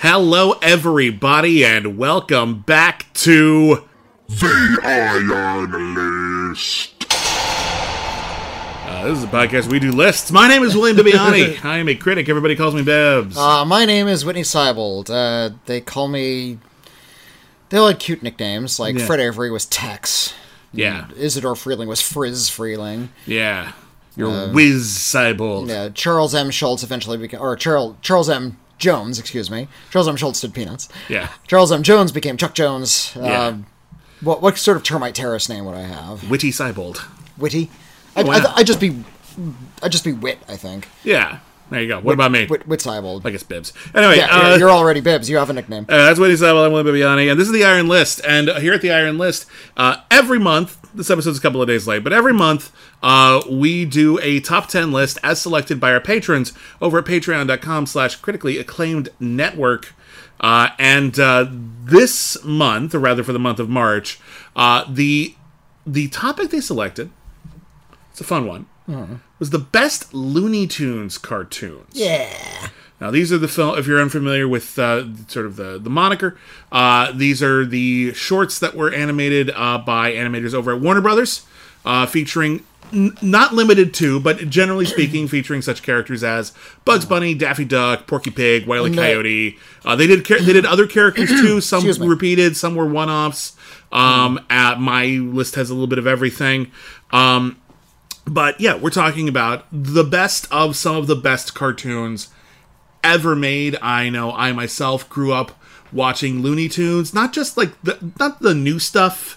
Hello, everybody, and welcome back to The Iron List. uh, this is a podcast we do lists. My name is William Bibiani. I am a critic. Everybody calls me Babs. Uh, my name is Whitney Seibold. Uh, they call me. They all had cute nicknames, like Yeah. Fred Avery was Tex. yeah, Isidore Freleng was Friz Freleng. yeah. You're whiz cyborg. Uh, Yeah, Charles M. Schulz eventually became, or Charles Charles M. Jones, excuse me. Charles M. Schulz did Peanuts. Yeah. Charles M. Jones became Chuck Jones. Yeah. Um, what what sort of Termite Terrace name would I have? Witty cyborg. Witty. I, wow. I, I'd just be, I'd just be Wit. I think. Yeah. There you go. What about me? Wit, Wit Seibold. I guess Bibs. Anyway, yeah, uh, you're, you're already Bibbs. You have a nickname. Uh, that's said. Well, I'm William Bibiani, and this is the Iron List. And uh, here at the Iron List, uh, every month, this episode's a couple of days late, but every month uh, we do a top 10 list as selected by our patrons over at patreon.com slash critically acclaimed network. Uh, and uh, this month, or rather for the month of March, uh, the the topic they selected, it's a fun one, was the best Looney Tunes cartoons. Yeah. Now, these are the film. If you're unfamiliar with uh, sort of the the moniker, uh, these are the shorts that were animated uh, by animators over at Warner Brothers, uh, featuring n- not limited to, but generally speaking, featuring such characters as Bugs Bunny, Daffy Duck, Porky Pig, Wile E. Coyote. Uh, they did char- they did other characters too. Some repeated, some were one offs. Um, uh, my list has a little bit of everything. Um, but yeah, we're talking about the best of some of the best cartoons ever made. I know I myself grew up watching Looney Tunes, not just like the not the new stuff.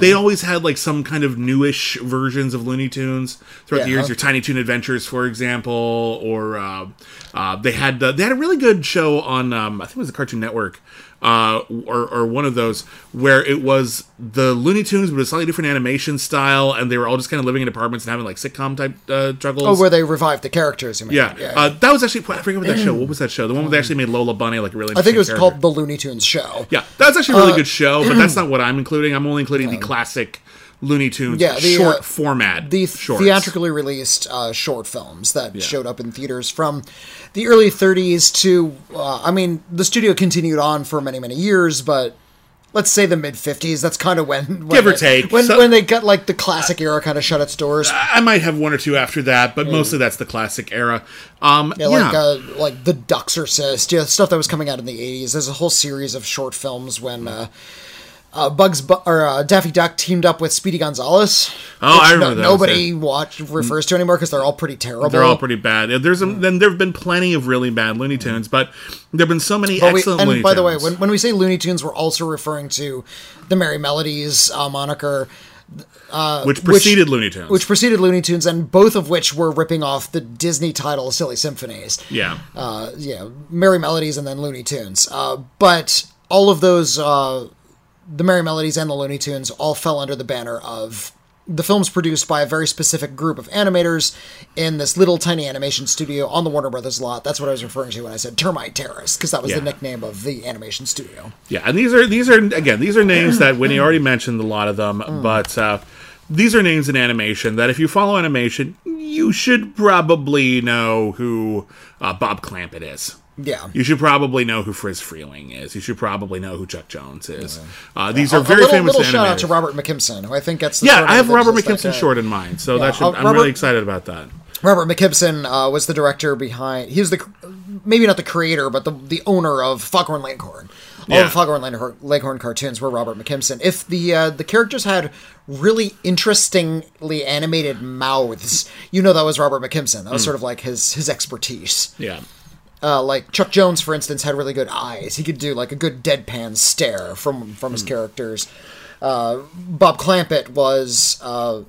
They always had like some kind of newish versions of Looney Tunes throughout the years. Your Tiny Toon Adventures, for example, or uh, uh, they had uh, they had a really good show on um, I think it was the Cartoon Network, uh, or, or one of those where it was the Looney Tunes but a slightly different animation style, and they were all just kind of living in apartments and having like sitcom type uh, juggles. Oh, where they revived the characters. You mean? Yeah, Uh, that was actually I forget what that show. What was that show? The one where they actually made Lola Bunny like a really. I think it was interesting called the Looney Tunes Show. Yeah, that's actually a really Uh, good show, but that's not what I'm including. I'm only including the classic Looney Tunes Yeah, the, short uh, format. The shorts. theatrically released uh, short films that showed up in theaters from the early 30s to, uh, I mean, the studio continued on for many, many years, but let's say the mid 50s. That's kind of when, when Give or it- take. when So- when they got like the classic era kind of shut its doors. I might have one or two after that, but mostly that's the classic era. Um, yeah, Yeah, like uh, like the Duxorcist, yeah, stuff that was coming out in the '80s. There's a whole series of short films when uh, uh, Bugs Bu- or uh, Daffy Duck teamed up with Speedy Gonzales. Oh, which I remember those, Nobody watch refers to anymore because they're all pretty terrible. they're all pretty bad. There's a, then there have been plenty of really bad Looney Tunes, but there have been so many But we- excellent and Looney by the way, when, when we say Looney Tunes, we're also referring to the Merry Melodies uh, moniker, which preceded Looney Tunes. which preceded Looney Tunes, and both of which were ripping off the Disney title Silly Symphonies. yeah, uh, know, Merry Melodies and then Looney Tunes. Uh, but all of those, uh, the Merry Melodies and the Looney Tunes, all fell under the banner of the films produced by a very specific group of animators in this little tiny animation studio on the Warner Brothers lot. That's what I was referring to when I said Termite Terrace, because that was Yeah. the nickname of the animation studio. Yeah, and these are these are again these are names that Whitney already mentioned a lot of them, Mm. but uh, these are names in animation that if you follow animation, you should probably know who uh, Bob Clampett is. Yeah. You should probably know who Friz Freleng is. You should probably know who Chuck Jones is. Uh, these are A- a very little, famous little shout out to Robert McKimson, who I think gets the yeah, I have Robert McKimson short in mind, so that should, uh, I'm Robert- really excited about that. Robert McKimson uh, was the director behind. He was the maybe not the creator, but the the owner of Foghorn Leghorn. All Yeah. the Foghorn Leghorn, cartoons were Robert McKimson. If the uh, the characters had really interestingly animated mouths, you know that was Robert McKimson. That was sort of like his his expertise. Yeah. Uh, like Chuck Jones, for instance, had really good eyes. He could do like a good deadpan stare from from his characters. Uh, Bob Clampett was uh,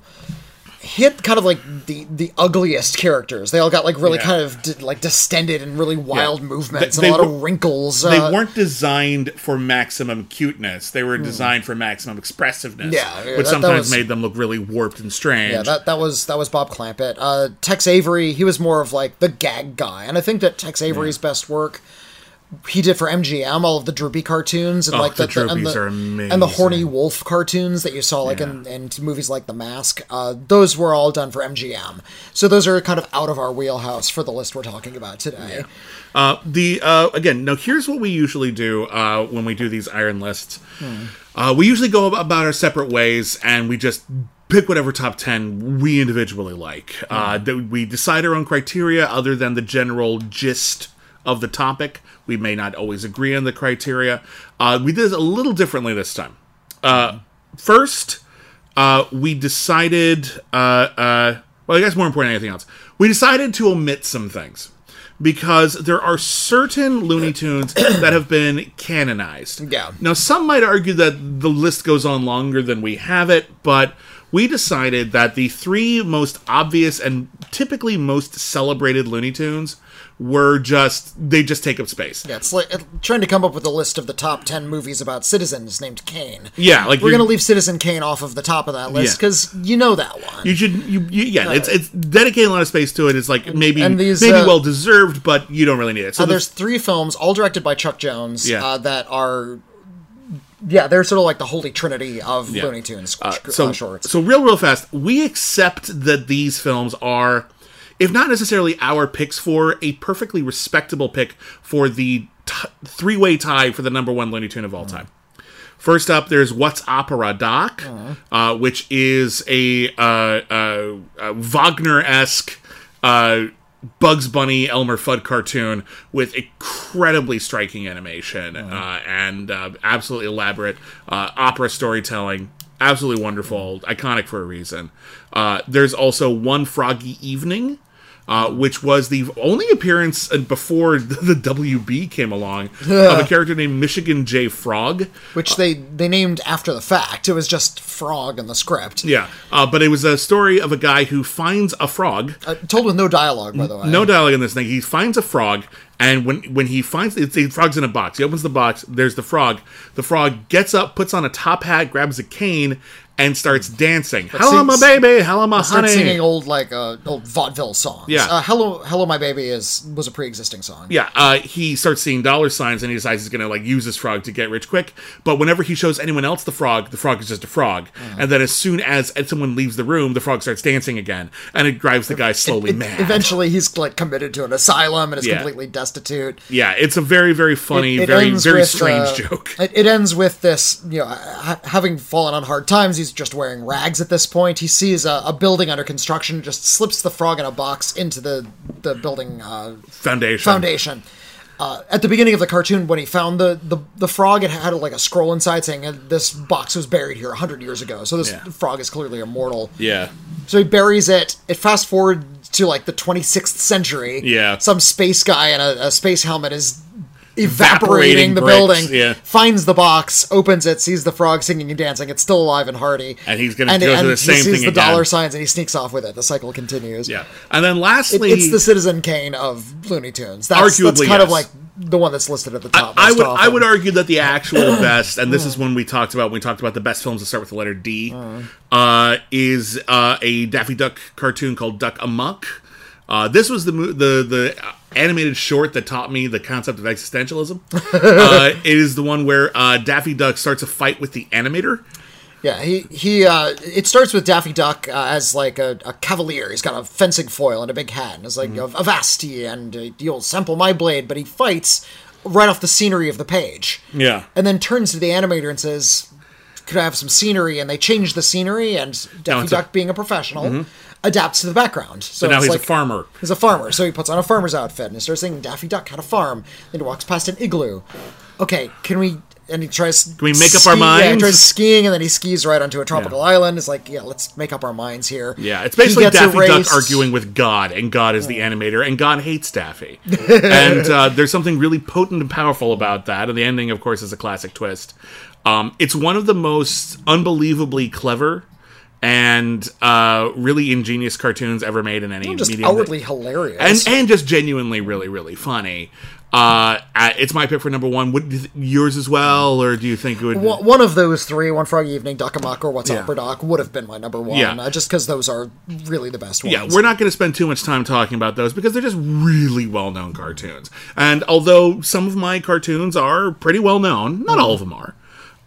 had kind of like the the ugliest characters. They all got like really Yeah. kind of di- like distended and really wild movements They- and a lot were- of wrinkles. They uh, weren't designed for maximum cuteness. They were designed for maximum expressive,ness Hmm. Yeah, yeah, which that- that sometimes was- made them look really warped and strange. Yeah, that, that was that was Bob Clampett. Uh, Tex Avery, he was more of like the gag guy, and I think that Tex Avery's best work he did for MGM all of the Droopy cartoons and Oh, like the the, and the, and the horny wolf cartoons that you saw like in, in movies like The Mask. Uh, those were all done for MGM. So those are kind of out of our wheelhouse for the list we're talking about today. Uh, the uh, again, now here's what we usually do uh, when we do these iron lists. Uh, we usually go about our separate ways, and we just pick whatever top ten we individually like. Uh, that we decide our own criteria, other than the general gist of the topic. We may not always agree on the criteria. Uh, we did it a little differently this time. Uh, first, uh, we decided. Uh, uh, well, I guess more important than anything else, we decided to omit some things because there are certain Looney Tunes that have been canonized. Yeah. Now, some might argue that the list goes on longer than we have it, but we decided that the three most obvious and typically most celebrated Looney Tunes were just they just take up space. Yeah, it's like uh, trying to come up with a list of the top 10 movies about citizens named Kane. Yeah, like We're to leave Citizen Kane off of the top of that list Yeah. because you know that one. You should, you, you yeah. It's it's dedicating a lot of space to it. It's like maybe and these, maybe uh, well deserved, but you don't really need it. So Uh, the- there's three films, all directed by Chuck Jones, Yeah. uh, that are. Yeah, they're sort of like the holy trinity of Yeah. Looney Tunes Uh, so uh, shorts. so real real fast. We accept that these films are, if not necessarily our picks for a perfectly respectable pick for the t- three way tie for the number one Looney Tune of all time. First up, there's What's Opera Doc, uh, which is a, uh, uh, uh, Wagner esque uh, Bugs Bunny Elmer Fudd cartoon with incredibly striking animation uh, and uh, absolutely elaborate uh, opera storytelling. Absolutely wonderful, iconic for a reason. Uh, there's also One Froggy Evening, uh, which was the only appearance uh, before the WB came along of a character named Michigan J. Frog. which they, they named after the fact. It was just Frog in the script. Yeah, uh, but it was a story of a guy who finds a frog. Uh, told with no dialogue, by the way. No dialogue in this thing. He finds a frog, and when when he finds it's the frog's in a box. He opens the box. There's the frog. The frog gets up, puts on a top hat, grabs a cane, and starts dancing. Hello, my baby. Hello, my honey. singing old like uh, old vaudeville songs. Yeah. Uh, Hello, Hello, My Baby is was a pre-existing song. Yeah, uh, he starts seeing dollar signs and he decides he's gonna like use this frog to get rich quick. But whenever he shows anyone else the frog, the frog is just a frog. Mm. And then as soon as someone leaves the room, the frog starts dancing again, and it drives the guy slowly It- mad. Eventually, he's like committed to an asylum and is Yeah. completely destitute. yeah, it's a very very funny, It very very with, strange uh, joke. It, it ends with this, you know, having fallen on hard times, he's just wearing rags at this point. He sees a, a building under construction, just slips the frog in a box into the the building uh, Foundation. foundation. Uh, at the beginning of the cartoon, when he found the, the, the frog, it had like a scroll inside saying uh, this box was buried here 100 years ago. So this Yeah. frog is clearly immortal. Yeah. So he buries it. It fast forward to like the 26th century. Yeah. Some space guy in a, a space helmet is Evaporating evaporating the bricks, building. yeah. Finds the box, opens it, sees the frog singing and dancing. It's still alive and hearty. And he's gonna go through the same he sees thing the again. dollar signs and he sneaks off with it. The cycle continues. Yeah. And then It- lastly, it's the Citizen Kane of Looney Tunes. That's, that's Arguably, kind of like the one that's listed at the top. I most would I would argue that the actual best, and this is when we talked about when we talked about the best films that start with the letter D, uh, is uh, a Daffy Duck cartoon called Duck Amuck. Uh, this was the the the animated short that taught me the concept of existentialism. uh, it is the one where uh, Daffy Duck starts a fight with the animator. Yeah, he he. Uh, it starts with Daffy Duck uh, as like a, a cavalier. He's got a fencing foil and a big hat, and it's like Mm-hmm. Avast ye, and uh, you'll sample my blade. But he fights right off the scenery of the page. Yeah. and then turns to the animator and says, "Could I have some scenery?" And they change the scenery, and Daffy it's a- Duck, being a professional, adapts to the background. So, So now he's like, a farmer. He's a farmer, so he puts on a farmer's outfit and he starts singing Daffy Duck had a farm. Then he walks past an igloo. Okay, can we? And he tries. Can we make up our Yeah, he tries skiing and then he skis right onto a tropical island. It's like, yeah, let's make up our minds here. Yeah, it's basically Daffy erased. Duck arguing with God, and God is the animator, and God hates Daffy. and uh, there's something really potent and powerful about that. And the ending, of course, is a classic twist. Um, it's one of the most unbelievably clever and uh, really ingenious cartoons ever made in any Just medium. outwardly hilarious. and and just genuinely really really funny. Uh, it's my pick for number one. Would th- yours as well, or do you think it would? One one of those three, One Froggy Evening, Duck Amuck, or What's Yeah. Opera Doc, would have been my number one. Yeah. Uh, just because those are really the best ones. Yeah, we're not going to spend too much time talking about those because they're just really well known cartoons. And although some of my cartoons are pretty well known, not all of them are.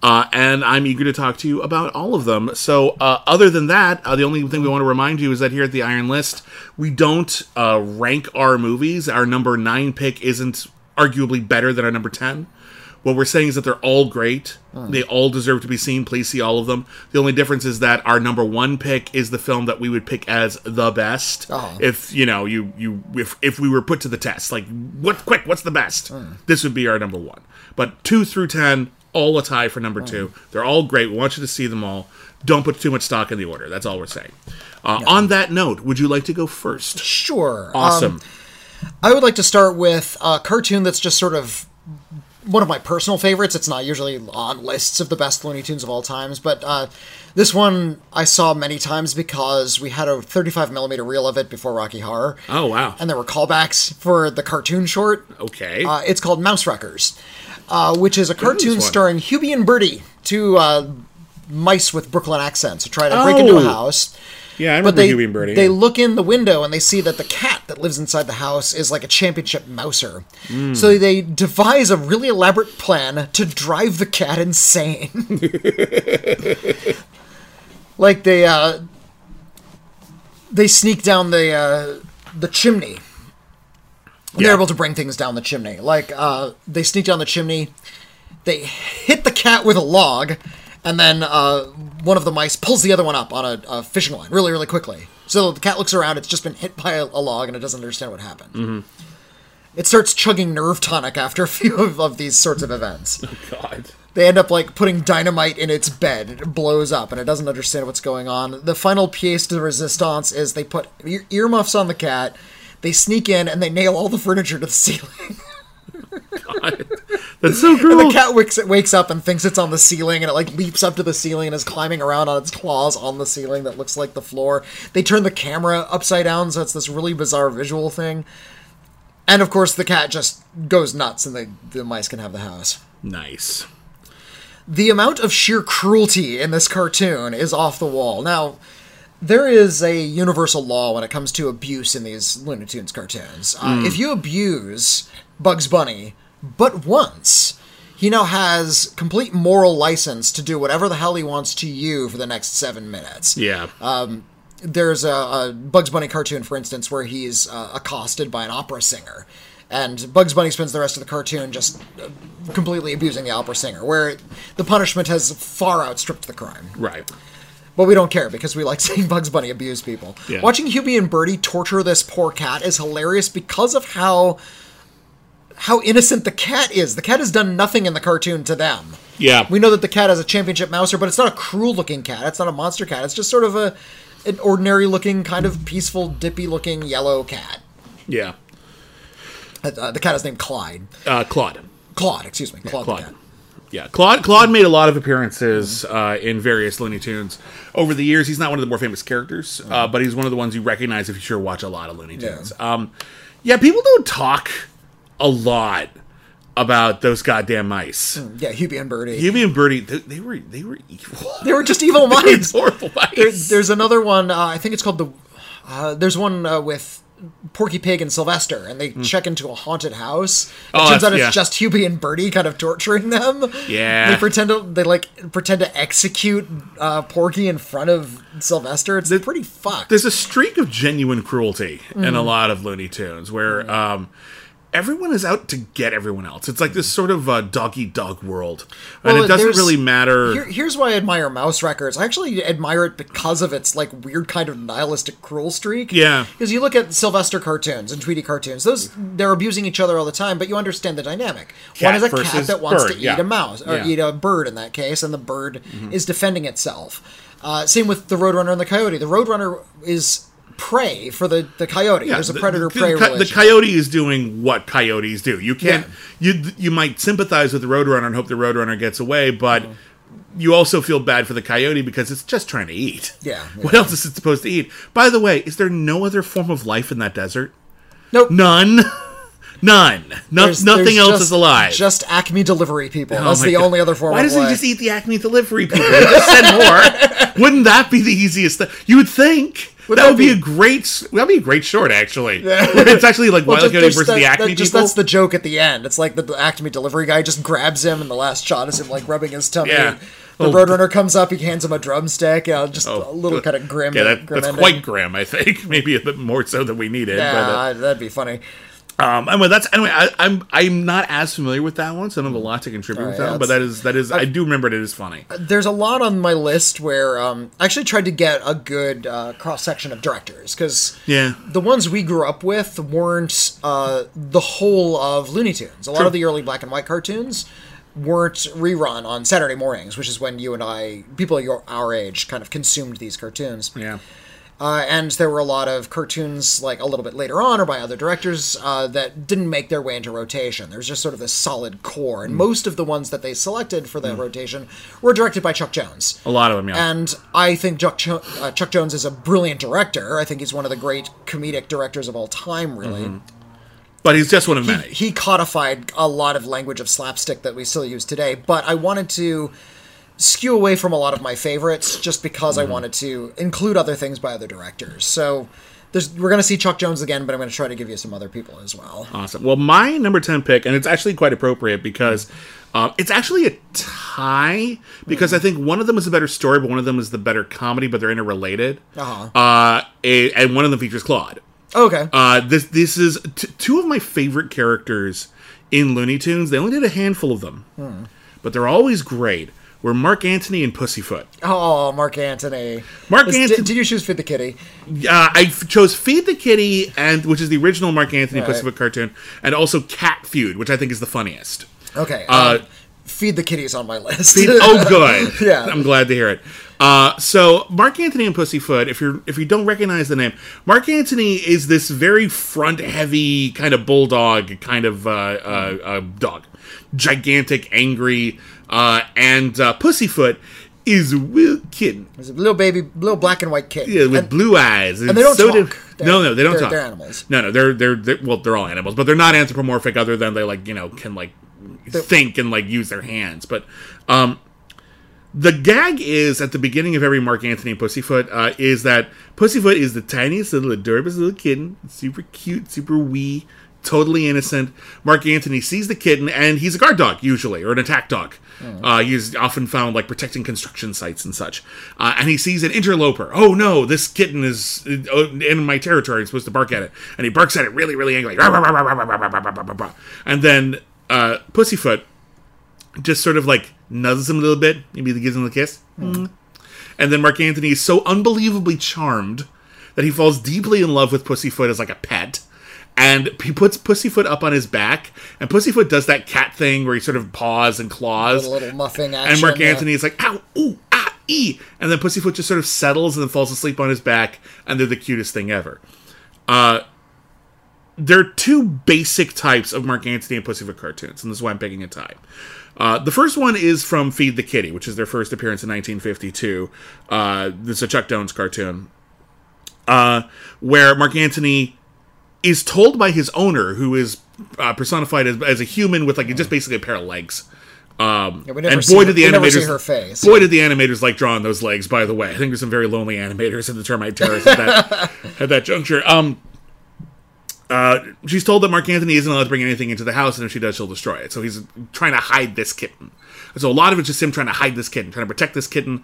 Uh, and I'm eager to talk to you about all of them. So, uh, other than that, uh, the only thing we want to remind you is that here at the Iron List, we don't uh, rank our movies. Our number nine pick isn't arguably better than our number 10. What we're saying is that they're all great. They all deserve to be seen. Please see all of them. The only difference is that our number one pick is the film that we would pick as the best. Oh. If you know, you you if if we were put to the test, like what quick, what's the best? This would be our number one. But two through ten, all a tie for number two. They're all great. We want you to see them all. Don't put too much stock in the order. That's all we're saying. Uh, On that note, would you like to go first? Sure. Um, Awesome. I would like to start with a cartoon that's just sort of one of my personal favorites. It's not usually on lists of the best Looney Tunes of all times, but uh, this one I saw many times because we had a 35 millimeter reel of it before Rocky Horror, oh wow. and there were callbacks for the cartoon short. Okay. Uh, it's called Mouse Wreckers, uh, which is a cartoon starring Hubie and Bertie, two uh, mice with Brooklyn accents who try to break into a Oh. house. yeah, I remember But they, Huey and Birdie. they look in the window and they see that the cat that lives inside the house is like a championship mouser. Hmm. So they devise a really elaborate plan to drive the cat insane. like they uh, they sneak down the uh, the chimney. Yeah. They're able to bring things down the chimney. Like uh, they sneak down the chimney, they hit the cat with a log, and then uh, one of the mice pulls the other one up on a, a fishing line really, really quickly. So the cat looks around, it's just been hit by a, a log, and it doesn't understand what happened. It starts chugging nerve tonic after a few of, of these sorts of events. oh, God. They end up like putting dynamite in its bed. It blows up, and it doesn't understand what's going on. The final pièce de resistance is they put ear- earmuffs on the cat. They sneak in and they nail all the furniture to the ceiling. That's so cruel. The cat wakes, wakes up and thinks it's on the ceiling, and it like leaps up to the ceiling and is climbing around on its claws on the ceiling that looks like the floor. They turn the camera upside down, so it's this really bizarre visual thing. And of course, the cat just goes nuts, and the, the mice can have the house. nice. The amount of sheer cruelty in this cartoon is off the wall. Now, there is a universal law when it comes to abuse in these Looney Tunes cartoons. Uh, If you abuse Bugs Bunny but once, he now has complete moral license to do whatever the hell he wants to you for the next seven minutes. Yeah. There's a, a Bugs Bunny cartoon, for instance, where he's uh, accosted by an opera singer. And Bugs Bunny spends the rest of the cartoon just uh, completely abusing the opera singer, where the punishment has far outstripped the crime. right. But we don't care because we like seeing Bugs Bunny abuse people. Yeah. Watching Hubie and Bertie torture this poor cat is hilarious because of how how innocent the cat is. The cat has done nothing in the cartoon to them. Yeah. We know that the cat is a championship mouser, but it's not a cruel looking cat. It's not a monster cat. It's just sort of a an ordinary looking, kind of peaceful, dippy looking yellow cat. yeah. Uh, the cat is named Clyde. Uh, Claude. Claude, excuse me. Claude, Claude. Yeah, Claude. Claude made a lot of appearances uh, in various Looney Tunes over the years. He's not one of the more famous characters, uh, but he's one of the ones you recognize if you sure watch a lot of Looney Yeah. Tunes. Um, yeah, people don't talk a lot about those goddamn mice. Yeah, Hubie and Bertie. Hubie and Bertie, they, they were they were evil. they were just evil minds. horrible mice. There, there's another one. Uh, I think it's called the. Uh, there's one uh, with Porky Pig and Sylvester, and they check into a haunted house. It Hmm. Oh, turns out it's yeah. just Hubie and Bertie kind of torturing them. Yeah. they pretend to they like pretend to execute uh, Porky in front of Sylvester. It's pretty fucked. there's a streak of genuine cruelty in a Mm-hmm. lot of Looney Tunes where um, everyone is out to get everyone else. It's like this sort of uh, dog eat dog world, and Well, it doesn't really matter. Here, here's why I admire Mouse Wreckers. I actually admire it because of its like weird kind of nihilistic cruel streak. Yeah. Because you look at Sylvester cartoons and Tweety cartoons; those they're abusing each other all the time, but you understand the dynamic. Cat One is a cat that wants bird, to yeah. eat a mouse or Yeah. Mm-hmm. eat a bird in that case, and the bird is defending itself. Uh, same with the Roadrunner and the Coyote. The Roadrunner is prey for the the coyote. There's a predator prey the, the coyote is doing what coyotes do. You can't. Yeah. You you might sympathize with the roadrunner and hope the roadrunner gets away, but Mm-hmm. you also feel bad for the coyote because it's just trying to eat. Yeah, What else is it supposed to eat? By the way, is there no other form of life in that desert? nope. None. None. No, There's- nothing there's else just- is alive. Just Acme delivery people. Oh That's the God. only other form Why of doesn't he just eat the Acme delivery people? Just send more. Wouldn't that be the easiest thing? You would think. Would that that would be, be- a great. That'd be a great short, actually. Where it's actually like Well, Wild Coyote versus that- the Acme that- just people. that's the joke at the end. It's like the Acme delivery guy just grabs him, and the last shot is him like rubbing his tummy. Yeah. The Oh. Roadrunner comes up, he hands him a drumstick. Know, just a little kind of grim. yeah, that, grim that's ending. quite grim. I think maybe a bit more so than we needed. Yeah, But, uh, that'd be funny. Um, anyway, that's anyway. I, I'm I'm not as familiar with that one, so I don't have a lot to contribute with that one. But that is that is I do remember it. It is funny. There's a lot on my list where um, I actually tried to get a good uh, cross section of directors because Yeah. the ones we grew up with weren't uh, the whole of Looney Tunes. A lot True. of the early black and white cartoons weren't rerun on Saturday mornings, which is when you and I, people your our age, kind of consumed these cartoons. Yeah. Uh, and there were a lot of cartoons, like a little bit later on, or by other directors, uh, that didn't make their way into rotation. There's just sort of this solid core, and most of the ones that they selected for that rotation were directed by Chuck Jones. A lot of them. Yeah. And I think Chuck, Jo- uh, Chuck Jones is a brilliant director. I think he's one of the great comedic directors of all time, really. but he's just one of many. He codified a lot of language of slapstick that we still use today, but I wanted to skew away from a lot of my favorites just because Mm-hmm. I wanted to include other things by other directors. So there's, we're going to see Chuck Jones again, but I'm going to try to give you some other people as well. Awesome. Well, my number 10 pick, and it's actually quite appropriate because um, it's actually a tie because I think one of them is a better story, but one of them is the better comedy, but they're interrelated. Uh-huh. Uh, a- and one of them features Claude. Okay. Uh, this this is t- two of my favorite characters in Looney Tunes. They only did a handful of them, Hmm. but they're always great. Were Mark Antony and Pussyfoot. oh, Mark Antony. Mark Antony- Did, did you choose Feed the Kitty? Uh, I f- chose Feed the Kitty, and which is the original Mark Antony Right. Pussyfoot cartoon, and also Cat Feud, which I think is the funniest. Okay. Uh, um, Feed the Kitty's on my list. Feed- oh, good. Yeah. I'm glad to hear it. Uh, so Mark Antony and Pussyfoot, if you're if you don't recognize the name, Mark Antony is this very front heavy kind of bulldog kind of uh, uh, uh, dog, gigantic, angry, uh, and uh, Pussyfoot is a real kitten. There's a little baby, little black and white kid. Yeah, with And- blue eyes, and, they don't so talk. did- no, no, they don't they're- talk. they're animals. No, no, they're, they're they're well, they're all animals, but they're not anthropomorphic. Other than they like you know can like think and like use their hands. But um, the gag is at the beginning of every Mark Antony and Pussyfoot uh, is that Pussyfoot is the tiniest little adorable little kitten, super cute, super wee, totally innocent. Mark Antony sees the kitten and he's a guard dog usually or an attack dog. Uh, he's often found like protecting construction sites and such. Uh, and he sees an interloper. Oh no, this kitten is uh, in my territory. I'm supposed to bark at it, and he barks at it really, really angry. And then uh, Pussyfoot just sort of like nuzzles him a little bit, maybe gives him a kiss. Mm. And then Mark Antony is so unbelievably charmed that he falls deeply in love with Pussyfoot as like a pet. And he puts Pussyfoot up on his back, and Pussyfoot does that cat thing where he sort of paws and claws. a little muffing action. and Mark yeah. Antony is like, ow, ooh, ah, ee. And then Pussyfoot just sort of settles and then falls asleep on his back, and they're the cutest thing ever. Uh, there are two basic types of Mark Antony and Pussyfoot cartoons, and this is why I'm picking a tie. Uh, the first one is from Feed the Kitty, which is their first appearance in 1952. Uh, this is a Chuck Jones cartoon, uh, where Mark Antony is told by his owner, who is uh, personified as, as a human with like just basically a pair of legs. Um, Yeah, and see boy her- did the we never see animators boy did the animators like drawing those legs. By the way, I think there's some very lonely animators in the Termite Terrace at that at that juncture. Um, uh, she's told that Mark Antony isn't allowed to bring anything into the house, and if she does, she'll destroy it. So he's trying to hide this kitten. So a lot of it's just him trying to hide this kitten, trying to protect this kitten.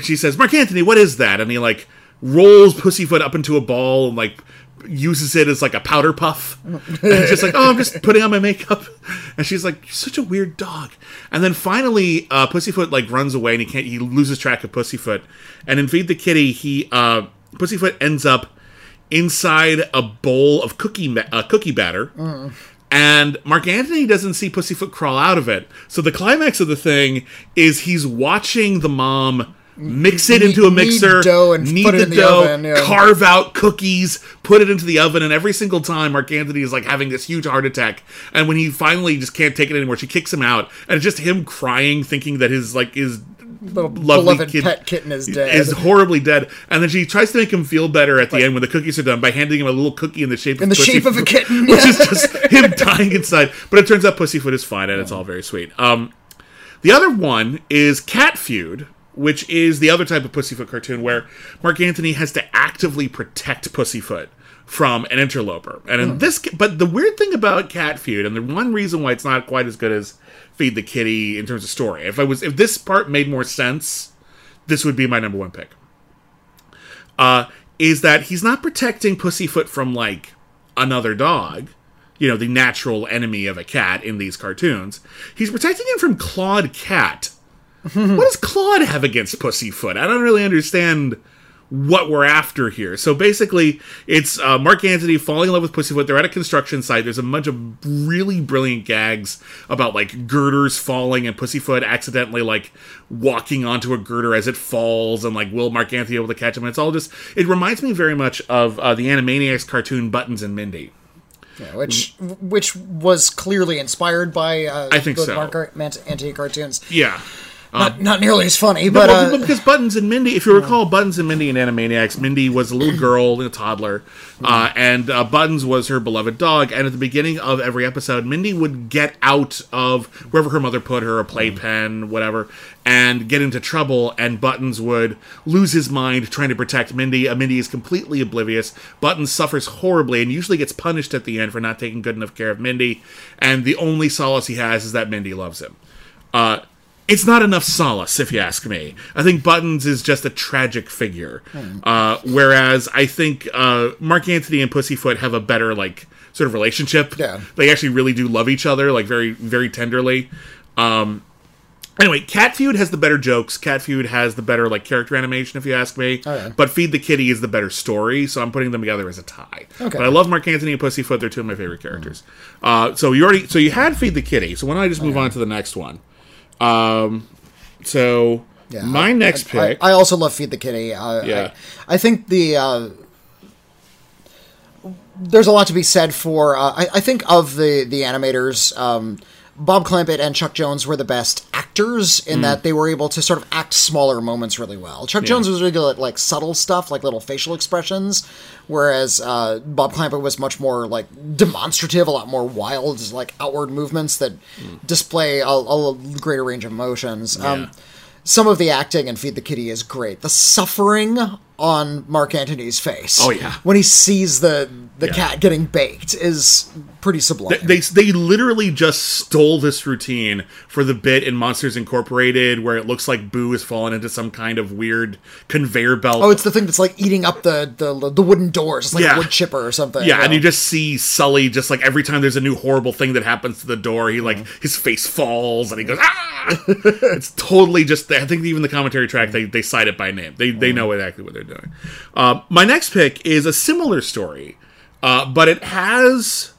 She says, "Mark Antony, what is that?" And he like rolls Pussyfoot up into a ball and like uses it as like a powder puff. And just like, "Oh, I'm just putting on my makeup." And she's like, "You're such a weird dog." And then finally, uh, Pussyfoot like runs away, and he can't. He loses track of Pussyfoot. And in Feed the Kitty, he uh, Pussyfoot ends up inside a bowl of cookie ma- uh, cookie batter. And Mark Antony doesn't see Pussyfoot crawl out of it. So the climax of the thing is he's watching the mom mix it into a knead mixer, dough and knead put it the in the dough, oven, yeah. carve out cookies, put it into the oven, and every single time Mark Antony is like having this huge heart attack. And when he finally just can't take it anymore, she kicks him out, and it's just him crying, thinking that his like his Little lovely beloved kid pet kitten is dead. is horribly dead, and then she tries to make him feel better at the end when the cookies are done by handing him a little cookie in the shape in of the Pussy shape of a kitten. which is just him dying inside. But it turns out Pussyfoot is fine, and it's all very sweet. Um, the other one is Cat Feud, which is the other type of Pussyfoot cartoon where Mark Antony has to actively protect Pussyfoot from an interloper. And in this, but the weird thing about Cat Feud, and the one reason why it's not quite as good as Feed the Kitty in terms of story, if I was, if this part made more sense, this would be my number one pick. Uh, is that he's not protecting Pussyfoot from like another dog, you know, the natural enemy of a cat in these cartoons. He's protecting him from Claude Cat. What does Claude have against Pussyfoot? I don't really understand what we're after here. So basically, it's uh, Mark Antony falling in love with Pussyfoot. They're at a construction site. There's a bunch of really brilliant gags about like girders falling and Pussyfoot accidentally like walking onto a girder as it falls, and like will Mark Antony able to catch him? And it's all just. It reminds me very much of uh, the Animaniacs cartoon Buttons and Mindy. Yeah, which which was clearly inspired by uh, I think the so. Mark Antony cartoons. Yeah. Not, not nearly as funny, but well, uh, because Buttons and Mindy, if you recall, Buttons and Mindy and Animaniacs, Mindy was a little girl and a toddler, uh, and uh, Buttons was her beloved dog. And at the beginning of every episode, Mindy would get out of wherever her mother put her, a playpen, whatever, and get into trouble. And Buttons would lose his mind trying to protect Mindy. Uh, Mindy is completely oblivious. Buttons suffers horribly and usually gets punished at the end for not taking good enough care of Mindy. And the only solace he has is that Mindy loves him. Uh, it's not enough solace, if you ask me. I think Buttons is just a tragic figure, uh, whereas I think uh, Mark Antony and Pussyfoot have a better like sort of relationship. Yeah. they actually really do love each other, like very very tenderly. Um, anyway, Cat Feud has the better jokes. Cat Feud has the better like character animation, if you ask me. yeah. But Feed the Kitty is the better story, so I'm putting them together as a tie. Okay. But I love Mark Antony and Pussyfoot; they're two of my favorite characters. Uh, so you already so you had Feed the Kitty. So why don't I just move on to the next one? Um, so yeah, my I- next I, pick. I, also love Feed the Kitty. Uh, Yeah. I, I think the uh, there's a lot to be said for. Uh, I, I think of the the animators. Um, Bob Clampett and Chuck Jones were the best actors Mm. in that they were able to sort of act smaller moments really well. Chuck Jones was really good at like subtle stuff, like little facial expressions, whereas uh, Bob Clampett was much more like demonstrative, a lot more wild, like outward movements that Mm. display a, a greater range of emotions. Um, some of the acting in Feed the Kitty is great. The suffering on Mark Antony's face. Oh, yeah. when he sees the the Yeah. cat getting baked is pretty sublime. they they literally just stole this routine for the bit in Monsters Incorporated where it looks like Boo has fallen into some kind of weird conveyor belt. oh, it's the thing that's like eating up the the, the wooden doors. It's like Yeah. a wood chipper or something. yeah, and you just see Sully just like every time there's a new horrible thing that happens to the door, he like Mm-hmm. his face falls and he goes ah. it's totally just. I think even the commentary track they they cite it by name. They they Mm-hmm. know exactly what they're doing. Uh, my next pick is a similar story, uh, but it has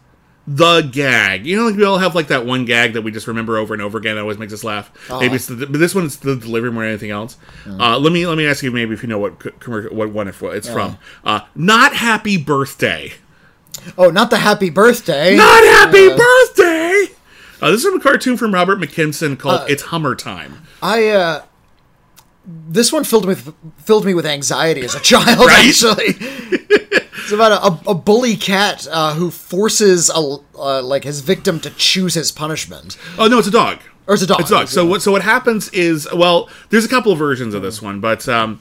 the gag. You know, like we all have like that one gag that we just remember over and over again that always makes us laugh. Maybe it's the, but this one's the delivery more than anything else. Uh, let me let me ask you maybe if you know what commercial what one it- it's from. Uh, not happy birthday. oh, not the happy birthday. Not happy birthday. Uh, this is from a cartoon from Robert McKimson called Uh, "It's Hummer Time." I uh this one filled me with filled me with anxiety as a child. Right? Actually, it's about a, a bully cat uh, who forces a uh, like his victim to choose his punishment. Oh no, it's a dog. Or it's a dog. It's a dog. So what? So what happens is, well, there's a couple of versions of this one, but um,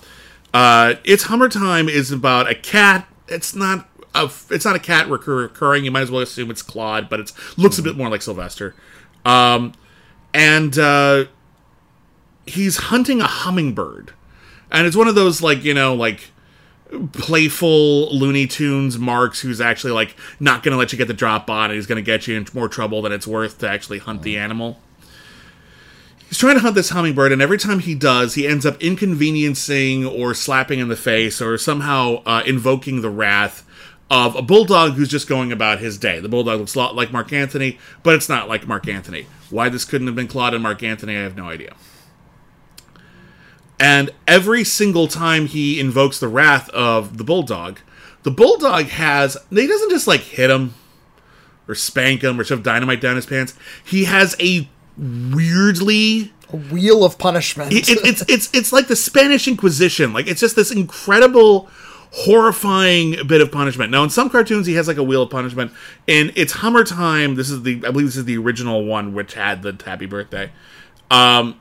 uh, it's Hummer Time is about a cat. It's not a. It's not a cat recur- recurring. You might as well assume it's Claude, but it looks a bit more like Sylvester. Um, and uh, he's hunting a hummingbird, and it's one of those like you know like playful Looney Tunes Marks who's actually like not going to let you get the drop on and he's going to get you in more trouble than it's worth to actually hunt the animal. He's trying to hunt this hummingbird, and every time he does, he ends up inconveniencing or slapping in the face or somehow uh, invoking the wrath of a bulldog who's just going about his day. The bulldog looks a lot like Mark Antony, but it's not like Mark Antony. Why this couldn't have been Claude and Mark Antony, I have no idea. And every single time he invokes the wrath of the bulldog, the bulldog has he doesn't just like hit him or spank him or shove dynamite down his pants. He has a weirdly a Wheel of punishment. it, it's it's it's like the Spanish Inquisition. Like it's just this incredible, horrifying bit of punishment. Now, in some cartoons, he has like a wheel of punishment. In it's Hummer Time. This is the I believe this is the original one, which had the Happy Birthday. Um,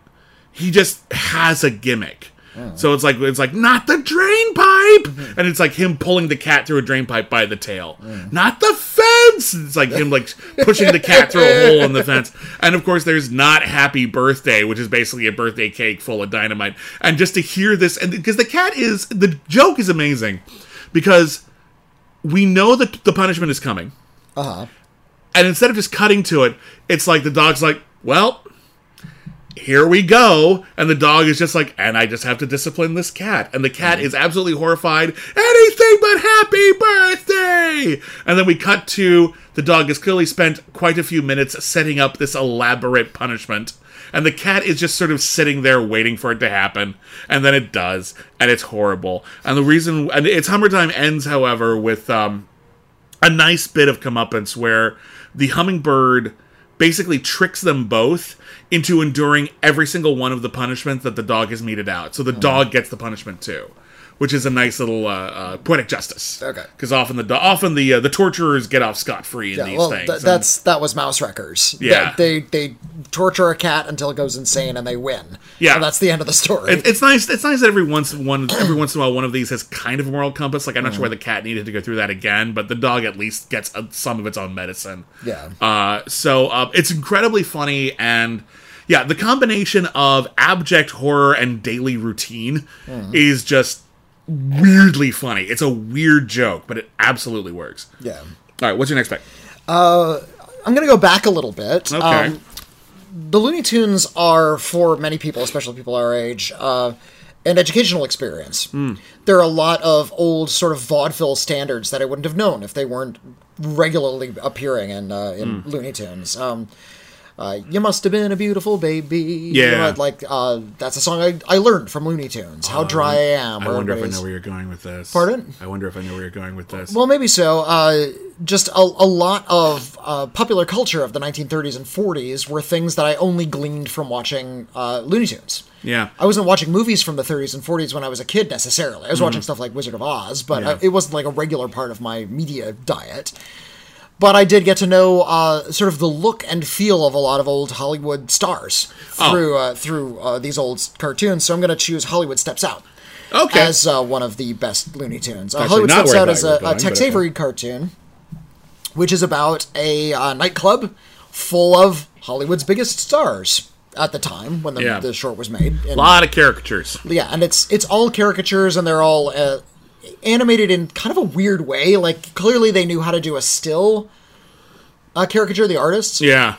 he just has a gimmick. So it's like it's like not the drain pipe, and it's like him pulling the cat through a drain pipe by the tail. Not the fence. It's like him like pushing the cat through a hole in the fence. And of course, there's not Happy Birthday, which is basically a birthday cake full of dynamite. And just to hear this, and because the cat is the joke is amazing, because we know that the punishment is coming. Uh huh. And instead of just cutting to it, it's like the dog's like, well, here we go. And the dog is just like, and I just have to discipline this cat. And the cat is absolutely horrified. Anything but happy birthday. And then we cut to the dog has clearly spent quite a few minutes setting up this elaborate punishment. And the cat is just sort of sitting there waiting for it to happen. And then it does. And it's horrible. And the reason, and it's Hummer Time ends, however, with, um, a nice bit of comeuppance where the hummingbird basically tricks them both into enduring every single one of the punishments that the dog has meted out. So the hmm. dog gets the punishment too, which is a nice little uh, uh, poetic justice. Okay. because often the often the uh, the torturers get off scot free in Yeah, these well, things. th- that's that was Mouse Wreckers. Yeah. they, they they torture a cat until it goes insane and they win. Yeah. and that's the end of the story. It- it's nice. It's nice that every once one every once in a while one of these has kind of a moral compass. Like I'm not sure why the cat needed to go through that again, but the dog at least gets uh some of its own medicine. Yeah. Uh, so uh, it's incredibly funny and yeah, the combination of abject horror and daily routine is just weirdly funny. It's a weird joke, but it absolutely works. yeah, All right, what's your next pick? I'm gonna go back a little bit. Okay. Um, the Looney Tunes are for many people, especially people our age, uh, an educational experience. Hmm. There are a lot of old sort of vaudeville standards that I wouldn't have known if they weren't regularly appearing in uh, in Hmm. Looney Tunes. Um, uh, you must have been a beautiful baby. You Yeah. know, like uh, that's a song I, I learned from Looney Tunes. How dry I am. I wonder if I know where you're going with this. Pardon? I wonder if I know where you're going with this. Well, maybe so. Uh, just a, a lot of uh, popular culture of the 1930s and 40s were things that I only gleaned from watching uh, Looney Tunes. yeah. I wasn't watching movies from the 30s and 40s when I was a kid necessarily. I was watching stuff like Wizard of Oz, but Mm-hmm. Yeah. uh, it wasn't like a regular part of my media diet. But I did get to know uh, sort of the look and feel of a lot of old Hollywood stars Oh. through uh, through uh, these old cartoons. So I'm going to choose Hollywood Steps Out Okay. as uh, one of the best Looney Tunes. Uh, Hollywood Steps Out is a, a going, Tex but okay. Avery cartoon, which is about a uh, nightclub full of Hollywood's biggest stars at the time when the, Yeah. the short was made. a lot of caricatures. yeah, and it's it's all caricatures, and they're all uh, animated in kind of a weird way. Like clearly they knew how to do a still uh, caricature, the artists, Yeah.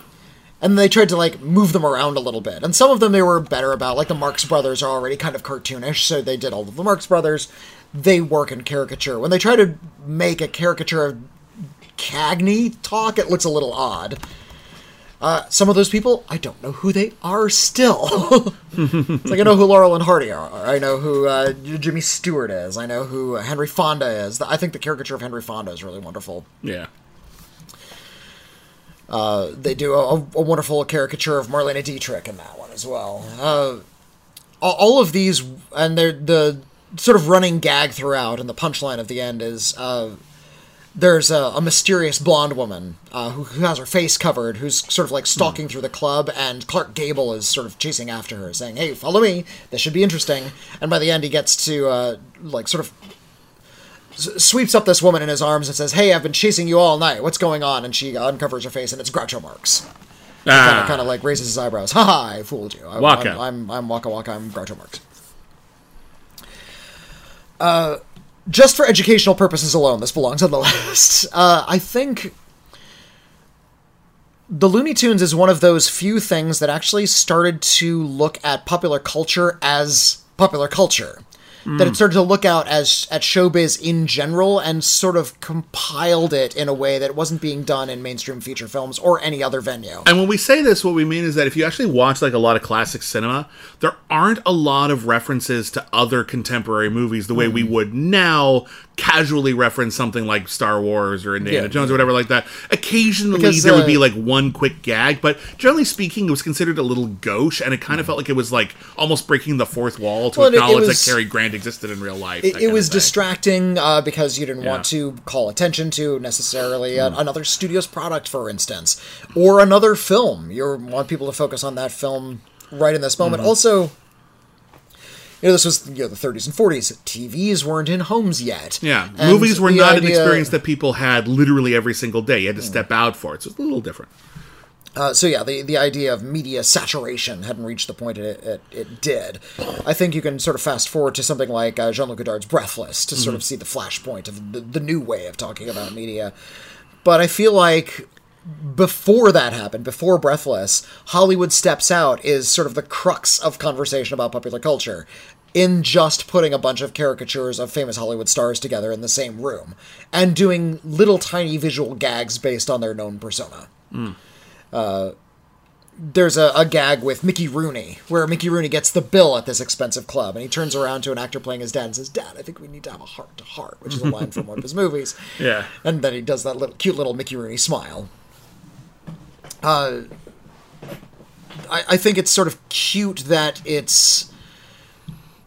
and they tried to like move them around a little bit. And some of them they were better about, like the Marx Brothers are already kind of cartoonish, so they did all of the Marx Brothers. They work in caricature. When they try to make a caricature of Cagney talk, it looks a little odd. Uh, some of those people, I don't know who they are still. it's like I know who Laurel and Hardy are. I know who uh, Jimmy Stewart is. I know who Henry Fonda is. I think the caricature of Henry Fonda is really wonderful. Yeah. they do a, a wonderful caricature of Marlene Dietrich in that one as well. Uh, all- all of these, and they're the sort of running gag throughout, and the punchline of the end is uh, there's a, a mysterious blonde woman uh, who, who has her face covered, who's sort of like stalking through the club, and Clark Gable is sort of chasing after her, saying, "Hey, follow me. This should be interesting." And by the end, he gets to uh, like sort of s- sweeps up this woman in his arms and says, "Hey, I've been chasing you all night. What's going on?" And she uncovers her face, and it's Groucho Marx. Kind Ah. of, kind of like raises his eyebrows. Ha ha! I fooled you. I, Waka. I'm, I'm, I'm Waka Waka. I'm Groucho Marx. Uh, just for educational purposes alone, this belongs on the list. Uh, I think the Looney Tunes is one of those few things that actually started to look at popular culture as popular culture. That it started to look out as at showbiz in general and sort of compiled it in a way that wasn't being done in mainstream feature films or any other venue. And when we say this, what we mean is that if you actually watch like a lot of classic cinema, there aren't a lot of references to other contemporary movies the way we would now casually reference something like Star Wars or Indiana Yeah. Jones or whatever like that. Occasionally Because, there would uh, be like one quick gag, but generally speaking, it was considered a little gauche, and it kind of felt like it was like almost breaking the fourth wall to Well, it- it acknowledge was- that Cary Grant existed in real life. It, it was distracting uh, because you didn't want to call attention to necessarily an- another studio's product, for instance, or another film. You want people to focus on that film right in this moment. Hmm. Also, you know, this was you know the 30s and 40s. TVs weren't in homes yet. Yeah, And movies were not an experience that people had literally every single day. You had to hmm. step out for it, so it's a little different. Uh, so yeah, the, the idea of media saturation hadn't reached the point it, it, it did. I think you can sort of fast forward to something like uh, Jean-Luc Godard's Breathless to sort of see the flashpoint of the, the new way of talking about media. But I feel like before that happened, before Breathless, Hollywood Steps Out is sort of the crux of conversation about popular culture in just putting a bunch of caricatures of famous Hollywood stars together in the same room and doing little tiny visual gags based on their known persona there's a, a gag with Mickey Rooney where Mickey Rooney gets the bill at this expensive club and he turns around to an actor playing his dad and says, Dad, I think we need to have a heart to heart, which is a line from one of his movies. Yeah. And then he does that little cute little Mickey Rooney smile. Uh, I, I think it's sort of cute that it's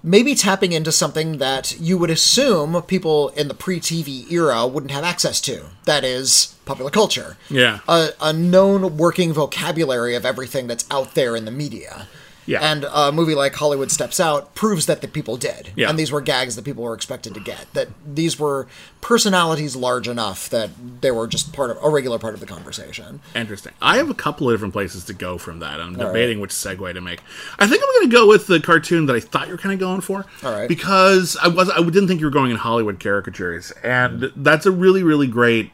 maybe tapping into something that you would assume people in the pre-TV era wouldn't have access to. That is popular culture. Yeah. A, a known working vocabulary of everything that's out there in the media. Yeah. And a movie like Hollywood Steps Out proves that the people did. Yeah. And these were gags that people were expected to get. That these were personalities large enough that they were just part of a regular part of the conversation. Interesting. I have a couple of different places to go from that. I'm right. debating which segue to make. I think I'm going to go with the cartoon that I thought you were kind of going for. All right. Because I was I didn't think you were going in Hollywood caricatures, and that's a really really great.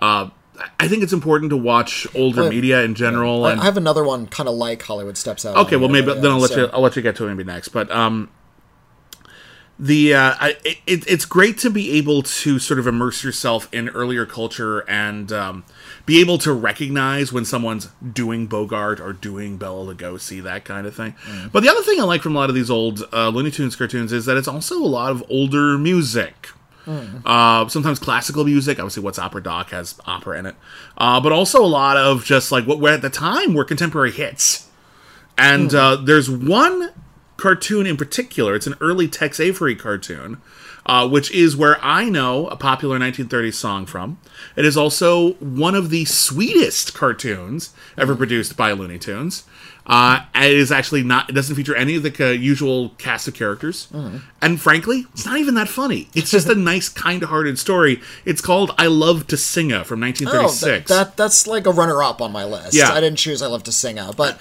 Uh, I think it's important to watch older media in general. I- and I have another one kind of like Hollywood Steps Out. Okay, well maybe then I'll let so- you I'll let you get to it maybe next. But um, the uh, I, it, it's great to be able to sort of immerse yourself in earlier culture and um, be able to recognize when someone's doing Bogart or doing Bela Lugosi, that kind of thing. But the other thing I like from a lot of these old uh, Looney Tunes cartoons is that it's also a lot of older music. Uh, sometimes classical music. Obviously, What's Opera Doc has opera in it, uh, but also a lot of just like what were at the time were contemporary hits. And uh, there's one cartoon in particular. It's an early Tex Avery cartoon, uh, which is where I know a popular 1930s song from. It is also one of the sweetest cartoons ever produced by Looney Tunes. Uh, it is actually not. It doesn't feature any of the ca- usual cast of characters, and frankly, it's not even that funny. It's just a nice, kind-hearted story. It's called "I Love to Singa" from Oh, 1936. that, that that's like a runner-up on my list. Yeah. I didn't choose I Love to Singa, but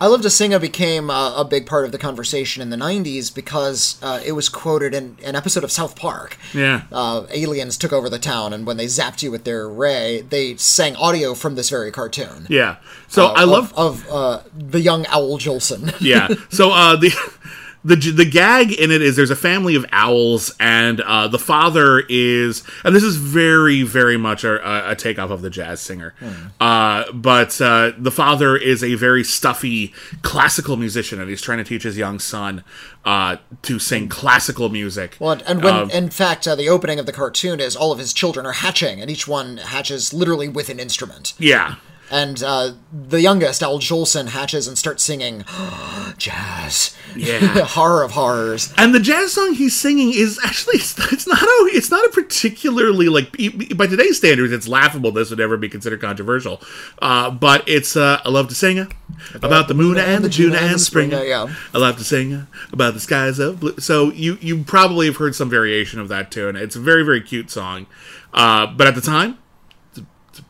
I Love to sing. Singa became uh, a big part of the conversation in the '90s because uh, it was quoted in an episode of South Park. yeah, Uh, aliens took over the town, and when they zapped you with their ray, they sang audio from this very cartoon. yeah. So I Of- love of uh, the young Owl Jolson. yeah. So uh, the the the gag in it is there's a family of owls, and uh, the father is, and this is very very much a, a takeoff of the jazz singer, uh, but uh, the father is a very stuffy classical musician, and he's trying to teach his young son uh, to sing classical music. Well, and when, Um, in fact, uh, the opening of the cartoon is all of his children are hatching, and each one hatches literally with an instrument. yeah. And uh, the youngest, Al Jolson, hatches and starts singing jazz. Yeah. Horror of horrors. And the jazz song he's singing is actually it's not a it's not a particularly like by today's standards it's laughable. This would ever be considered controversial, uh, but it's uh, I love to sing uh, about the moon and the June and the spring. uh, yeah. I love to sing uh, about the skies of blue. So you you probably have heard some variation of that tune. It's a very very cute song, uh, but at the time it's a, it's a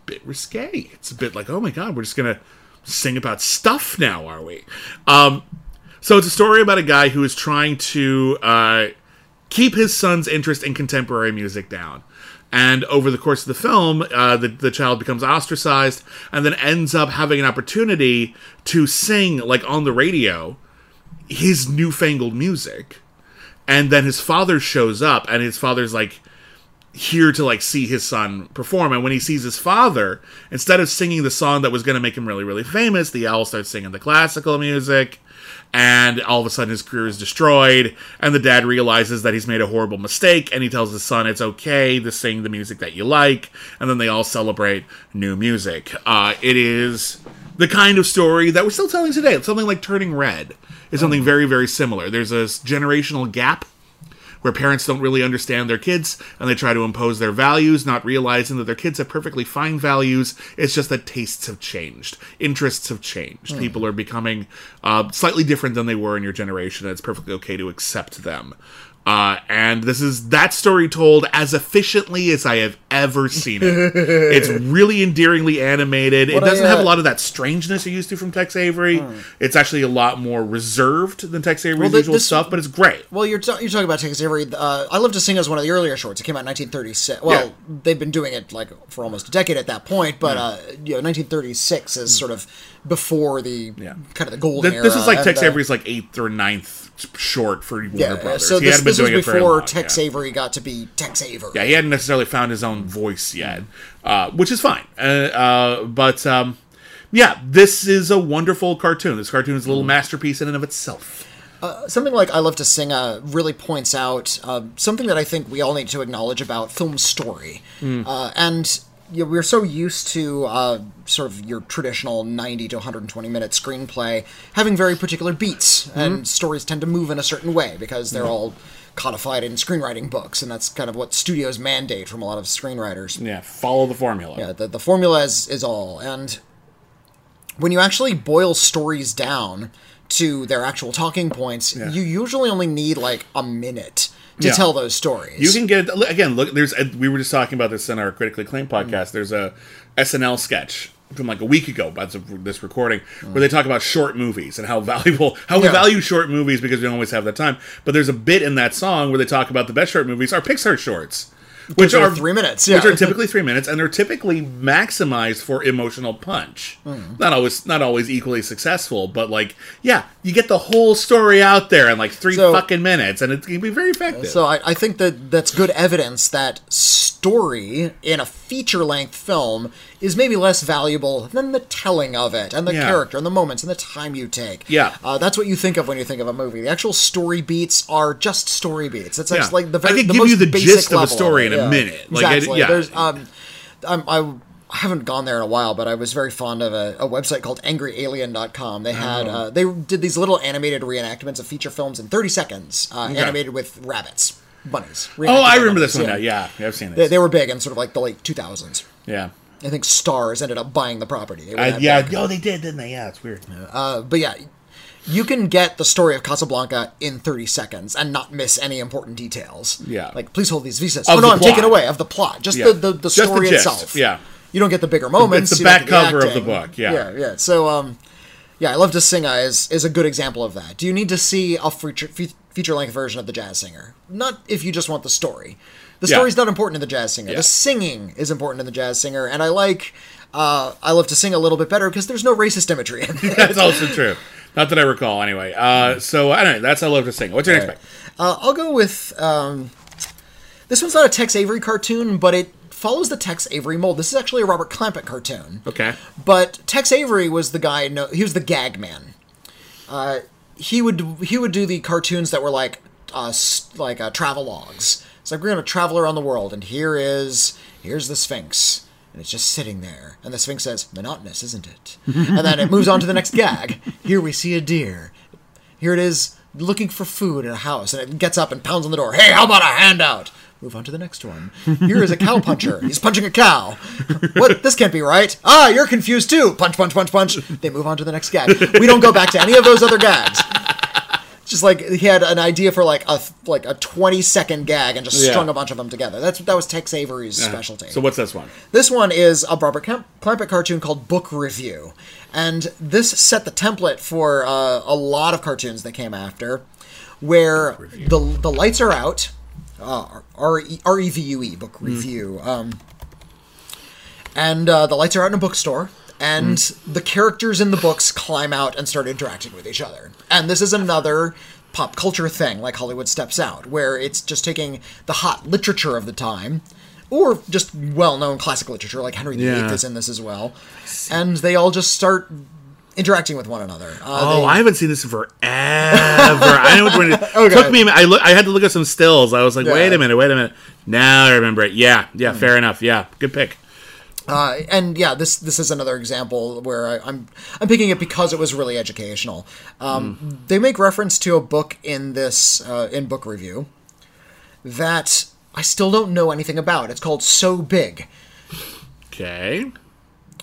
bit risque. It's a bit like oh my god, we're just gonna sing about stuff now, are we? Um, so it's a story about a guy who is trying to uh, keep his son's interest in contemporary music down. And over the course of the film, uh, the, the child becomes ostracized and then ends up having an opportunity to sing, like on the radio, his newfangled music. and then his father shows up, and his father's like here to like see his son perform. And when he sees his father instead of singing the song that was going to make him really really famous the owl starts singing the classical music and all of a sudden his career is destroyed and the dad realizes that he's made a horrible mistake and he tells his son it's okay to sing the music that you like and then they all celebrate new music. Uh, it is the kind of story that we're still telling today. Something like turning red is something very very similar. There's a generational gap where parents don't really understand their kids and they try to impose their values, not realizing that their kids have perfectly fine values. It's just that tastes have changed, interests have changed. People are becoming uh, slightly different than they were in your generation, and it's perfectly okay to accept them. Uh, and this is that story told as efficiently as I have ever seen it. it's really endearingly animated. What it doesn't I, have a uh, lot of that strangeness you're used to from Tex Avery. It's actually a lot more reserved than Tex Avery's the- usual this- stuff, but it's great. Well, you're, ta- you're talking about Tex Avery. Uh, I Love to Sing is one of the earlier shorts. It came out in 1936. Well, Yeah. they've been doing it like for almost a decade at that point, but uh, you know, 1936 is sort of before the. Yeah. kind of the golden Th- this era. is like Tex uh, Avery's like eighth or ninth short for Warner Yeah, Brothers. so he this, this was before long, Tex yeah. Avery got to be Tex Avery. Yeah, he hadn't necessarily found his own voice yet, uh, which is fine. Uh, uh, but um, yeah, this is a wonderful cartoon. This cartoon is a little Mm. masterpiece in and of itself. something like I Love to Sing uh, really points out uh, something that I think we all need to acknowledge about film story. Uh, and you know, we're so used to uh, sort of your traditional 90 to 120 minute screenplay having very particular beats, and stories tend to move in a certain way because they're all codified in screenwriting books, and that's kind of what studios mandate from a lot of screenwriters. Yeah, follow the formula. Yeah, the, the formula is, is all. And when you actually boil stories down to their actual talking points, you usually only need like a minute to Yeah. tell those stories. You can get again. Look, there's uh, we were just talking about this in our critically acclaimed mm-hmm. podcast. There's a SNL sketch from like a week ago about this- this recording mm. where they talk about short movies and how valuable how we value short movies because we don't always have that time. But there's a bit in that song where they talk about the best short movies are Pixar shorts. Which are three minutes, which are typically three minutes, and they're typically maximized for emotional punch. Hmm. Not always, not always equally successful, but like, yeah, you get the whole story out there in like three So- fucking minutes, and it can be very effective. so I, I think that that's good evidence that story in a feature length film is maybe less valuable than the telling of it and the Yeah. character and the moments and the time you take. Yeah. uh, that's what you think of when you think of a movie. The actual story beats are just story beats. It's Yeah. like the I very could the give most you the gist of a story it, in a yeah. minute. Like, I- Exactly. yeah. There's um, I'm, I I haven't gone there in a while, but I was very fond of a, a website called AngryAlien.com. They had Oh. uh, they did these little animated reenactments of feature films in 30 seconds, uh, animated with rabbits, bunnies. Oh, I remember this one now. Yeah, yeah, I've seen They, they were big in sort of like the late 2000s. yeah. I think Starz ended up buying the property. I, yeah, big. oh, they did, didn't they? Yeah, it's weird. Uh, but yeah, you can get the story of Casablanca in 30 seconds and not miss any important details. Yeah. Like, please hold these visas. Of oh, no, I'm taking away of the plot. Just Yeah. the, the, the Just the story itself. yeah. You don't get the bigger moments. It's the back cover of the book, yeah. Yeah, yeah. So, um, yeah, I Love to Sing is, is a good example of that. Do you need to see a feature, feature-length version of The Jazz Singer? Not if you just want the story. The Yeah. story's not important in The Jazz Singer. Yeah. The singing is important in The Jazz Singer, and I like... Uh, I love to sing a little bit better because there's no racist imagery in it. That's also true. Not that I recall, anyway. Uh, so, anyway, that's I love to sing. What's your next Right. pick? Uh, I'll go with um, this one's not a Tex Avery cartoon, but it follows the Tex Avery mold. This is actually a Robert Clampett cartoon, Okay. but Tex Avery was the guy. No, he was the gag man. Uh, he would he would do the cartoons that were like uh, like uh, travelogues. Like we're gonna travel around the world, and here is here's the Sphinx. And it's just sitting there. And the Sphinx says, monotonous, isn't it? and then it moves on to the next gag. Here we see a deer. Here it is looking for food in a house, and it gets up and pounds on the door. Hey, how about a handout? Move on to the next one. Here is a cow puncher. He's punching a cow. What? This can't be right. Ah, you're confused too. Punch, punch, punch, punch. They move on to the next gag. We don't go back to any of those other gags. Just like he had an idea for like a like a twenty second gag and just Yeah. strung a bunch of them together. That's that was Tex Avery's specialty. So, what's this one? This one is a Robert Clamp- Clampett cartoon called Book Revue, and this set the template for uh, a lot of cartoons that came after, where the the lights are out, uh, R E V U E Book Revue, um, and uh, the lights are out in a bookstore. And the characters in the books climb out and start interacting with each other. And this is another pop culture thing like Hollywood Steps Out, where it's just taking the hot literature of the time, or just well known classic literature like Henry VIII Yeah. is in this as well, and they all just start interacting with one another. Uh, Oh, they- I haven't seen this forever. I know what it Okay. took me. I look. I had to look at some stills. I was like, wait a minute, wait a minute. Now I remember it. Yeah, yeah, fair enough. Yeah, good pick. Uh, and yeah, this this is another example where I, I'm I'm picking it because it was really educational. Um, They make reference to a book in this uh, in book revue that I still don't know anything about. It's called So Big. Okay.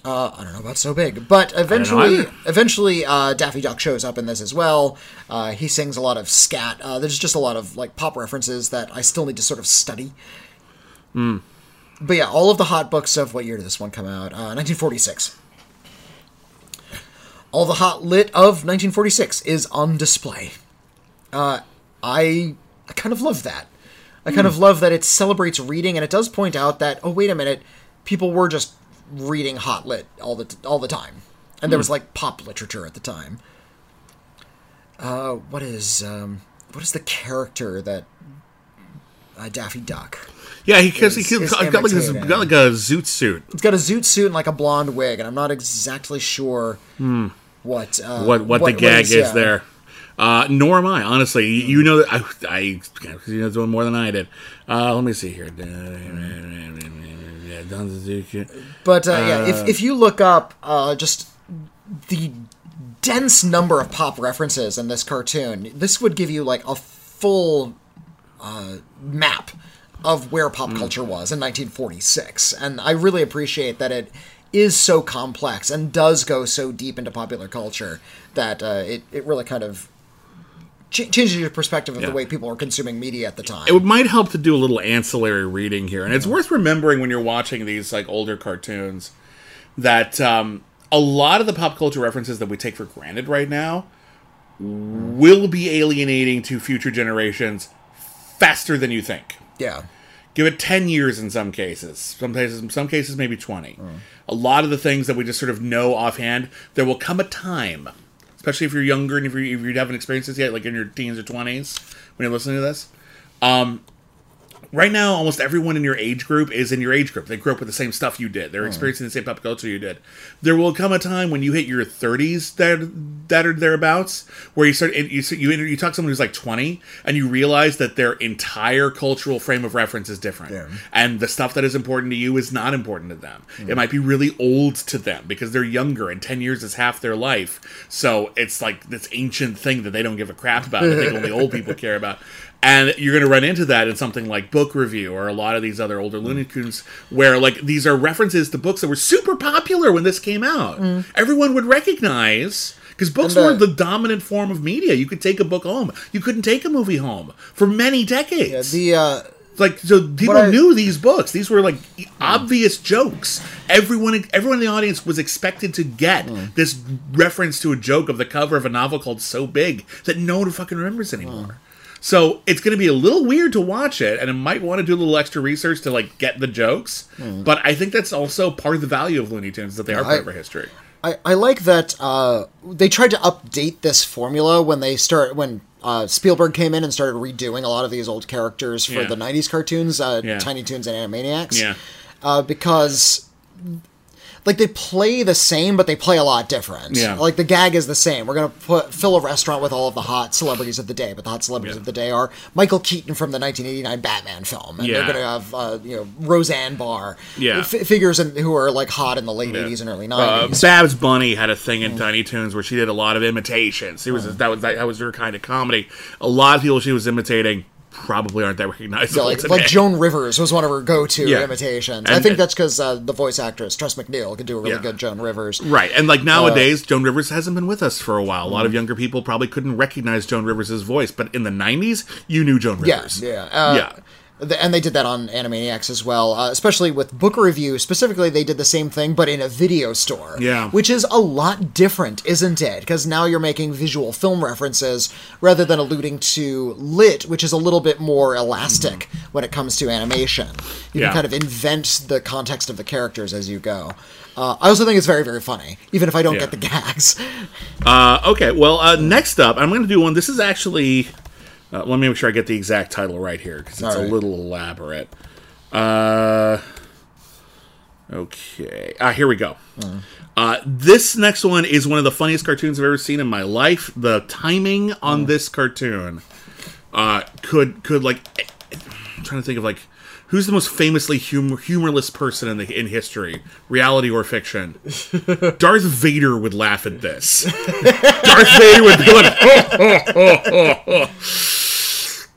Uh, I don't know about So Big, but eventually, eventually, uh, Daffy Duck shows up in this as well. Uh, he sings a lot of scat. Uh, there's just a lot of like pop references that I still need to sort of study. But yeah, all of the hot books of what year did this one come out? Uh, 1946. All the hot lit of 1946 is on display. Uh, I I kind of love that. I kind of love that it celebrates reading, and it does point out that oh wait a minute, people were just reading hot lit all the all the time, and there was like pop literature at the time. Uh, what is um, what is the character that uh, Daffy Duck? Yeah, he because he Is- is got like imitating. got like a zoot suit. It's got a zoot suit and like a blonde wig, and I'm not exactly sure what uh, What what, the gag is, yeah. there? Uh, nor am I honestly. You, you know that I, I you know doing more than I did. Uh, let me see here. But uh, yeah, if, if you look up uh, just the dense number of pop references in this cartoon, this would give you like a full uh, map of where pop culture was in 1946. And I really appreciate that it is so complex and does go so deep into popular culture that uh, it, it really kind of ch- changes your perspective of Yeah. the way people were consuming media at the time. it might help to do a little ancillary reading here, and it's worth remembering when you're watching these like older cartoons that um, a lot of the pop culture references that we take for granted right now will be alienating to future generations faster than you think. yeah. Give it 10 years in some cases. Some cases, in some cases maybe 20. A lot of the things that we just sort of know offhand, there will come a time, especially if you're younger and if, you're, if you haven't experienced this yet, like in your teens or 20s when you're listening to this. Um, right now, almost everyone in your age group is in your age group. They grew up with the same stuff you did. They're hmm. experiencing the same pop culture you did. There will come a time when you hit your 30s that that are thereabouts, where you start you you you talk to someone who's like 20, and you realize that their entire cultural frame of reference is different, Yeah. and the stuff that is important to you is not important to them. It hmm. might be really old to them because they're younger, and 10 years is half their life. So it's like this ancient thing that they don't give a crap about. That think only old people care about. And you're going to run into that in something like Book Revue or a lot of these other older Looney Tunes, where like these are references to books that were super popular when this came out. Mm. Everyone would recognize because books were the dominant form of media. You could take a book home. You couldn't take a movie home for many decades. The uh, like so, people I- knew these books. These were like obvious jokes. Everyone, everyone in the audience was expected to get mm. this reference to a joke of the cover of a novel called "So Big" that no one fucking remembers anymore. Mm. So it's going to be a little weird to watch it, and it might want to do a little extra research to like get the jokes. But I think that's also part of the value of Looney Tunes that they are part I- of our history. I, I like that uh, they tried to update this formula when they start when uh, Spielberg came in and started redoing a lot of these old characters for Yeah. the '90s cartoons, uh, Yeah. Tiny Toons and Animaniacs. Yeah. uh, because like they play the same, but they play a lot different. Yeah. Like the gag is the same. We're gonna put fill a restaurant with all of the hot celebrities of the day, but the hot celebrities Yeah. of the day are Michael Keaton from the 1989 Batman film, and Yeah. they're gonna have uh, you know Roseanne Barr, Yeah. f- figures in, who are like hot in the late 80s and early 90s. Uh, Babs Bunny had a thing in Tiny Toons where she did a lot of imitations. It was that was that, was her kind of comedy. A lot of people she was imitating probably aren't that Yeah, recognizable like, today. like Joan Rivers was one of her go-to Yeah. imitations. And- I think that's because uh, the voice actress Tress MacNeille could do a really Yeah. good Joan Rivers. Right, and Uh, like nowadays, Joan Rivers hasn't been with us for a while. A lot of younger people probably couldn't recognize Joan Rivers' voice, but in the '90s, you knew Joan Yeah, Rivers. yeah, uh, yeah. And they did that on Animaniacs as well, uh, especially with book revue. Specifically, they did the same thing, but in a video store. Yeah. Which is a lot different, isn't it? Because now you're making visual film references rather than alluding to lit, which is a little bit more elastic when it comes to animation. You Mm-hmm. Yeah. can kind of invent the context of the characters as you go. Uh, I also think it's very, very funny, even if I don't Yeah. get the gags. Uh, okay, well, uh, next up, I'm going to do one. This is actually Uh, let me make sure I get the exact title right here because it's All a little elaborate. Uh, okay. Ah, here we go. Uh, this next one is one of the funniest cartoons I've ever seen in my life. The timing on this cartoon uh, could could like I'm trying to think of like who's the most famously humor, humorless person in the in history, reality or fiction. Darth Vader would laugh at this. Darth Vader would be like,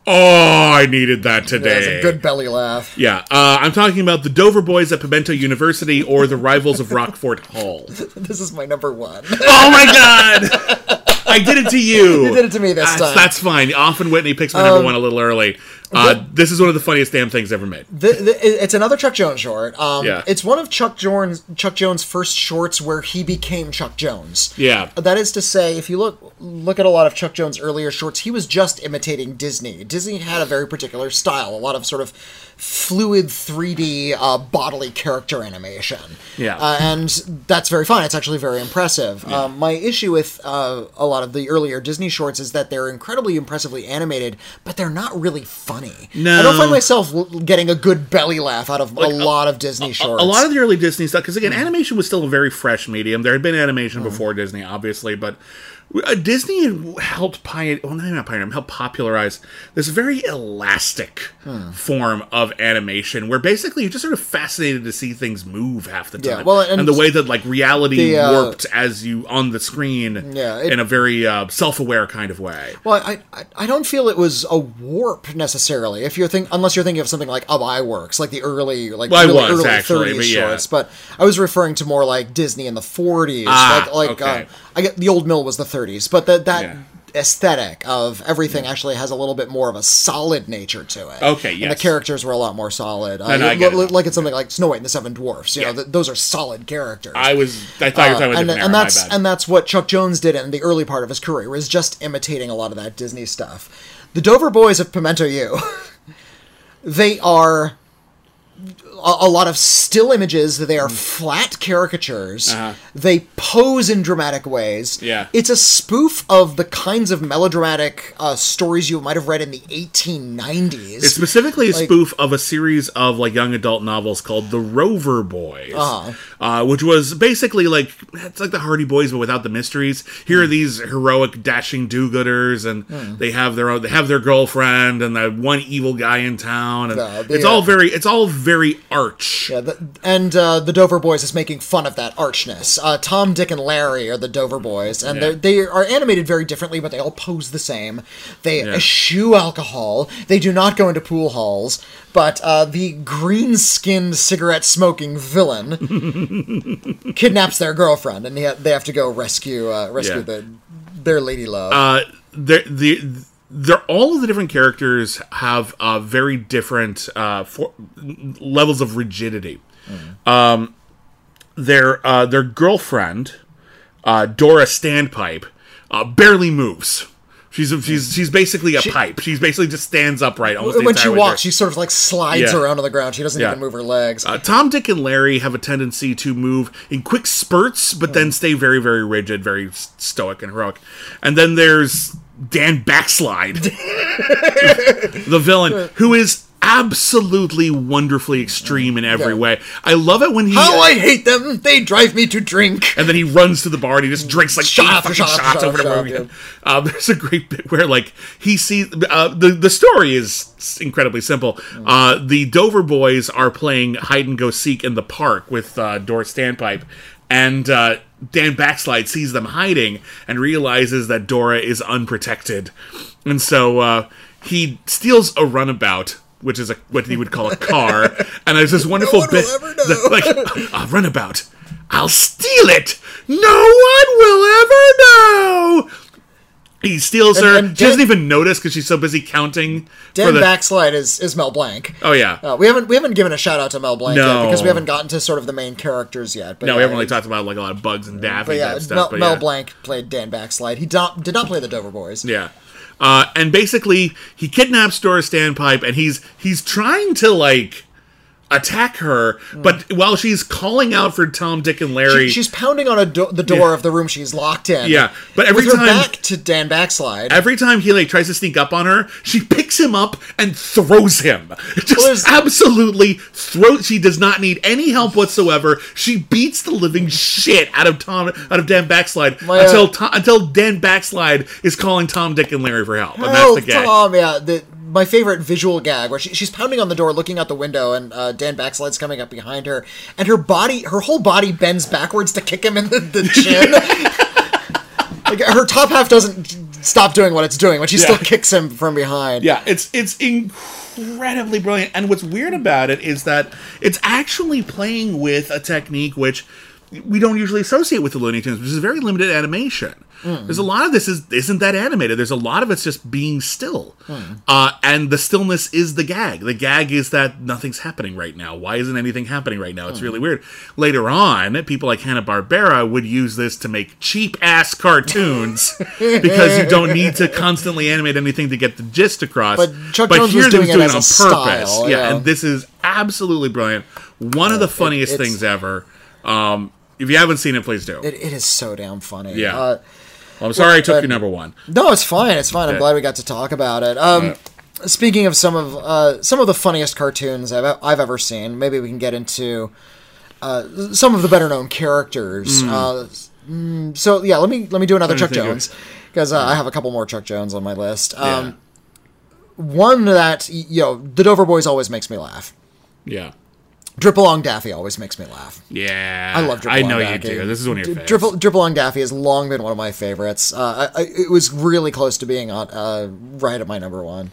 "Oh, I needed that today." That's a good belly laugh. Yeah, uh, I'm talking about the Dover Boys at Pimento University or the Rivals of Roquefort Hall. This is my number one. Oh my god! I did it to you. You did it to me this That's, time. Um, that's fine. Often Whitney picks my number one a little early. Uh, this is one of the funniest damn things ever made. The, the, it's another Chuck Jones short. Um, Yeah. It's one of Chuck Jones Chuck Jones' first shorts where he became Chuck Jones. Yeah. That is to say, if you look look at a lot of Chuck Jones' earlier shorts, he was just imitating Disney. Disney had a very particular style, a lot of sort of fluid 3D uh, bodily character animation. Yeah. Uh, and that's very fun. It's actually very impressive. Um, my issue with uh, a lot of the earlier Disney shorts is that they're incredibly impressively animated, but they're not really funny. No. I don't find myself getting a good belly laugh out of a lot of Disney shorts. A lot of the early Disney stuff, because again, Mm. animation was still a very fresh medium. There had been animation before Disney, obviously, but Disney helped pioneer, well, not pioneer, helped popularize this very elastic Hmm. form of animation, where basically you're just sort of fascinated to see things move half the Yeah, time. well, and the way that like reality the, uh, warped as you on the screen, Yeah, it- in a very uh, self-aware kind of way. Well, I, I I don't feel it was a warp necessarily. If you're think unless you're thinking of something like Ub Iwerks, like the early like Well, really was, early actually, 30s but yeah. shorts. But I was referring to more like Disney in the 40s. Ah, like like okay. uh, I get the old mill was the 30s, but that that Yeah. aesthetic of everything actually has a little bit more of a solid nature to it. Okay, And the characters were a lot more solid. Uh, no, I li- get it like it's something like Snow White and the Seven Dwarfs. You Yeah. know, th- those are solid characters. I was, I thought you were talking about Uh, and, and era, that's and that's what Chuck Jones did in the early part of his career was just imitating a lot of that Disney stuff. The Dover Boys of Pimento U, they are a, a lot of still images. They Mm. are flat caricatures. They pose in dramatic ways. Uh-huh. Yeah. it's a spoof of the kinds of melodramatic uh, stories you might have read in the 1890s. It's specifically a Like- spoof of a series of like young adult novels called The Rover Boys, Uh-huh. uh, which was basically like it's like the Hardy Boys but without the mysteries. Here Hmm. are these heroic, dashing do-gooders, and they have their own. They have their girlfriend and the one evil guy in town, and it's all very it's all very arch. Yeah, the, and uh, the Dover Boys is making fun of that archness. Uh, Tom, Dick, and Larry are the Dover Boys, and Yeah. they're animated very differently, but they all pose the same. They Yeah. eschew alcohol. They do not go into pool halls. But uh, the green-skinned, cigarette-smoking villain kidnaps their girlfriend, and ha- they have to go rescue uh, rescue Yeah. the their lady love. uh, the they're all of the different characters have uh, very different uh, for, levels of rigidity. Um, their uh, their girlfriend, uh, Dora Standpipe, uh, barely moves. She's she's she's basically a pipe. She's basically just stands upright almost when she walks, she sort of like slides Yeah. around on the ground. She doesn't Yeah. even move her legs. Uh, Tom, Dick, and Larry have a tendency to move in quick spurts, but then stay very, very rigid, very stoic and heroic. And then there's Dan Backslide, the villain, who is absolutely wonderfully extreme in every Yeah. way. I love it when he. How I hate them! They drive me to drink. and then he runs to the bar and he just drinks like Shot fucking shot shots shot over and after over shot, again. Um, there's a great bit where like he sees uh, the the story is incredibly simple. Uh, the Dover boys are playing hide and go seek in the park with uh, Doris Standpipe, and uh, Dan Backslide sees them hiding and realizes that Dora is unprotected, and so uh, he steals a runabout. Which is a what he would call a car, and there's this wonderful will bit, the- like a runabout. I'll steal it. No one will ever know. He steals And- her. and she doesn't even notice because she's so busy counting. Dan the, Backslide is, is Mel Blanc. Oh yeah. Uh, we haven't we haven't given a shout out to Mel Blanc No. yet because we haven't gotten to sort of the main characters yet. But no, yeah, we haven't really talked about like a lot of bugs and Daffy But yeah, type stuff. Mel, but Mel yeah. Blanc played Dan Backslide. He don't, did not play the Dover Boys. Yeah. Uh, and basically, he kidnaps Doris Standpipe, and he's he's trying to like attack her, but while she's calling out for Tom, Dick, and Larry, She's pounding on a do- the door of the room she's locked in. Yeah, but every with her time- back to Dan Backslide. every time he like tries to sneak up on her, she picks him up and throws him. Just there's- absolutely throw. She does not need any help whatsoever. She beats the living shit out of Tom, out of Dan Backslide My, uh, until Tom, until Dan Backslide is calling Tom, Dick, and Larry for help, and that's Help, the gag. Tom! Yeah, the, my favorite visual gag where she, she's pounding on the door, looking out the window, and uh, Dan Backslide's coming up behind her, and her body, her whole body bends backwards to kick him in the, the chin. like her top half doesn't stop doing what it's doing, but she still kicks him from behind. Yeah, it's it's incredibly brilliant. And what's weird about it is that it's actually playing with a technique which we don't usually associate with the Looney Tunes, which is very limited animation. There's a lot of this is isn't that animated. There's a lot of it's just being still, uh, and the stillness is the gag. The gag is that nothing's happening right now. Why isn't anything happening right now? It's really weird. Later on, people like Hanna Barbera would use this to make cheap ass cartoons because you don't need to constantly animate anything to get the gist across. But Chuck Jones was here doing they it on purpose. style, yeah, yeah. and this is absolutely brilliant. One of the funniest it's- things ever. Um, if you haven't seen it, please do. It, it is so damn funny. Yeah. Uh, Well, I'm sorry I took your number one. No, it's fine. It's fine. I'm glad we got to talk about it. Um, Speaking of some of uh, some of the funniest cartoons I've, I've ever seen, maybe we can get into uh, some of the better known characters. Uh, mm, so yeah, let me let me do another Chuck Jones because uh, I have a couple more Chuck Jones on my list. Um, One that you know, the Dover Boys always makes me laugh. Yeah. Drip Along Daffy always makes me laugh. Yeah. I love Drip I know Daffy. you do. This is one of your favorites. Drip, Drip Along Daffy has long been one of my favorites. Uh, I, I, it was really close to being on uh, right at my number one.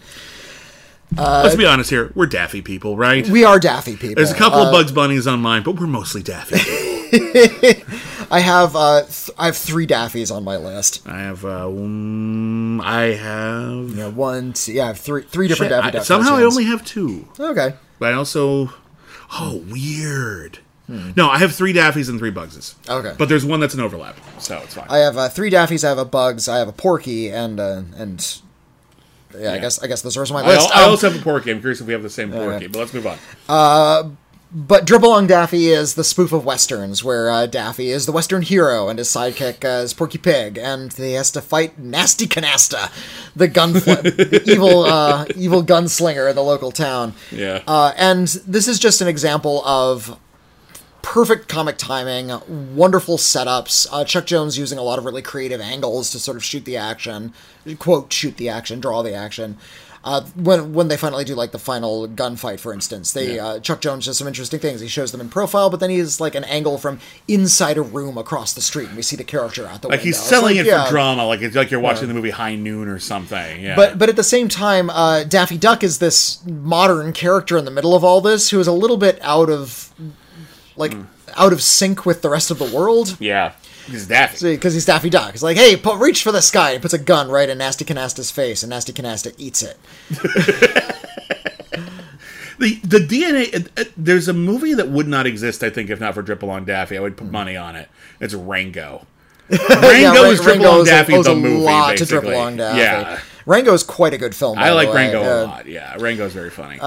Let's be honest here. We're Daffy people, right? We are Daffy people. There's a couple Uh, of Bugs Bunnies on mine, but we're mostly Daffy. I have uh, th- I have three Daffys on my list. I have. Uh, um, I have. Yeah, one, two, yeah, I have three three different Shit, Daffy I- Duck somehow I only have two, okay. but I also. Oh, weird. No, I have three Daffys and three Bugses. Okay. But there's one that's an overlap, so it's fine. I have uh, three Daffys. I have a Bugs. I have a Porky, and uh, and yeah, I guess I guess those are my I, list. I Um, also have a Porky. I'm curious if we have the same Porky, but let's move on. But Drip Along Daffy is the spoof of westerns, where uh, Daffy is the western hero and his sidekick uh, is Porky Pig, and he has to fight Nasty Canasta, the gun, the evil, uh, evil gunslinger in the local town. Yeah. Uh, and this is just an example of perfect comic timing, wonderful setups. Uh, Chuck Jones using a lot of really creative angles to sort of shoot the action, quote, shoot the action, draw the action. Uh, when when they finally do like the final gunfight, for instance, they uh, Chuck Jones does some interesting things. He shows them in profile, but then he's like an angle from inside a room across the street, and we see the character out the window. like window. he's selling like, it yeah. for drama, like it's like you're watching the movie High Noon or something. Yeah. But but at the same time, uh, Daffy Duck is this modern character in the middle of all this who is a little bit out of like Hmm. out of sync with the rest of the world yeah, he's Daffy. because he's Daffy Duck. He's like, hey, put, reach for the sky. He puts a gun right in Nasty Canasta's face, and Nasty Canasta eats it. The the DNA. It, it- there's a movie that would not exist, I think, if not for Drip Along Daffy. I would put money on it. It's Rango. Rango Ra- is Drip Rango Along Daffy owes the a movie. lot basically. to Drip Along Daffy. Yeah, Rango is quite a good film. by I the like way. Rango Uh, a lot. Yeah, Rango's very funny.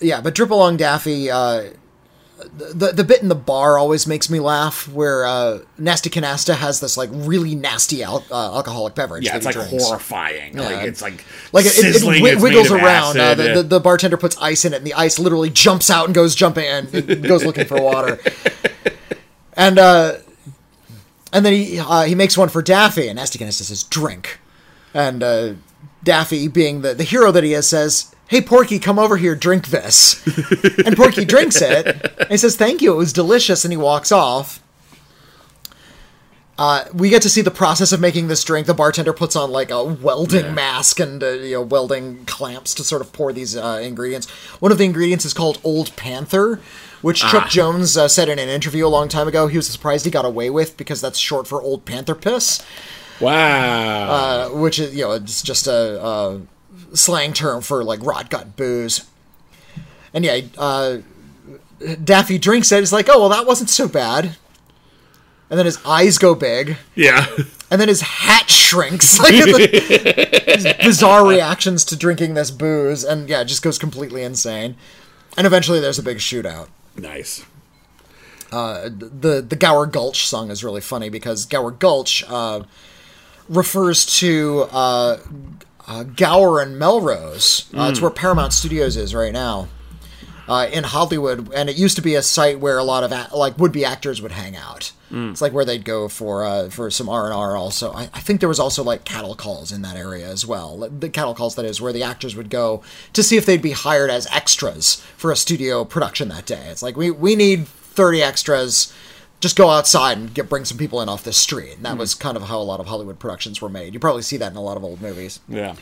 yeah, but Drip Along Daffy, uh, the the bit in the bar always makes me laugh, where uh, Nasty Canasta has this like really nasty al- uh, alcoholic beverage. yeah, it's like drinks. horrifying. Like it's like Like it, it, it wiggles around. Uh, the, the, the bartender puts ice in it, and the ice literally jumps out and goes jumping and goes looking for water. And uh, and then he uh, he makes one for Daffy, and Nasty Canasta says, "Drink." And uh, Daffy, being the, the hero that he is, says, "Hey, Porky, come over here, drink this." and Porky drinks it. And he says, "Thank you, it was delicious," and he walks off. Uh, we get to see the process of making this drink. The bartender puts on like a welding mask and uh, you know welding clamps to sort of pour these uh, ingredients. One of the ingredients is called Old Panther, which Chuck Jones uh, said in an interview a long time ago he was surprised he got away with because that's short for Old Panther piss, wow. uh, which is you know it's just a, a slang term for like rot gut booze. And yeah, uh, Daffy drinks it. He's like, oh well, that wasn't so bad. And then his eyes go big. yeah. and then his hat shrinks. Like the, bizarre reactions to drinking this booze, and yeah, it just goes completely insane. And eventually there's a big shootout. Nice. the the Gower Gulch song is really funny because Gower Gulch uh, refers to uh, uh, Gower and Melrose. Uh, It's where Paramount Studios is right now uh, in Hollywood, and it used to be a site where a lot of a- like would be actors would hang out. It's like where they'd go for uh, for some R and R. Also, I, I think there was also like cattle calls in that area as well. The cattle calls that is where the actors would go to see if they'd be hired as extras for a studio production that day. It's like we we need thirty extras. Just go outside and get bring some people in off the street. And that was kind of how a lot of Hollywood productions were made. You probably see that in a lot of old movies Yeah.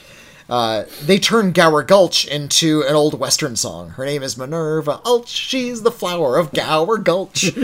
they turned Gower Gulch into an old Western song. Her name is Minerva Ulch. She's the flower of Gower Gulch.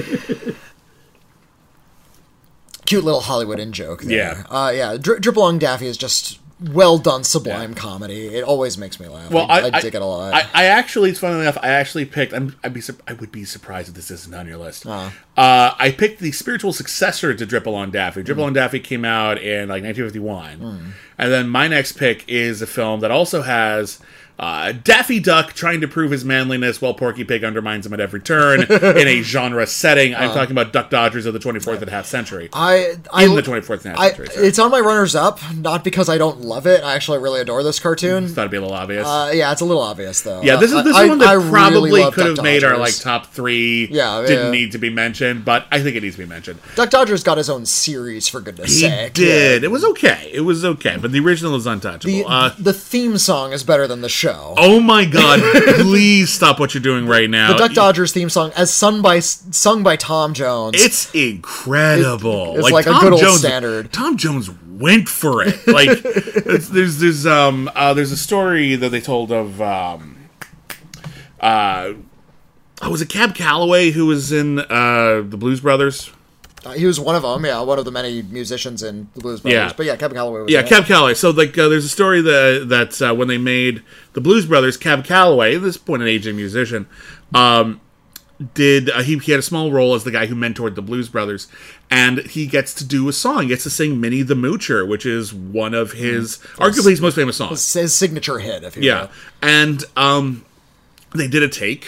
Cute little Hollywood in joke there. Yeah. Uh, yeah. Dri- Drip Along Daffy is just well done, sublime comedy. It always makes me laugh. Well, I, I, I dig it a lot. I, I actually, it's funny enough. I actually picked. I'm, I'd be. I would be surprised if this isn't on your list. Uh-huh. Uh, I picked the spiritual successor to Drip Along Daffy. Drip Along Daffy came out in like 1951, and then my next pick is a film that also has. Uh, Daffy Duck trying to prove his manliness while Porky Pig undermines him at every turn in a genre setting. I'm Uh-huh. talking about Duck Dodgers of the 24th and a half century. I, I, in the 24th and a half I, century. sorry. it's on my runners up, not because I don't love it. I actually really adore this cartoon. Thought it'd be a little obvious. Uh, yeah, it's a little obvious though. Yeah, this is Uh, this I- is one that I really probably love could have made our like top three. Yeah, didn't yeah. need to be mentioned, but I think it needs to be mentioned. Duck Dodgers got his own series for goodness He sake. did. Yeah. It was okay. It was okay, but the original is untouchable. The, uh, the theme song is better than the show. Oh my god! please stop what you're doing right now. the Duck Dodgers theme song, as sung by sung by Tom Jones. It's incredible. It- it's like a good old standard. Tom Jones went for it. Like it's, there's there's um uh, there's a story that they told of um uh oh, was it Cab Calloway who was in uh the Blues Brothers? Uh, he was one of them, yeah, one of the many musicians in the Blues Brothers. Yeah. But yeah, Kevin Calloway was Yeah. Cab Calloway. So like, uh, there's a story that that uh, when they made the Blues Brothers, Cab Calloway, at this point an aging musician, um, did uh, he, he had a small role as the guy who mentored the Blues Brothers, and he gets to do a song. He gets to sing "Minnie the Moocher," which is one of his arguably his most famous songs. His signature hit, if you Yeah, will. and um, they did a take,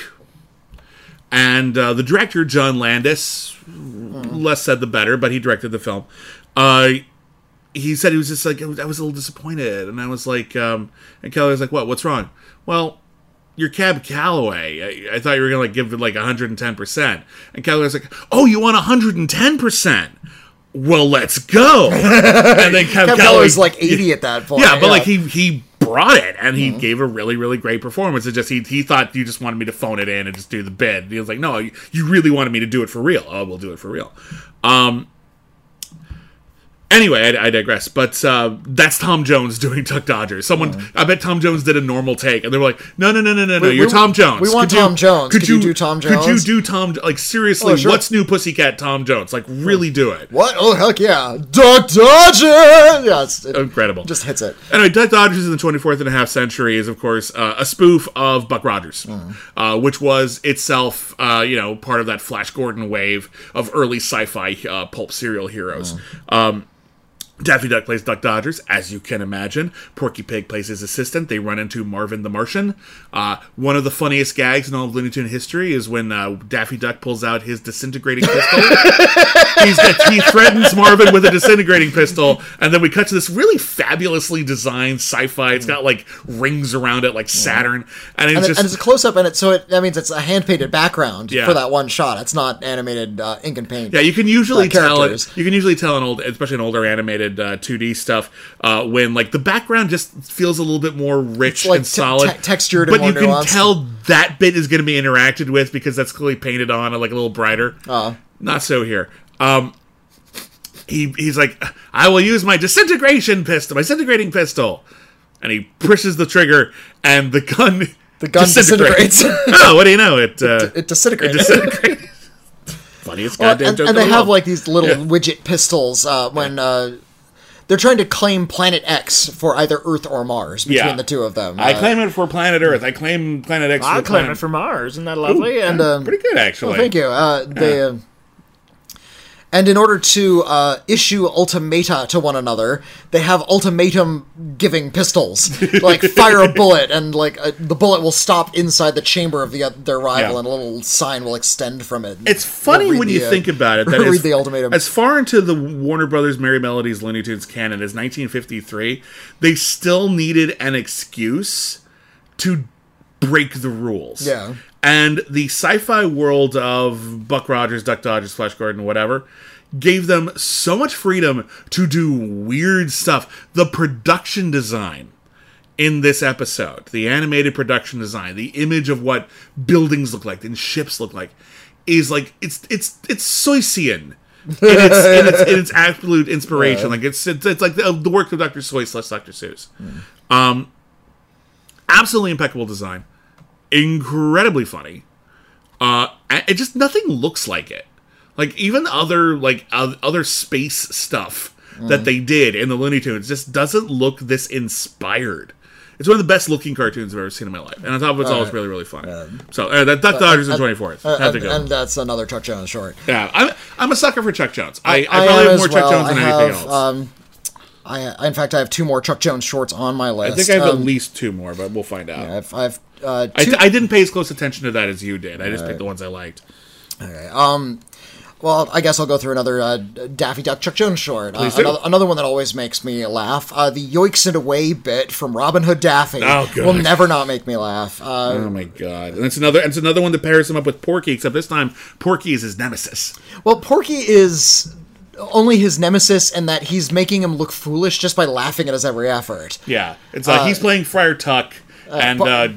and uh, the director John Landis, less said the better, but he directed the film. Uh, he said he was just like I was, a little disappointed, and I was like, um, and Kelly was like, "What? What's wrong?" Well, you're Cab Calloway. I, I thought you were gonna like give it like 110 percent, and Kelly was like, "Oh, you want 110 percent?" Well, let's go. and then Cab, Calloway Calloway's like 80 at that point. yeah, but like he he brought it and he gave a really really great performance. It just he he thought you just wanted me to phone it in and just do the bid. He was like, no, you, you really wanted me to do it for real. Oh, we'll do it for real. Um. Anyway, I, I digress. But uh, that's Tom Jones doing Duck Dodgers. Someone, I bet Tom Jones did a normal take, and they were like, "No, no, no, no, no, no. You're we- Tom Jones. we want Could you- Tom Jones. Could you do Tom Could you Jones?" do Tom? Like seriously, Oh, sure. what's new, Pussycat? Tom Jones. Like really do it. What? Oh, heck yeah. Duck Dodger! Yeah, it's, it Incredible. just hits it. Anyway, Duck Dodgers in the 24th and a half century is, of course, uh, a spoof of Buck Rogers, uh, which was itself, uh, you know, part of that Flash Gordon wave of early sci-fi uh, pulp serial heroes. Um, Daffy Duck plays Duck Dodgers, as you can imagine. Porky Pig plays his assistant. They run into Marvin the Martian. Uh, one of the funniest gags in all of Looney Tune history is when uh, Daffy Duck pulls out his disintegrating pistol. Got, he threatens Marvin with a disintegrating pistol, and then we cut to this really fabulously designed sci-fi. It's got like rings around it, like Saturn, and it's And, just and it's a close up, and it so it that means it's a hand painted background Yeah. for that one shot. It's not animated uh, ink and paint. Yeah, you can usually tell it. You can usually tell in old, especially in older animated uh, 2D stuff, uh, when like the background just feels a little bit more rich like and solid, te- textured and But you can nuanced. tell that bit is going to be interacted with because that's clearly painted on, like a little brighter. Uh. Not so here. Um, he he's like, I will use my disintegration pistol, my disintegrating pistol, and he pushes the trigger, and the gun. The gun disintegrates. oh, what do you know? It uh, it disintegrates. disintegrates. Funniest Well, goddamn and, joke and they the have like these little Yeah. widget pistols uh, when uh, they're trying to claim Planet X for either Earth or Mars between Yeah. the two of them. I Uh, claim it for planet Earth. I claim planet X. I for claim planet. it for Mars. Isn't that lovely? and um, Pretty good, actually. Well, thank you. Uh, they, uh, And in order to uh, issue ultimata to one another, they have ultimatum giving pistols. like fire a bullet, and like uh, the bullet will stop inside the chamber of the their rival, Yeah. and a little sign will extend from it. It's funny We'll when you uh, think about it. That read as, the ultimatum. As far into the Warner Brothers Merrie Melodies Looney Tunes canon as 1953, they still needed an excuse to break the rules. Yeah. And the sci-fi world of Buck Rogers, Duck Dodgers, Flash Gordon, whatever, gave them so much freedom to do weird stuff. The production design in this episode, the animated production design, the image of what buildings look like and ships look like, is like it's it's it's Seussian. in its, in its, in its absolute inspiration, like it's it's, it's like the, the work of Dr. Seuss slash Dr. Seuss. Um, absolutely impeccable design, incredibly funny. Uh, it just nothing looks like it. Like even other like other space stuff that they did in the Looney Tunes just doesn't look this inspired. It's one of the best looking cartoons I've ever seen in my life, and on top of it all, it's really really funny. so uh, that Duck Dodgers and Twenty Fourth have to go. and that's another Chuck Jones short. yeah, I'm I'm a sucker for Chuck Jones. I, I, I probably have more Chuck. Jones than I anything else. Um, I, in fact, I have two more Chuck Jones shorts on my list. I think I have Um, at least two more, but we'll find out. I've, I've uh, I, two, I didn't pay as close attention to that as you did. I just picked the ones I liked. Okay, um, well, I guess I'll go through another uh, Daffy Duck Chuck Jones short. Uh, another, another one that always makes me laugh. Uh, the Yoiks and Away bit from Robin Hood Daffy Oh, will never not make me laugh. Uh, Oh my god! And it's another it's another one that pairs him up with Porky, except this time Porky is his nemesis. well, Porky is only his nemesis in that he's making him look foolish just by laughing at his every effort. Yeah, it's uh, he's playing Friar Tuck, and but- uh,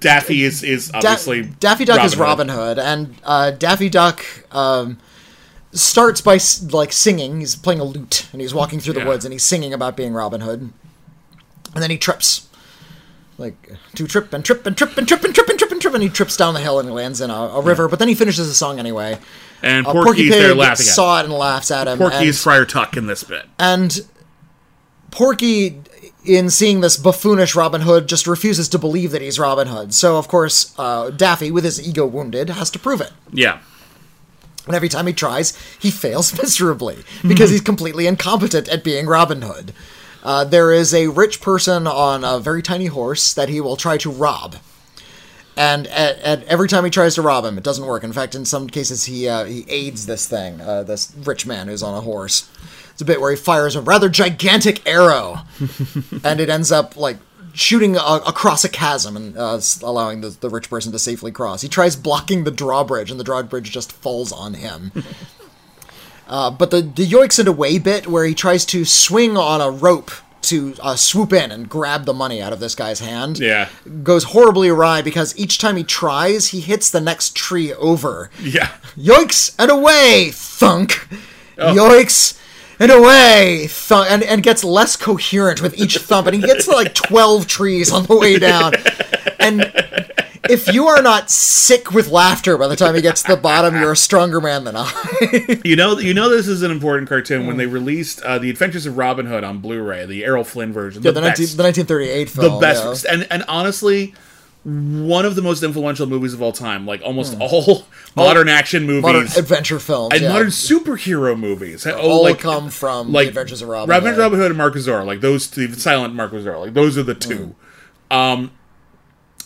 Daffy is is Da- obviously Daffy Duck is Robin Hood, and uh, Daffy Duck um, starts by like singing. He's playing a lute, and he's walking through the Yeah. woods, and he's singing about being Robin Hood. And then he trips, like to trip and trip and trip and trip and trip and trip and trip, and he trips down the hill and he lands in a, a river. But then he finishes the song anyway. and Uh, Porky's Porky there laughing at. him. saw it and laughs at him. Porky and- is Friar Tuck in this bit. and Porky, in seeing this buffoonish Robin Hood, just refuses to believe that he's Robin Hood. So, of course, uh, Daffy, with his ego wounded, has to prove it. Yeah, And every time he tries, he fails miserably because he's completely incompetent at being Robin Hood. Uh, there is a rich person on a very tiny horse that he will try to rob. And at, at every time he tries to rob him, it doesn't work. In fact, in some cases, he uh, he aids this thing, uh, this rich man who's on a horse. It's a bit where he fires a rather gigantic arrow, and it ends up like shooting a, across a chasm and uh, allowing the, the rich person to safely cross. He tries blocking the drawbridge, and the drawbridge just falls on him. uh, but the the yoiks and away bit where he tries to swing on a rope to uh, swoop in and grab the money out of this guy's hand yeah, goes horribly awry because each time he tries, he hits the next tree over. yeah. Yoiks and away, thunk. Oh. Yoiks and away, thunk, and, and gets less coherent with each thump, and he gets to like twelve trees on the way down. And if you are not sick with laughter by the time he gets to the bottom, you're a stronger man than I. You know, you know, this is an important cartoon when they Mm. released uh, the Adventures of Robin Hood on Blu-ray, the Errol Flynn version, the, the, 19, best, the 1938 the best, yeah. and and honestly, one of the most influential movies of all time. Like almost Hmm. all modern action movies Modern adventure films. and yeah. modern superhero movies oh, all like, come from like the Adventures of Robin. Hood. Robin Hood and Mark of Zorro, like those two, the silent Mark of Zorro, like those are the two. Um,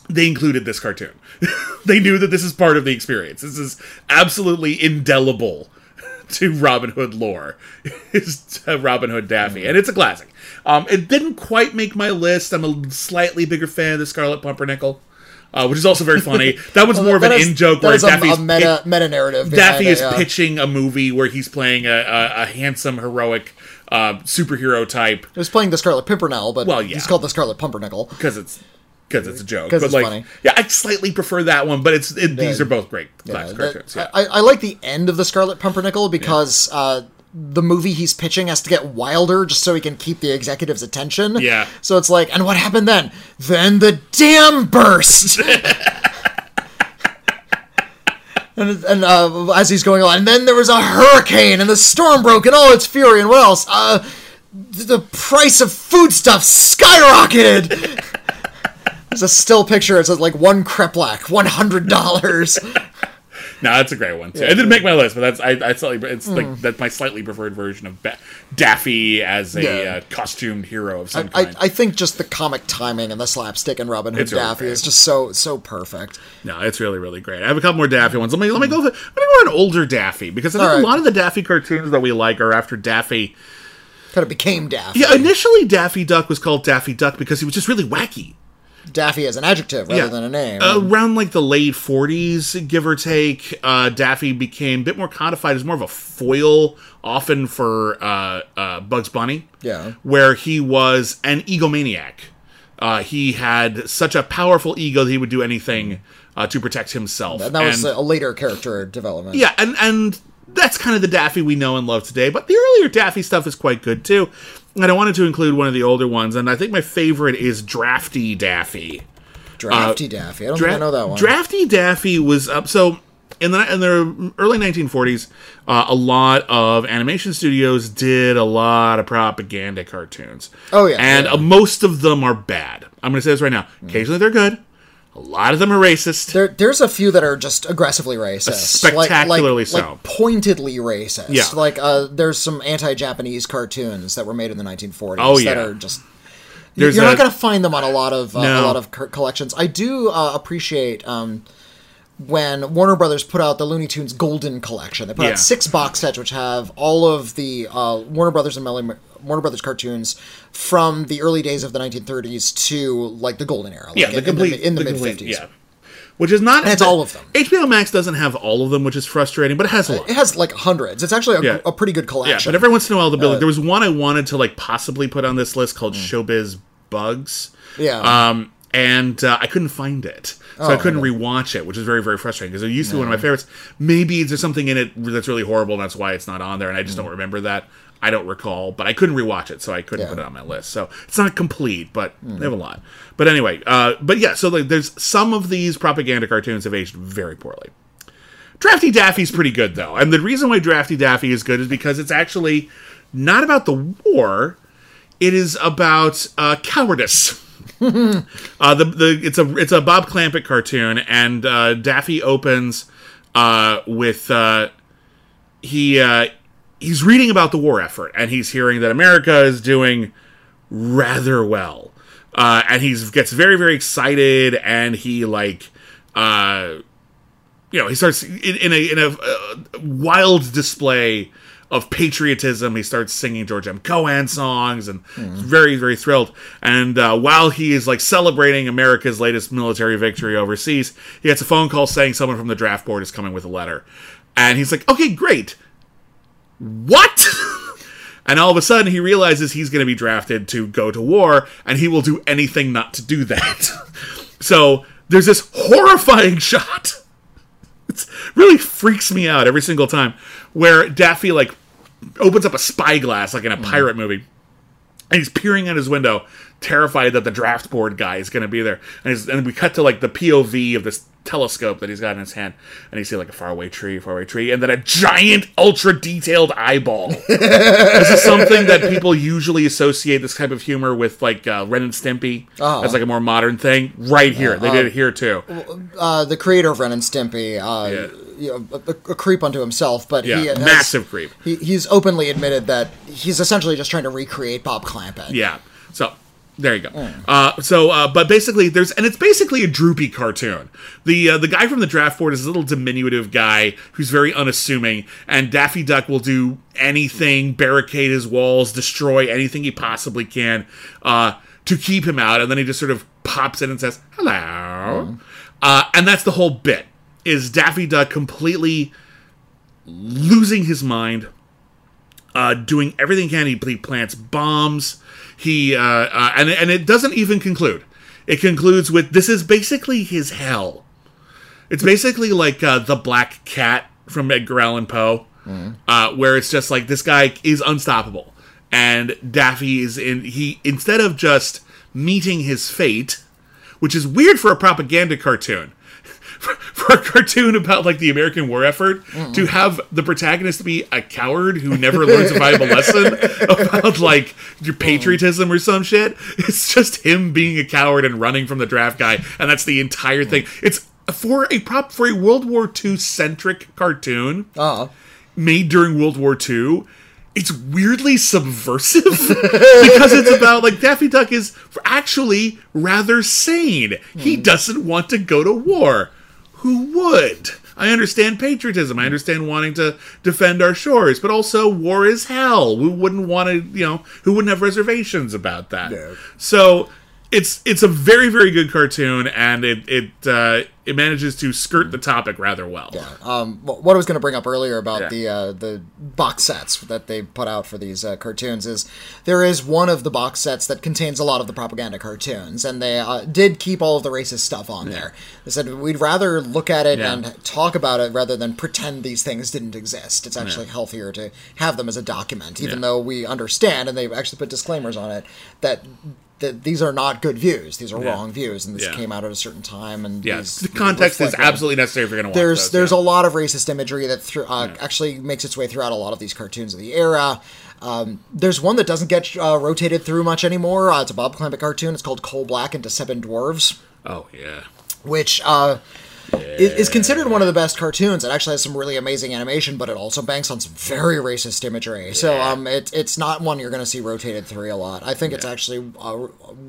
they included this cartoon. they knew that this is part of the experience. This is absolutely indelible to Robin Hood lore. is uh, Robin Hood Daffy, and it's a classic. Um, it didn't quite make my list. I'm a slightly bigger fan of the Scarlet Pumpernickel. Uh, which is also very funny. That was more of an That is- in joke that where is a, Daffy's a meta meta narrative. Daffy is yeah. pitching a movie where he's playing a, a, a handsome, heroic uh, superhero type He was playing the Scarlet Pimpernel, but Well, yeah. he's called the Scarlet Pumpernickel. because it's because it's a joke. 'Cause but it's like, funny. yeah, I slightly prefer that one, but it's it, these are both great Yeah, classic that- cartoons. Yeah. I, I like the end of the Scarlet Pumpernickel because uh, the movie he's pitching has to get wilder just so he can keep the executive's attention. Yeah. So it's like, and what happened then? Then the dam burst. And, and uh, as he's going on, and then there was a hurricane, and the storm broke in all its fury, and what else? Uh, th- the price of foodstuffs skyrocketed. There's a still picture. It says like one kreplach, one hundred dollars. No, that's a great one too. It didn't make my list, but that's I, I slightly it's like that's my slightly preferred version of ba- Daffy as a Mm. Yeah. uh, costumed hero of some I, kind. I think just the comic timing and the slapstick and Robin Hood It's Daffy great. is just so so perfect. no, it's really really great. I have a couple more Daffy ones. Let me let me go. For, let me go an older Daffy because I think All a lot of the Daffy cartoons that we like are after Daffy. Kind of became Daffy. Yeah, initially Daffy Duck was called Daffy Duck because he was just really wacky. Daffy as an adjective rather Yeah. than a name. Around like the late 40s, give or take, uh, Daffy became a bit more codified as more of a foil, often for uh, uh, Bugs Bunny. Yeah. Where he was an egomaniac. Uh, he had such a powerful ego that he would do anything uh, to protect himself. and that was And- a later character development. yeah, and and that's kind of the Daffy we know and love today. But the earlier Daffy stuff is quite good too. And I wanted to include one of the older ones, and I think my favorite is Drafty Daffy. Drafty Daffy. I don't Dra- think I know that one. Drafty Daffy was up. So in the in the early 1940s, uh, a lot of animation studios did a lot of propaganda cartoons. Oh, yeah, and yeah. Uh, most of them are bad. I'm going to say this right now. Occasionally they're good. A lot of them are racist. There, there's a few that are just aggressively racist, Like- Spectacularly like, so. like pointedly racist. Yeah. like uh, there's some anti-Japanese cartoons that were made in the 1940s Oh, yeah. that are just. There's You're a- not going to find them on a lot of uh, a lot of co- collections. I do uh, appreciate um, when Warner Brothers put out the Looney Tunes Golden Collection. They put Yeah. out six box sets which have all of the uh, Warner Brothers and Melly, Warner Brothers cartoons from the early days of the 1930s to like the golden era. Like yeah, in, the complete in the, the mid complete- 50s. Yeah. Which is not. And it's all of them. HBO Max doesn't have all of them, which is frustrating, but it has a lot. It has like hundreds. It's actually a, Yeah. a pretty good collection. Yeah, but every once in a while, the Uh, there was one I wanted to like possibly put on this list called Showbiz Bugs. Mm. Yeah. Um, and uh, I couldn't find it, so I Oh, couldn't rewatch it, which is very very frustrating because it used to be one of my favorites. Maybe there's something in it that's really horrible, and that's why it's not on there, and I just don't remember that. I don't recall, but I couldn't rewatch it, so I couldn't Yeah. put it on my list. So it's not complete, but they have a lot. But anyway, uh, but yeah, so like, there's some of these propaganda cartoons have aged very poorly. Drafty Daffy's pretty good though, and the reason why Drafty Daffy is good is because it's actually not about the war; it is about uh, cowardice. uh, the the it's a it's a Bob Clampett cartoon, and uh, Daffy opens uh, with uh, he uh, he's reading about the war effort, and he's hearing that America is doing rather well. Uh, and he gets very, very excited, and he like, uh, you know, he starts in, in a in a uh, wild display of patriotism. He starts singing George M. Cohan songs, and he's very, very thrilled. And uh, while he is like celebrating America's latest military victory overseas, he gets a phone call saying someone from the draft board is coming with a letter, and he's like, "Okay, great." What? And all of a sudden, he realizes he's going to be drafted to go to war, and he will do anything not to do that. so there's this horrifying shot. It really freaks me out every single time, where Daffy like opens up a spyglass like in a mm-hmm. pirate movie, and he's peering out his window, terrified that the draft board guy is going to be there. And, and we cut to like the POV of this telescope that he's got in his hand, and you see like a faraway tree, faraway tree, and then a giant, ultra detailed eyeball. this is something that people usually associate this type of humor with, like uh, Ren and Stimpy, Oh. as like a more modern thing. Right here, they did it here too. uh, the creator of Ren and Stimpy, uh, Yeah. you know, a, a creep unto himself, but Yeah, he has, massive creep. He, he's openly admitted that he's essentially just trying to recreate Bob Clampett. Yeah. So there you go. Uh, so, uh, but basically, there's and it's basically a droopy cartoon. The uh, the guy from the draft board is a little diminutive guy who's very unassuming, and Daffy Duck will do anything, barricade his walls, destroy anything he possibly can uh, to keep him out, and then he just sort of pops in and says hello, uh, and that's the whole bit. Is Daffy Duck completely losing his mind? uh, doing everything he can. He plants bombs. He uh, uh, and and it doesn't even conclude. It concludes with this is basically his hell. It's basically like uh, the Black Cat from Edgar Allan Poe, uh, where it's just like this guy is unstoppable, and Daffy is in. He instead of just meeting his fate, which is weird for a propaganda cartoon. For a cartoon about like the American war effort, to have the protagonist be a coward who never learns a valuable lesson about like your mm. patriotism or some shit, it's just him being a coward and running from the draft guy, and that's the entire thing. Mm. It's for a prop for a World War II centric cartoon Uh, made during World War II, it's weirdly subversive because it's about like Daffy Duck is actually rather sane. He hmm. doesn't want to go to war. Who would? I understand patriotism. I understand wanting to defend our shores, but also war is hell. Who wouldn't want to, you know, who wouldn't have reservations about that? Yeah. So it's it's a very very good cartoon, and it it uh, it manages to skirt the topic rather well. Yeah. um, what I was going to bring up earlier about Yeah. the uh, the box sets that they put out for these uh, cartoons is there is one of the box sets that contains a lot of the propaganda cartoons, and they uh, did keep all of the racist stuff on there. They said we'd rather look at it Yeah. and talk about it rather than pretend these things didn't exist. It's actually healthier to have them as a document, even Yeah. though we understand, and they've actually put disclaimers on it that. That these are not good views; these are Yeah. wrong views, and this Yeah. came out at a certain time. And these the context is absolutely necessary if you're going to watch there's those, there's yeah. a lot of racist imagery that uh, actually makes its way throughout a lot of these cartoons of the era. Um, there's one that doesn't get uh, rotated through much anymore. Uh, it's a Bob Clampett cartoon. It's called Coal Black and Seven Dwarves, Oh yeah. which uh, i- is considered one of the best cartoons. It actually has some really amazing animation, but it also banks on some very racist imagery. So um, it, it's not one you're going to see rotated three a lot. I think it's actually uh,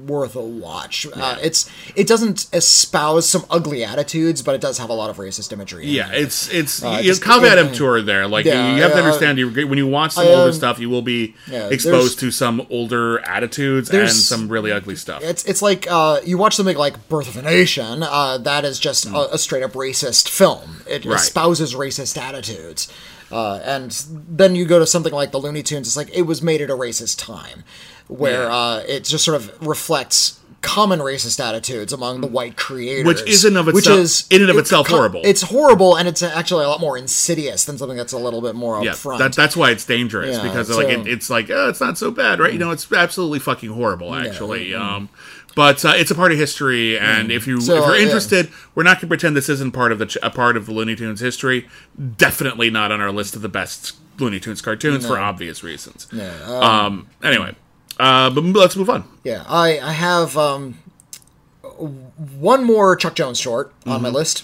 worth a watch. Uh, it's it doesn't espouse some ugly attitudes, but it does have a lot of racist imagery. in Yeah, it. it's it's Uh, you just- caveat yeah, emptor there. Like yeah, you have to uh, understand, you when you watch some I, older um, stuff, you will be yeah, exposed to some older attitudes and some really ugly stuff. It's it's like uh, you watch something like Birth of a Nation. Uh, that is just a, a straight up racist film. It. Right. espouses racist attitudes. Uh, and then you go to something like the Looney Tunes. It's like it was made at a racist time, where Yeah. uh, it just sort of reflects common racist attitudes among the white creators, Which is in of itself, which is in and of it's itself co- horrible. It's horrible, and it's actually a lot more insidious than something that's a little bit more yeah, upfront. that, that's why it's dangerous Yeah, because like it, it's like oh, it's not so bad, right? You know, it's absolutely fucking horrible, actually. Um, but uh, it's a part of history, and if you So, if you're yeah. interested, we're not going to pretend this isn't part of the ch- a part of the Looney Tunes history. Definitely not on our list of the best Looney Tunes cartoons for obvious reasons. Yeah, Um. Anyway, uh, but let's move on. Yeah, I I have um, one more Chuck Jones short on Mm-hmm. my list,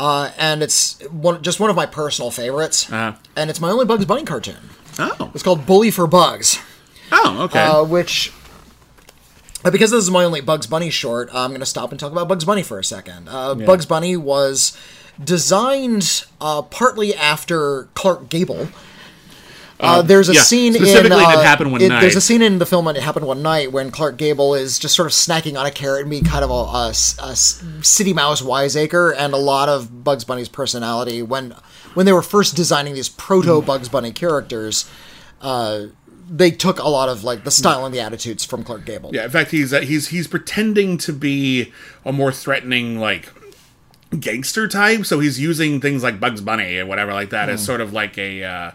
uh, and it's one just one of my personal favorites, Uh-huh. and it's my only Bugs Bunny cartoon. Oh. It's called Bully for Bugs, Oh. Okay. uh, which. Uh, Because this is my only Bugs Bunny short, I'm going to stop and talk about Bugs Bunny for a second. Uh, Bugs Bunny was designed uh, partly after Clark Gable. Uh, there's a yeah, scene in specifically in It uh, Happened One it- Night. There's a scene in the film when it happened one night when Clark Gable is just sort of snacking on a carrot and being kind of a city mouse wiseacre, and a lot of Bugs Bunny's personality when when they were first designing these proto Bugs Bunny characters. Uh, they took a lot of like the style and the attitudes from Clark Gable. Yeah, in fact, he's uh, he's he's pretending to be a more threatening like gangster type. So he's using things like Bugs Bunny and whatever like that as Hmm. sort of like a. Uh,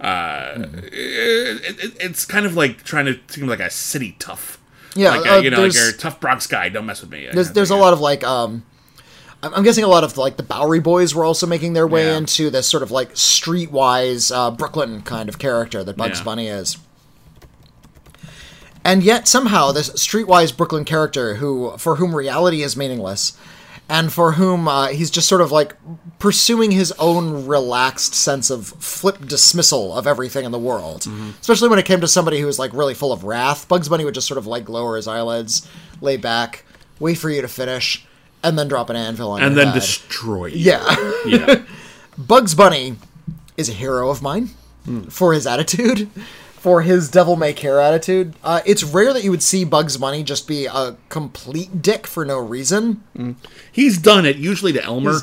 uh, it, it- it's kind of like trying to seem like a city tough. Yeah, like uh, a, you know, like you're a tough Bronx guy. Don't mess with me. There's there's a lot of like um I'm guessing a lot of like the Bowery Boys were also making their way Yeah. into this sort of like streetwise uh, Brooklyn kind of character that Bugs Yeah. Bunny is. And yet somehow this streetwise Brooklyn character who for whom reality is meaningless and for whom uh, he's just sort of like pursuing his own relaxed sense of flip dismissal of everything in the world. Especially when it came to somebody who was like really full of wrath. Bugs Bunny would just sort of like lower his eyelids, lay back, wait for you to finish, and then drop an anvil on him and then head. destroy. You. Yeah. yeah. Bugs Bunny is a hero of mine for his attitude, for his devil may care attitude. Uh, it's rare that you would see Bugs Bunny just be a complete dick for no reason. He's done it usually to Elmer.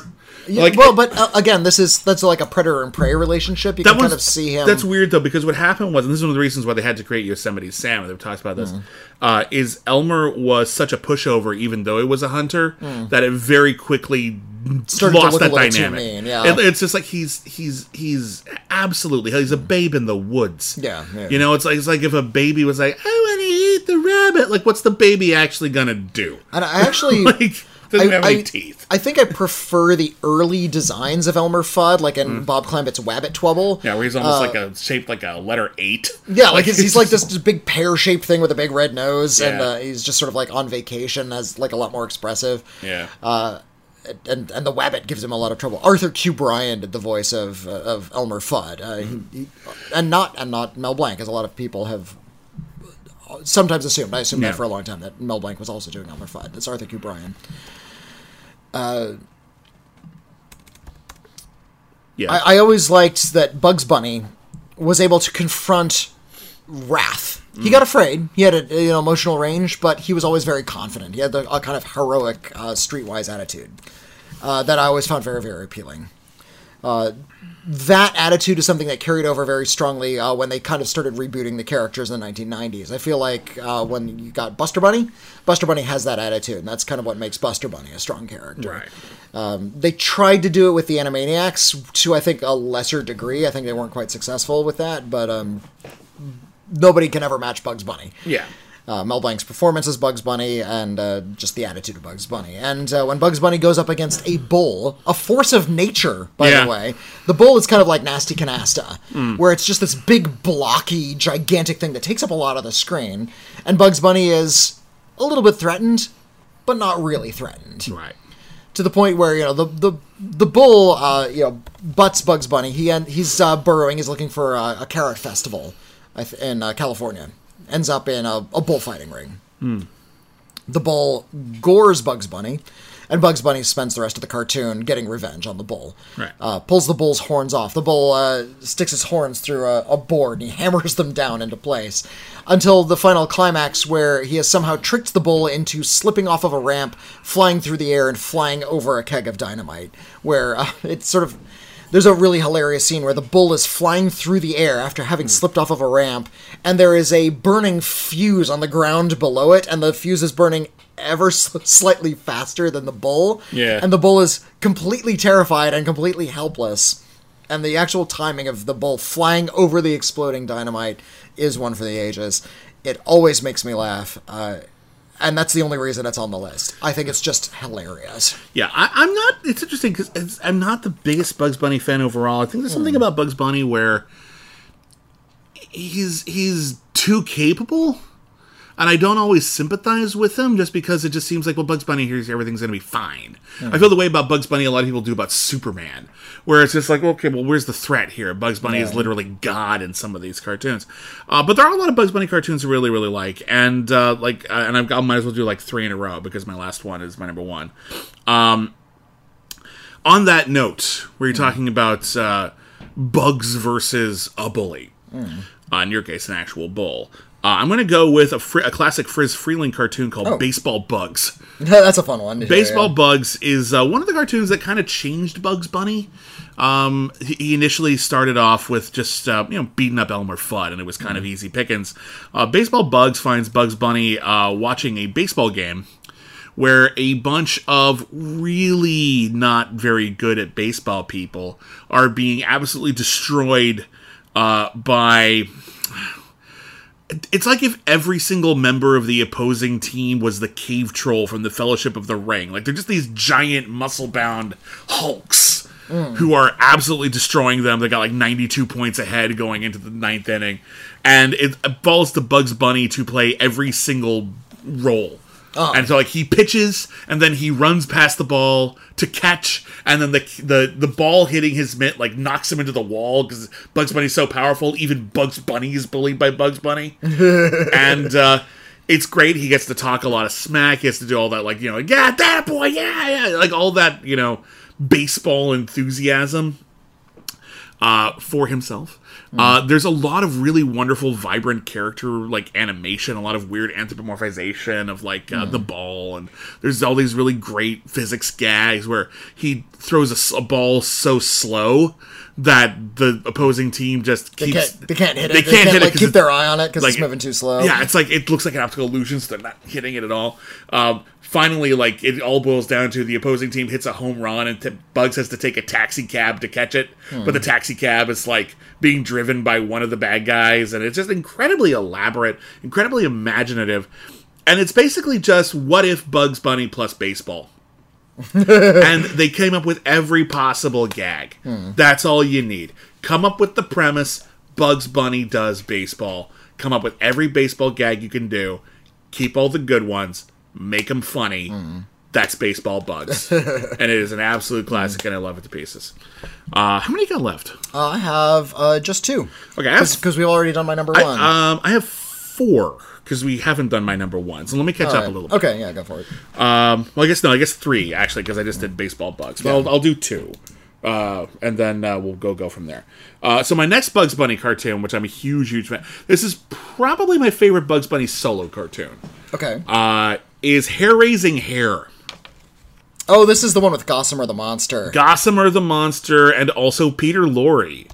Yeah, like well, but uh, again, this is that's like a predator and prey relationship. You can kind of see him. That's weird though because what happened was, and this is one of the reasons why they had to create Yosemite Sam. and They've talked about this. Uh, is Elmer was such a pushover, even though it was a hunter, that it very quickly Started to lost that dynamic. mean, yeah. It- it's just like he's he's he's absolutely he's a babe in the woods. Yeah, yeah. you know, it's like it's like if a baby was like, I want to eat the rabbit. Like, what's the baby actually gonna do? and I actually. Like, doesn't I, have any I- teeth. I think I prefer the early designs of Elmer Fudd, like in Bob Clampett's Wabbit Twubble. Mm. Yeah, where he's almost like a shaped like a letter eight. Yeah, like he's, he's like this big pear-shaped thing with a big red nose, and uh, he's just sort of like on vacation, as like a lot more expressive. Yeah. and and the Wabbit gives him a lot of trouble. Arthur Q. Bryan did the voice of uh, of Elmer Fudd, uh, he, he, and not and not Mel Blanc, as a lot of people have sometimes assumed. I assumed Yeah. that for a long time that Mel Blanc was also doing Elmer Fudd. It's Arthur Q. Bryan. Yeah. I, I always liked that Bugs Bunny was able to confront wrath. He got afraid. He had an you know, emotional range, but he was always very confident. He had the, a kind of heroic, uh, streetwise attitude uh, that I always found very, very appealing. Uh, that attitude is something that carried over very strongly uh, when they kind of started rebooting the characters in the 1990s. I feel like uh, when you got Buster Bunny, Buster Bunny has that attitude, and that's kind of what makes Buster Bunny a strong character. right. Um, they tried to do it with the Animaniacs to, I think, a lesser degree. I think they weren't quite successful with that, but um, nobody can ever match Bugs Bunny. Yeah. Uh, Mel Blanc's performance as Bugs Bunny and uh, just the attitude of Bugs Bunny. And uh, when Bugs Bunny goes up against a bull, a force of nature, by Yeah. the way, the bull is kind of like Nasty Canasta, where it's just this big, blocky, gigantic thing that takes up a lot of the screen. And Bugs Bunny is a little bit threatened, but not really threatened Right. to the point where you know the the the bull uh, you know butts Bugs Bunny. He he's uh, burrowing. He's looking for a, a carrot festival in uh, California. Ends up in a, a bullfighting ring. The bull gores Bugs Bunny, and Bugs Bunny spends the rest of the cartoon getting revenge on the bull. Right. Uh, pulls the bull's horns off. The bull uh, sticks his horns through a, a board and he hammers them down into place until the final climax where he has somehow tricked the bull into slipping off of a ramp, flying through the air, and flying over a keg of dynamite. Where uh, it's sort of. There's a really hilarious scene where the bull is flying through the air after having slipped off of a ramp, and there is a burning fuse on the ground below it, and the fuse is burning ever so slightly faster than the bull. Yeah. And the bull is completely terrified and completely helpless. And the actual timing of the bull flying over the exploding dynamite is one for the ages. It always makes me laugh. Uh, and that's the only reason it's on the list. I think it's just hilarious. Yeah, I, I'm not. It's interesting because I'm not the biggest Bugs Bunny fan overall. I think there's something hmm. about Bugs Bunny where he's he's too capable, and I don't always sympathize with them just because it just seems like well, Bugs Bunny here's everything's gonna be fine. I feel the way about Bugs Bunny a lot of people do about Superman, where it's just like okay, well, where's the threat here? Bugs Bunny is literally God in some of these cartoons, uh, but there are a lot of Bugs Bunny cartoons I really really like, and uh, like uh, and I've, I might as well do like three in a row because my last one is my number one. Um, on that note, where you're talking about uh, bugs versus a bully, uh, in your case, an actual bull, uh, I'm going to go with a, fr- a classic Friz Freleng cartoon called Baseball Bugs. that's a fun one. Baseball Bugs is uh, one of the cartoons that kind of changed Bugs Bunny. Um, he he initially started off with just uh, you know beating up Elmer Fudd, and it was kind of easy pickings. Uh, baseball Bugs finds Bugs Bunny uh, watching a baseball game where a bunch of really not very good at baseball people are being absolutely destroyed uh, by it's like if every single member of the opposing team was the cave troll from the Fellowship of the Ring. Like they're just these giant muscle bound hulks mm. who are absolutely destroying them. They got like 92 points ahead going into the ninth inning. And it falls to Bugs Bunny to play every single role. And so like he pitches and then he runs past the ball to catch and then the the the ball hitting his mitt like knocks him into the wall because Bugs Bunny's so powerful even Bugs Bunny is bullied by Bugs Bunny. And uh it's great he gets to talk a lot of smack he gets to do all that like you know yeah that boy yeah yeah like all that you know baseball enthusiasm uh, for himself. Uh, there's a lot of really wonderful, vibrant character like animation, a lot of weird anthropomorphization of like uh, the ball, and there's all these really great physics gags where he throws a ball so slow that the opposing team just They can't, they can't hit it. They can't hit it keep their eye on it because like, it's moving too slow. Yeah, it's like it looks like an optical illusion, so they're not hitting it at all. Um, finally, like it all boils down to the opposing team hits a home run, and t- Bugs has to take a taxi cab to catch it. Hmm. But the taxi cab is like being driven by one of the bad guys, and it's just incredibly elaborate, incredibly imaginative, and it's basically just what if Bugs Bunny plus baseball. and they came up with every possible gag. Hmm. That's all you need. Come up with the premise Bugs Bunny does baseball. Come up with every baseball gag you can do. Keep all the good ones. Make them funny. that's baseball bugs, and it is an absolute classic, and I love it to pieces. Uh, how many you got left? Uh, I have uh, just two. Okay, Because we've already done my number I, one. um, I have four because we haven't done my number one. So let me catch up Alright. a little bit. Okay, yeah, go for it. Um, well, I guess no, I guess three actually because I just did baseball bugs. But I'll, I'll do two, uh, and then uh, we'll go go from there. Uh, so my next Bugs Bunny cartoon, which I'm a huge huge fan. This is probably my favorite Bugs Bunny solo cartoon. Okay. Is Hair Raising Hare. oh, this is the one with Gossamer the monster. Gossamer the monster and also Peter Lorre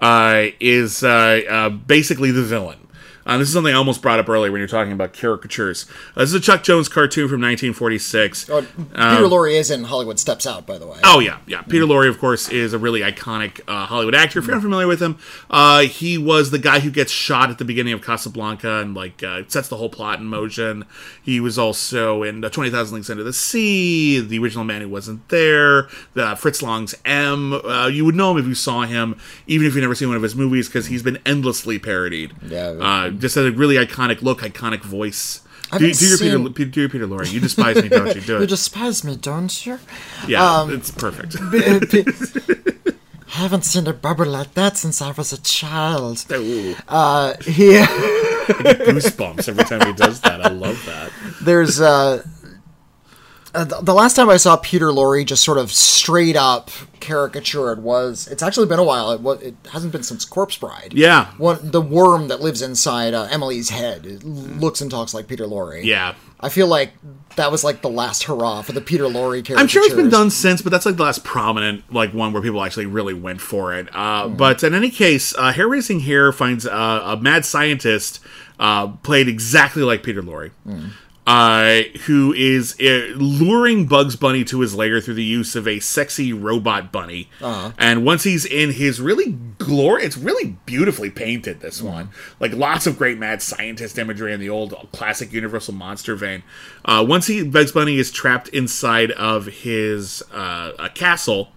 uh, is uh, uh, basically the villain. Uh, this is something I almost brought up earlier when you're talking about caricatures. Uh, this is a Chuck Jones cartoon from 1946. Oh, Peter Lorre is in Hollywood Steps Out, by the way. Oh yeah, yeah. Peter Lorre, of course, is a really iconic uh, Hollywood actor. If you're unfamiliar with him, uh, he was the guy who gets shot at the beginning of Casablanca and like uh, sets the whole plot in motion. He was also in uh, Twenty Thousand Leagues Under the Sea, The Original Man Who Wasn't There, the Fritz Lang's M. Uh, you would know him if you saw him, even if you've never seen one of his movies, because he's been endlessly parodied. Yeah. Just has a really iconic look, iconic voice. Do, do your seen- Peter, do your Peter Lorre. You despise me, don't you? Do You despise me, don't you? Yeah, it's perfect. I haven't seen a bubble like that since I was a child. Ooh. Uh, he, goosebumps every time he does that. I love that. there's uh, uh, the the last time I saw Peter Lorre just sort of straight up caricatured was it's actually been a while. It was it hasn't been since Corpse Bride. Yeah. One the worm that lives inside uh, Emily's head it looks and talks like Peter Lorre. Yeah. I feel like that was like the last hurrah for the Peter Lorre character. I'm sure it's been done since, but that's like the last prominent like one where people actually really went for it. Uh, But in any case, uh, Hair Raising Hare finds uh, a mad scientist uh, played exactly like Peter Lorre. Uh, who is uh, luring Bugs Bunny to his lair through the use of a sexy robot bunny. And once he's in his really glory, it's really beautifully painted. This one, like lots of great mad scientist imagery in the old classic Universal monster vein. Uh, once he Bugs Bunny is trapped inside of his uh, a castle,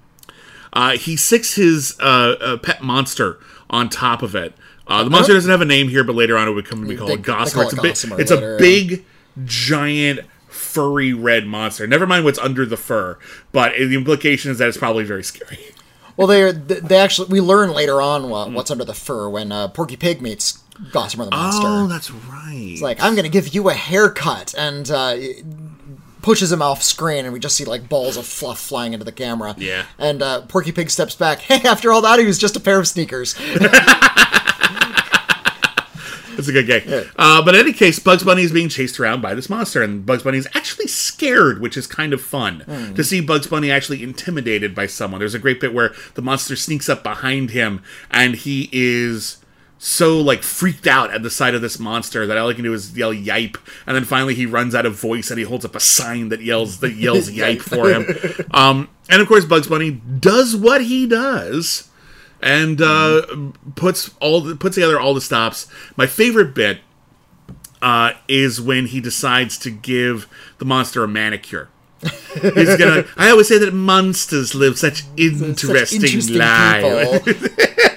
uh, he sicks his uh, pet monster on top of it. Uh, the monster doesn't have a name here, but later on it would come to be called They- they Gossamer. It's, a, big, it's a big, giant, furry red monster. Never mind what's under the fur, but the implication is that it's probably very scary. Well, they they actually we learn later on what, what's under the fur when uh, Porky Pig meets Gossamer the monster. Oh, that's right. It's like I'm gonna give you a haircut and uh, pushes him off screen, and we just see like balls of fluff flying into the camera. Yeah. And uh, Porky Pig steps back. Hey, after all that, he was just a pair of sneakers. That's a good gag. Uh, but in any case, Bugs Bunny is being chased around by this monster, and Bugs Bunny is actually scared, which is kind of fun to see Bugs Bunny actually intimidated by someone. There's a great bit where the monster sneaks up behind him, and he is so like freaked out at the sight of this monster that all he can do is yell "yipe," and then finally he runs out of voice and he holds up a sign that yells that yells "yipe" for him. Um, and of course, Bugs Bunny does what he does and uh, puts all the, puts together all the stops. My favorite bit uh, is when he decides to give the monster a manicure. He's gonna. I always say that monsters live such interesting, Such interesting lives.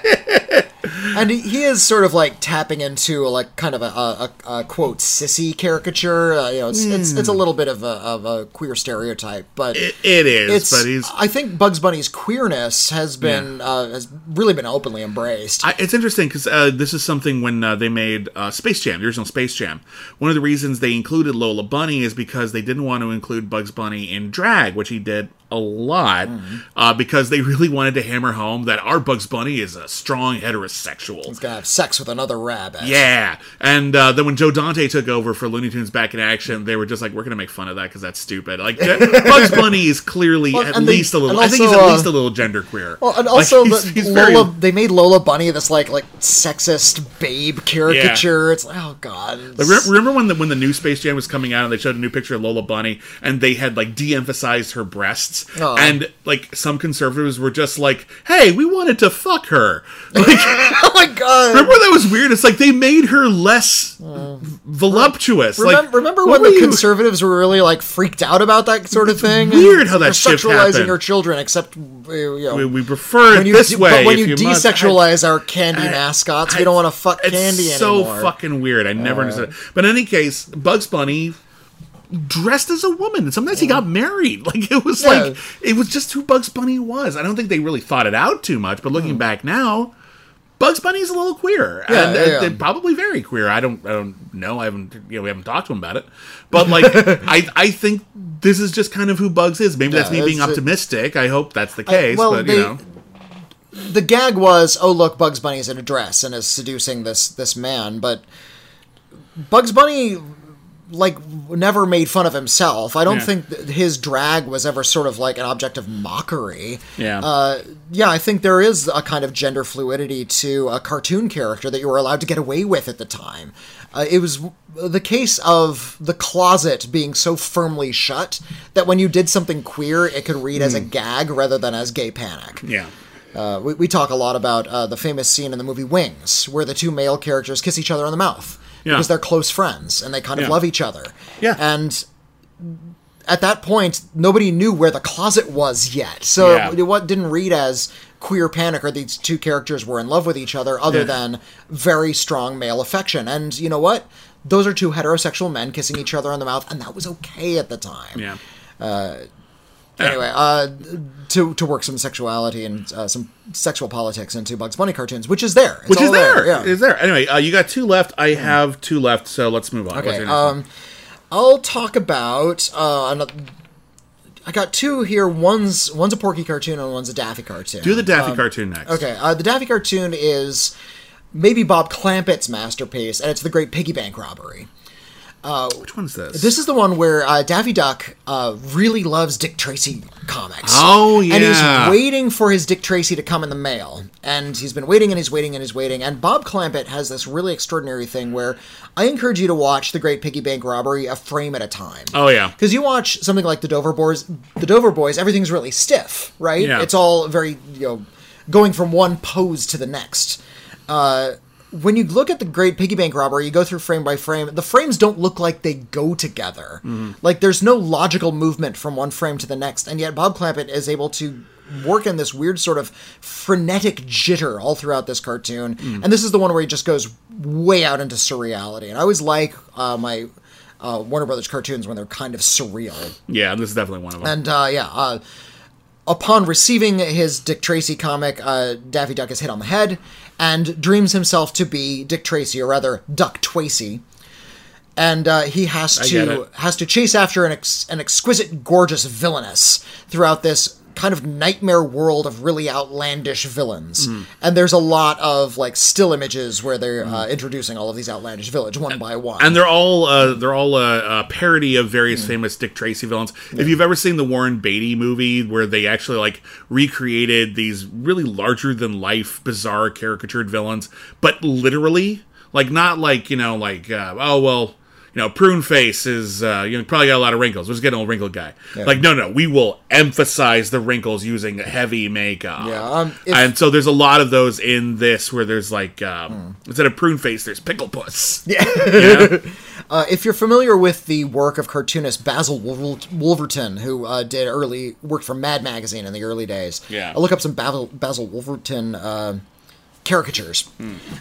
and he, he is sort of like tapping into like kind of a, a, a, a quote sissy caricature. Uh, you know, it's, it's it's a little bit of a, of a queer stereotype, but It, it is, but he's. I think Bugs Bunny's queerness has been uh, has really been openly embraced. I, it's interesting because uh, this is something when uh, they made uh, Space Jam, the original Space Jam. One of the reasons they included Lola Bunny is because they didn't want to include Bugs Bunny in drag, which he did a lot, uh, because they really wanted to hammer home that our Bugs Bunny is a strong heterosexual. He's gonna have sex with another rabbit. Yeah, and uh, then when Joe Dante took over for Looney Tunes Back in Action, they were just like, "We're gonna make fun of that because that's stupid." Like Bugs Bunny is clearly Well, at and they- least a little. and I think he's at uh, least a little genderqueer. Well, and Like, also he's- the he's very- Lola, they made Lola Bunny this like like sexist babe caricature. It's like, oh god. Like, re- remember when the when the new Space Jam was coming out and they showed a new picture of Lola Bunny and they had like de-emphasized her breasts Oh. and like some conservatives were just like, "Hey, we wanted to fuck her." Like, oh my god. remember that was weird? It's like they made her less voluptuous. Remember, like, remember when the you- conservatives were really like freaked out about that sort of thing? weird how that shift sexualizing happened. our children, except uh, you know, We, we prefer it you this way. But when if you, must. desexualize our candy I- mascots, I- we don't want to fuck candy so anymore. So fucking weird. I never understood. it. But in any case, Bugs Bunny dressed as a woman. And sometimes he got married. Like it was Yeah. like it was just who Bugs Bunny was. I don't think they really thought it out too much. But looking mm-hmm. back now, Bugs Bunny's a little queer, Yeah, and yeah, yeah. probably very queer. I don't, I don't know. I haven't, you know, we haven't talked to him about it. But like, I, I think this is just kind of who Bugs is. Maybe that's Yeah, me being optimistic. I hope that's the case. well, but they- you know, the gag was, oh look, Bugs Bunny's in a dress and is seducing this this man, but Bugs Bunny like never made fun of himself. I don't Yeah. think his drag was ever sort of like an object of mockery. Yeah. Uh, yeah, I think there is a kind of gender fluidity to a cartoon character that you were allowed to get away with at the time. Uh, it was the case of the closet being so firmly shut that when you did something queer, it could read as a gag rather than as gay panic. yeah, Uh, we, we talk a lot about uh, the famous scene in the movie Wings, where the two male characters kiss each other on the mouth Yeah. because they're close friends and they kind of Yeah. love each other. Yeah. And at that point, nobody knew where the closet was yet, so Yeah. it, what didn't read as queer panic or these two characters were in love with each other, other Yeah. than very strong male affection. And you know what? Those are two heterosexual men kissing each other on the mouth, and that was okay at the time yeah. Uh, anyway, uh, to to work some sexuality and uh, some sexual politics into Bugs Bunny cartoons, which is there, It's Which is all there, yeah. is there. Anyway, uh, you got two left. I have two left. So let's move on. Okay, your next one? um, I'll talk about. Uh, another, I got two here. One's one's a Porky cartoon and one's a Daffy cartoon. Do the Daffy cartoon next. Okay, uh, the Daffy cartoon is maybe Bob Clampett's masterpiece, and it's the Great Piggy Bank Robbery. Which one's this? This is the one where uh, Daffy Duck uh, really loves Dick Tracy comics. Oh, yeah, And he's waiting for his Dick Tracy to come in the mail. And he's been waiting and he's waiting and he's waiting. And Bob Clampett has this really extraordinary thing where I encourage you to watch The Great Piggy Bank Robbery a frame at a time. Oh yeah. Because you watch something like the Dover Boys, the Dover Boys, everything's really stiff, right? Yeah. It's all very, you know, going from one pose to the next. Uh, when you look at the Great Piggy Bank Robbery, you go through frame by frame. The frames don't look like they go together. Like there's no logical movement from one frame to the next, and yet Bob Clampett is able to work in this weird sort of frenetic jitter all throughout this cartoon. And this is the one where he just goes way out into surreality. And I always like uh, my uh, Warner Brothers cartoons when they're kind of surreal. Yeah, this is definitely one of them. And uh, yeah, uh, upon receiving his Dick Tracy comic, uh, Daffy Duck is hit on the head and dreams himself to be Dick Tracy, or rather Duck Tracy. And uh, he has to has to chase after an, ex- an exquisite, gorgeous villainess throughout this kind of nightmare world of really outlandish villains. Hmm. And there's a lot of like still images where they're uh, introducing all of these outlandish villains one by one. and they're all uh, they're all a, a parody of various famous Dick Tracy villains. If you've ever seen the Warren Beatty movie, where they actually like recreated these really larger than life, bizarre, caricatured villains, but literally, like not like you know, like uh, oh well. You know, prune face is uh, you know probably got a lot of wrinkles. Let's get an old wrinkled guy. Like, no, no, we will emphasize the wrinkles using heavy makeup. Yeah, um, if- and so there's a lot of those in this where there's like um, instead of prune face, there's pickle puss. Yeah, Uh, if you're familiar with the work of cartoonist Basil Wolver- Wolverton, who uh, did early worked for Mad Magazine in the early days, Yeah. I look up some Basil, Basil Wolverton caricatures.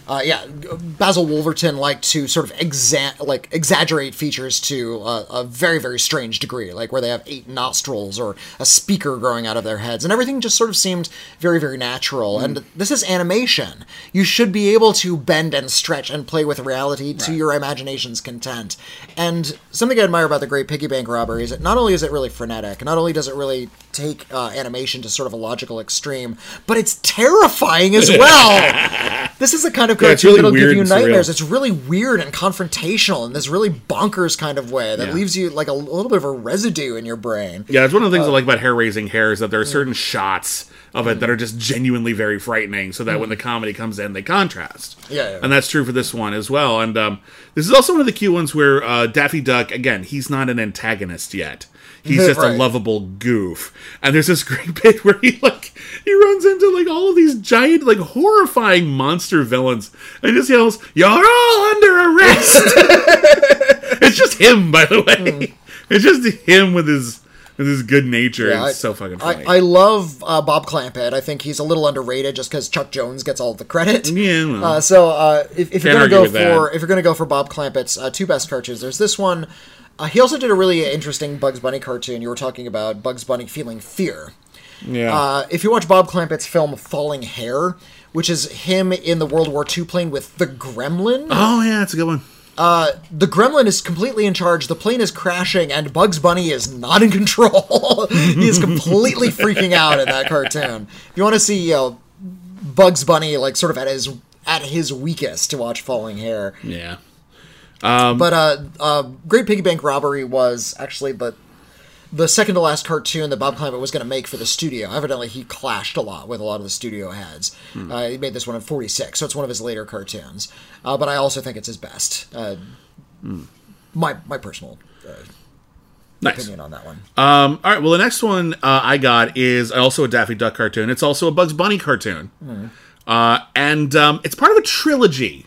Uh, yeah, Basil Wolverton liked to sort of exa- like exaggerate features to uh, a very very strange degree, like where they have eight nostrils or a speaker growing out of their heads, and everything just sort of seemed very very natural. And this is animation; you should be able to bend and stretch and play with reality to your imagination's content. And something I admire about the Great Piggy Bank Robbery is that not only is it really frenetic, not only does it really take uh, animation to sort of a logical extreme, but it's terrifying as well. This is the kind of Yeah, cartoon really that'll give you and surreal. nightmares. It's really weird and confrontational in this really bonkers kind of way that Yeah. leaves you like a little bit of a residue in your brain. Yeah, it's one of the things I like about hair raising hare is that there are certain shots of it that are just genuinely very frightening, so that when the comedy comes in, they contrast. Yeah, yeah. and that's true for this one as well. And um, this is also one of the cute ones where uh, Daffy Duck, again, he's not an antagonist yet. He's just a lovable goof. And there's this great bit where he like he runs into like all of these giant, like horrifying monster villains and just yells, You're all under arrest. it's just him, by the way. It's just him with his with his good nature. Yeah, it's so fucking funny. I, I love uh, Bob Clampett. I think he's a little underrated just because Chuck Jones gets all the credit. Yeah, well. Uh, so uh, if, if you're gonna go for that. if you're gonna go for Bob Clampett's uh, two best cartoons, there's this one. Uh, he also did a really interesting Bugs Bunny cartoon. You were talking about Bugs Bunny feeling fear. Yeah. Uh, if you watch Bob Clampett's film Falling Hare, which is him in the World War II plane with the Gremlin, oh yeah, that's a good one. the Gremlin is completely in charge. The plane is crashing, and Bugs Bunny is not in control. he is completely freaking out in that cartoon. If you want to see, you know, Bugs Bunny like sort of at his at his weakest, to watch Falling Hare. Yeah. But uh, uh, Great Piggy Bank Robbery was actually the the second to last cartoon that Bob Clampett was going to make for the studio. Evidently, he clashed a lot with a lot of the studio heads. Uh, he made this one in '46, so it's one of his later cartoons. Uh, but I also think it's his best. Uh, My my personal uh, Nice. opinion on that one. Um, all right. Well, the next one uh, I got is also a Daffy Duck cartoon. It's also a Bugs Bunny cartoon, uh, and um, it's part of a trilogy.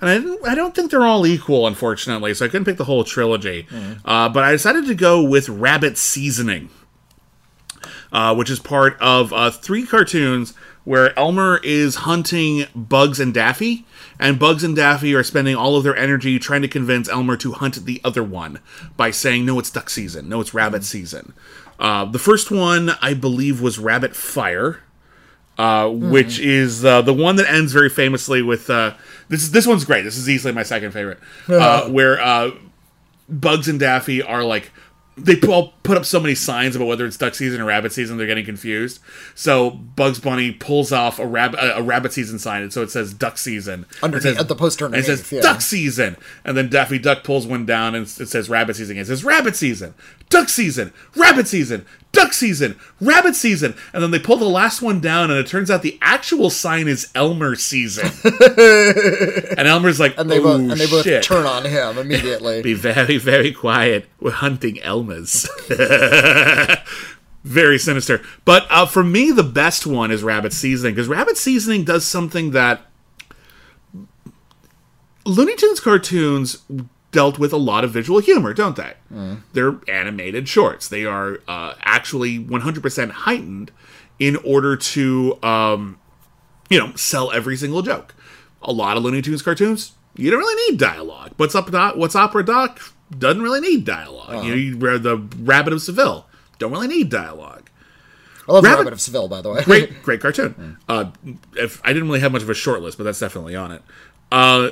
And I, didn't, I don't think they're all equal, unfortunately, so I couldn't pick the whole trilogy. Uh, but I decided to go with Rabbit Seasoning, uh, which is part of uh, three cartoons where Elmer is hunting Bugs and Daffy, and Bugs and Daffy are spending all of their energy trying to convince Elmer to hunt the other one by saying, no, it's duck season, no, it's rabbit season. Uh, the first one, I believe, was Rabbit Fire. Uh, which is uh, the one that ends very famously with uh, this. This one's great. This is easily my second favorite, uh, where uh, Bugs and Daffy are like they all put up so many signs about whether it's duck season or rabbit season. They're getting confused. So Bugs Bunny pulls off a rabbit a, a rabbit season sign, and so it says duck season Underneath- says- at the poster and it says yeah. duck season, and then Daffy Duck pulls one down, and it says rabbit season. It says rabbit season, duck season, rabbit season, duck season, rabbit season, and then they pull the last one down, and it turns out the actual sign is Elmer season. and Elmer's like, And they oh, both and they both turn on him immediately. Be very, very quiet. We're hunting Elmers. very sinister. But uh, for me, the best one is Rabbit Seasoning because Rabbit Seasoning does something that Looney Tunes cartoons dealt with a lot of visual humor, don't they? They're animated shorts. They are uh, actually 100% heightened in order to, um, you know, sell every single joke. A lot of Looney Tunes cartoons, you don't really need dialogue. What's up? Doc, what's opera doc? Doesn't really need dialogue. You know, you read the Rabbit of Seville. Don't really need dialogue. I love Rabbit- Rabbit of Seville, by the way. Great, great cartoon. Uh, if I didn't really have much of a short list, but that's definitely on it. Uh,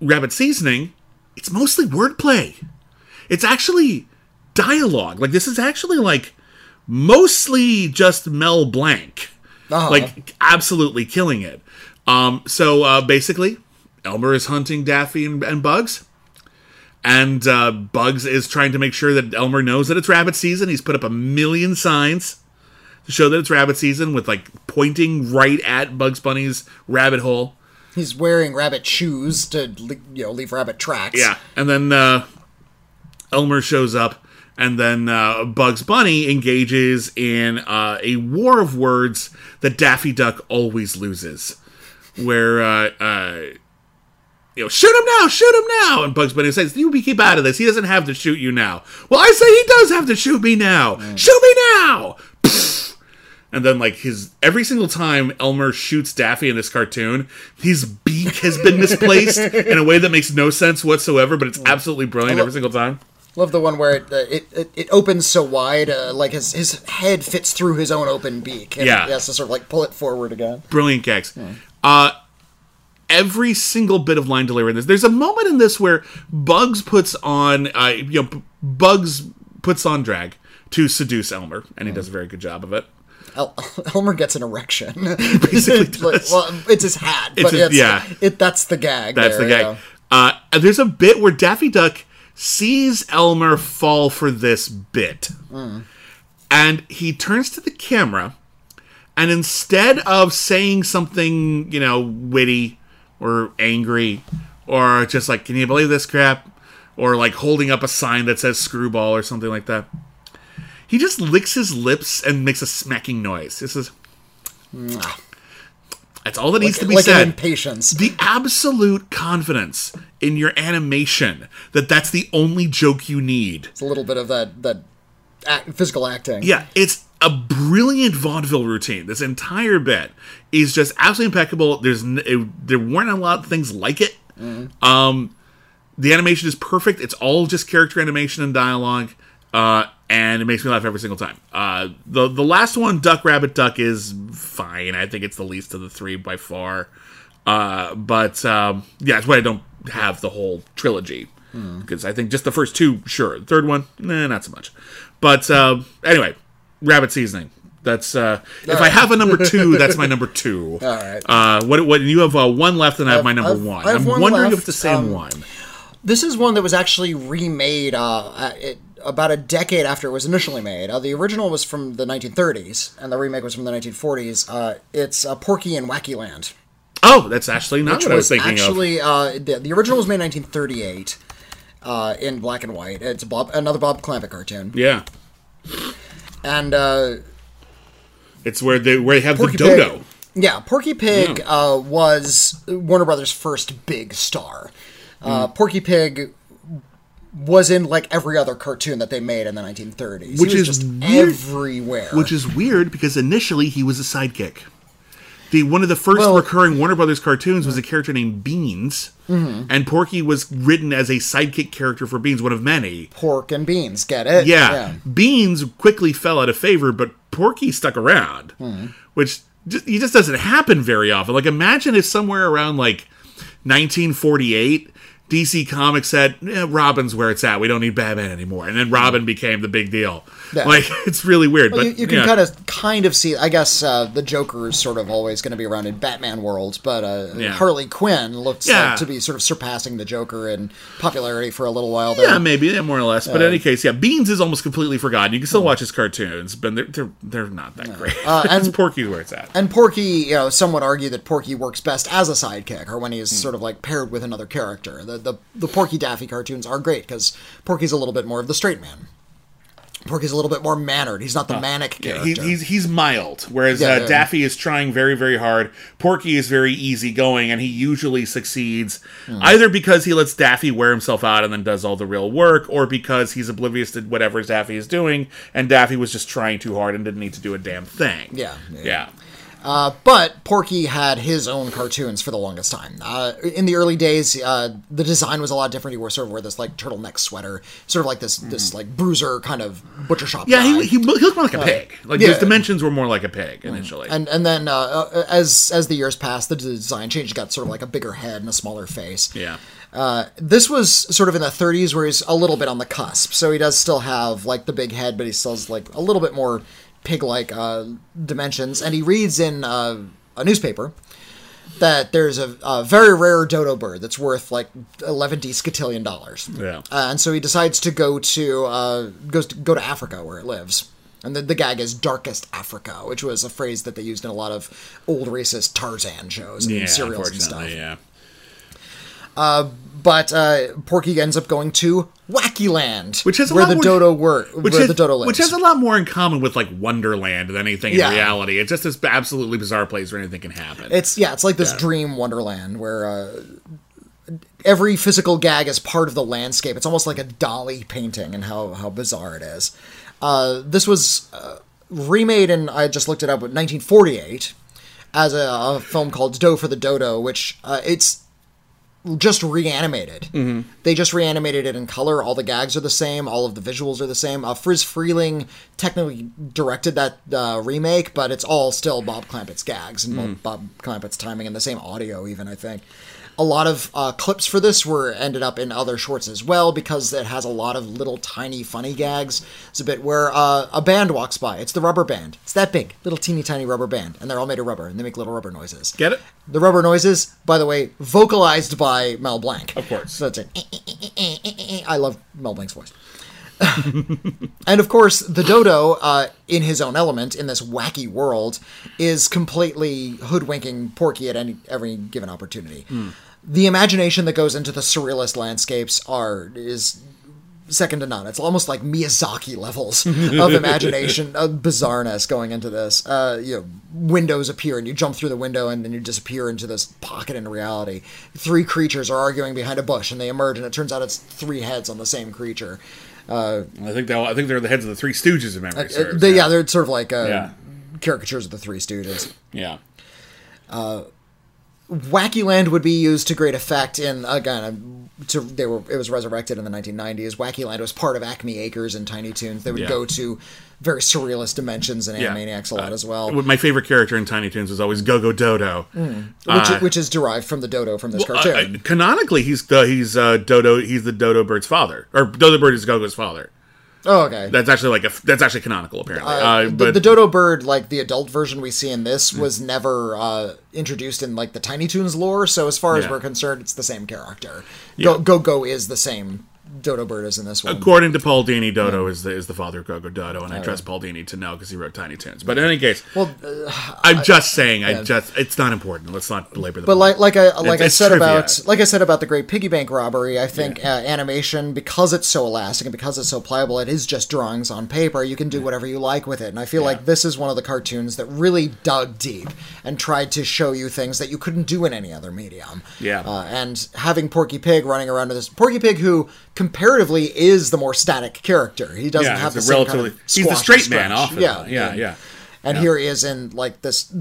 Rabbit Seasoning, it's mostly wordplay. It's actually dialogue. Like this is actually like mostly just Mel Blanc, Uh-huh. like absolutely killing it. Um, so uh, basically, Elmer is hunting Daffy and, and Bugs. And uh, Bugs is trying to make sure that Elmer knows that it's rabbit season. He's put up a million signs to show that it's rabbit season with like pointing right at Bugs Bunny's rabbit hole. He's wearing rabbit shoes to you know leave rabbit tracks. Yeah. And then uh, Elmer shows up, and then uh, Bugs Bunny engages in uh, a war of words that Daffy Duck always loses. Where, uh, uh, you know, shoot him now, shoot him now. And Bugs Bunny says, You keep out of this. He doesn't have to shoot you now. Well, I say he does have to shoot me now. Shoot me now. And then, like his every single time Elmer shoots Daffy in this cartoon, his beak has been misplaced in a way that makes no sense whatsoever, but it's absolutely brilliant every single time. Love the one where it uh, it, it, it opens so wide, uh, like his his head fits through his own open beak. And Yeah. he has to sort of like pull it forward again. Brilliant gags. Uh, every single bit of line delivery in this. There's a moment in this where Bugs puts on, uh, you know, B- Bugs puts on drag to seduce Elmer, and he does a very good job of it. El- Elmer gets an erection. Basically It's like- well, it's his hat, It's but his- it's, yeah. it that's the gag. That's there, the gag. Uh, and there's a bit where Daffy Duck sees Elmer fall for this bit. And he turns to the camera, and instead of saying something, you know, witty or angry, or just like, can you believe this crap? Or like holding up a sign that says screwball or something like that. He just licks his lips and makes a smacking noise. This is. That's all that needs to be like said an impatience. the absolute confidence in your animation that that's the only joke you need. It's a little bit of that that act, physical acting. Yeah, it's a brilliant vaudeville routine. This entire bit is just absolutely impeccable. There's it, there weren't a lot of things like it. Um, the animation is perfect. It's all just character animation and dialogue, uh, and it makes me laugh every single time. Uh, the the last one, Duck Rabbit Duck, is fine. I think it's the least of the three by far. Uh, but um, yeah, it's why I don't have the whole trilogy because I think just the first two, sure. The third one, nah, not so much. But uh, anyway, rabbit seasoning. That's uh, if I have a number two, that's my number two. All right. Uh, what what? You have uh, one left, and I have my number I've- one. I one wondering left, if it's the same um, one. This is one that was actually remade uh, it, about a decade after it was initially made. Uh, the original was from the 1930s, and the remake was from the 1940s. Uh, it's uh, Porky in Wacky Land. Oh, that's actually not what I was thinking of. actually uh, the, the original was made in 1938 uh, in black and white. It's Bob, another Bob Clampett cartoon, Yeah, and uh, it's where they where they have Porky the dodo. Pig. Yeah, Porky Pig uh, was Warner Brothers' first big star. Uh, Mm. Porky Pig was in like every other cartoon that they made in the 1930s. Which he was is just weird- everywhere. Which is weird because initially he was a sidekick. The one of the first Well- recurring Warner Brothers cartoons was a character named Beans, Mm-hmm. and Porky was written as a sidekick character for Beans, one of many. pork and beans. Get it? Yeah, Beans quickly fell out of favor, but Porky stuck around, Hmm. which just, he just doesn't happen very often. Like imagine if somewhere around like 1948. DC Comics said, eh, "Robin's where it's at. We don't need Batman anymore." And then Robin became the big deal. Yeah. Like it's really weird, Well, but you, you can kind of kind of see. I guess uh, the Joker is sort of always going to be around in Batman worlds, but uh, Yeah. Harley Quinn looks Yeah. like to be sort of surpassing the Joker in popularity for a little while there. Yeah, maybe yeah, more or less. But in any case, yeah, Beans is almost completely forgotten. You can still watch his cartoons, but they're they're, they're not that great. Uh, and- Porky where it's at. And Porky, you know, some would argue that Porky works best as a sidekick, or when he's Hmm. sort of like paired with another character. The the, the Porky Daffy cartoons are great because Porky's a little bit more of the straight man. Porky's a little bit more mannered. He's not the manic Yeah, character. he, he's he's mild, whereas Yeah, uh. Daffy is trying very very hard. Porky is very easygoing, and he usually succeeds Hmm. either because he lets Daffy wear himself out and then does all the real work, or because he's oblivious to whatever Daffy is doing, and Daffy was just trying too hard and didn't need to do a damn thing. Yeah, yeah. yeah. Uh, but Porky had his own cartoons for the longest time. Uh, in the early days, uh, the design was a lot different. He wore sort of wore this like turtleneck sweater, sort of like this this like bruiser kind of butcher shop. Yeah, he, he, looked more like a pig. Like yeah. his dimensions were more like a pig initially. and and then uh, uh, as as the years passed, the design changed. He got sort of like a bigger head and a smaller face. yeah. Uh, this was sort of in the 30s where he's a little bit on the cusp. So he does still have like the big head, but he still has like a little bit more pig-like uh, dimensions. And he reads in uh, a newspaper that there's a, a very rare dodo bird that's worth like 11 scatillion dollars. Yeah. Uh, and so he decides to go to uh, goes to go to Africa where it lives. And the, the gag is "darkest Africa," which was a phrase that they used in a lot of old racist Tarzan shows and Yeah, serials and stuff. unfortunately, yeah. But uh, Porky ends up going to Wacky Land, Which a where the more- dodo were, Which where has, the dodo lives. which has a lot more in common with like Wonderland than anything Yeah. in reality. It's just this absolutely bizarre place where anything can happen. it's yeah, it's like this Yeah. dream wonderland where uh, every physical gag is part of the landscape. It's almost like a Dali painting, and how how bizarre it is. Uh, this was uh, remade and I just looked it up, in 1948 as a, a film called Dough for the Dodo, which uh, it's just reanimated. Mm-hmm. They just reanimated it in color. All the gags are the same. All of the visuals are the same. Uh, Friz Freleng technically directed that uh, remake, but it's all still Bob Clampett's gags and Bob- Bob Clampett's timing and the same audio, even I think. A lot of uh, clips for this were ended up in other shorts as well because it has a lot of little tiny funny gags. It's a bit where uh, a band walks by. It's the rubber band. It's that big, little teeny tiny rubber band, and they're all made of rubber and they make little rubber noises. Get it? The rubber noises, by the way, vocalized by Mel Blanc. Of course. So it. Eh, eh, eh, I love Mel Blanc's voice. and of course, the dodo, uh, in his own element, in this wacky world, is completely hoodwinking Porky at any every given opportunity. Hmm. The imagination that goes into the surrealist landscapes are is second to none. It's almost like Miyazaki levels of imagination, of bizarreness going into this. Uh, you know, windows appear and you jump through the window and then you disappear into this pocket in reality. Three creatures are arguing behind a bush and they emerge and it turns out it's three heads on the same creature. I think they I think they're the heads of the Three Stooges, if memory Uh, serves. they, yeah. they're sort of like uh, Yeah. caricatures of the Three Stooges. yeah. Wacky Land would be used to great effect in again. To, they were it was resurrected in the 1990s. Wacky Land was part of Acme Acres and Tiny Toons. They would Yeah. go to very surrealist dimensions in Yeah. Animaniacs a lot Uh, as well, My favorite character in Tiny Toons was always Go-Go Dodo. which which is derived from the dodo from this Uh, cartoon. uh, canonically, he's the he's uh, Dodo. He's the Dodo Bird's father, or Dodo Bird is Go-Go's father. Oh, okay. That's actually like a that's actually canonical apparently. Uh, the, but the dodo bird, like the adult version we see in this, Mm. was never uh, introduced in like the Tiny Toons lore. So as far as Yeah. we're concerned, it's the same character. Yeah. Go Go Go is the same dodo bird is in this one. according to Paul Dini, Dodo is the is the father of Gogo Dodo, and I trust Paul Dini to know because he wrote Tiny Toons. But in any case, Well, uh, I'm just saying. I just it's not important. Let's not belabor the. But like like I like I said trivia. about like I said about the Great Piggy Bank robbery, I think uh, animation because it's so elastic and because it's so pliable, it is just drawings on paper. You can do whatever you like with it, and I feel like this is one of the cartoons that really dug deep and tried to show you things that you couldn't do in any other medium. Yeah. uh, and having Porky Pig running around with this Porky Pig, who comparatively is the more static character, he doesn't yeah, have the same relatively kind of he's the straight man often. Yeah, yeah, yeah. and Yeah. here he is in like this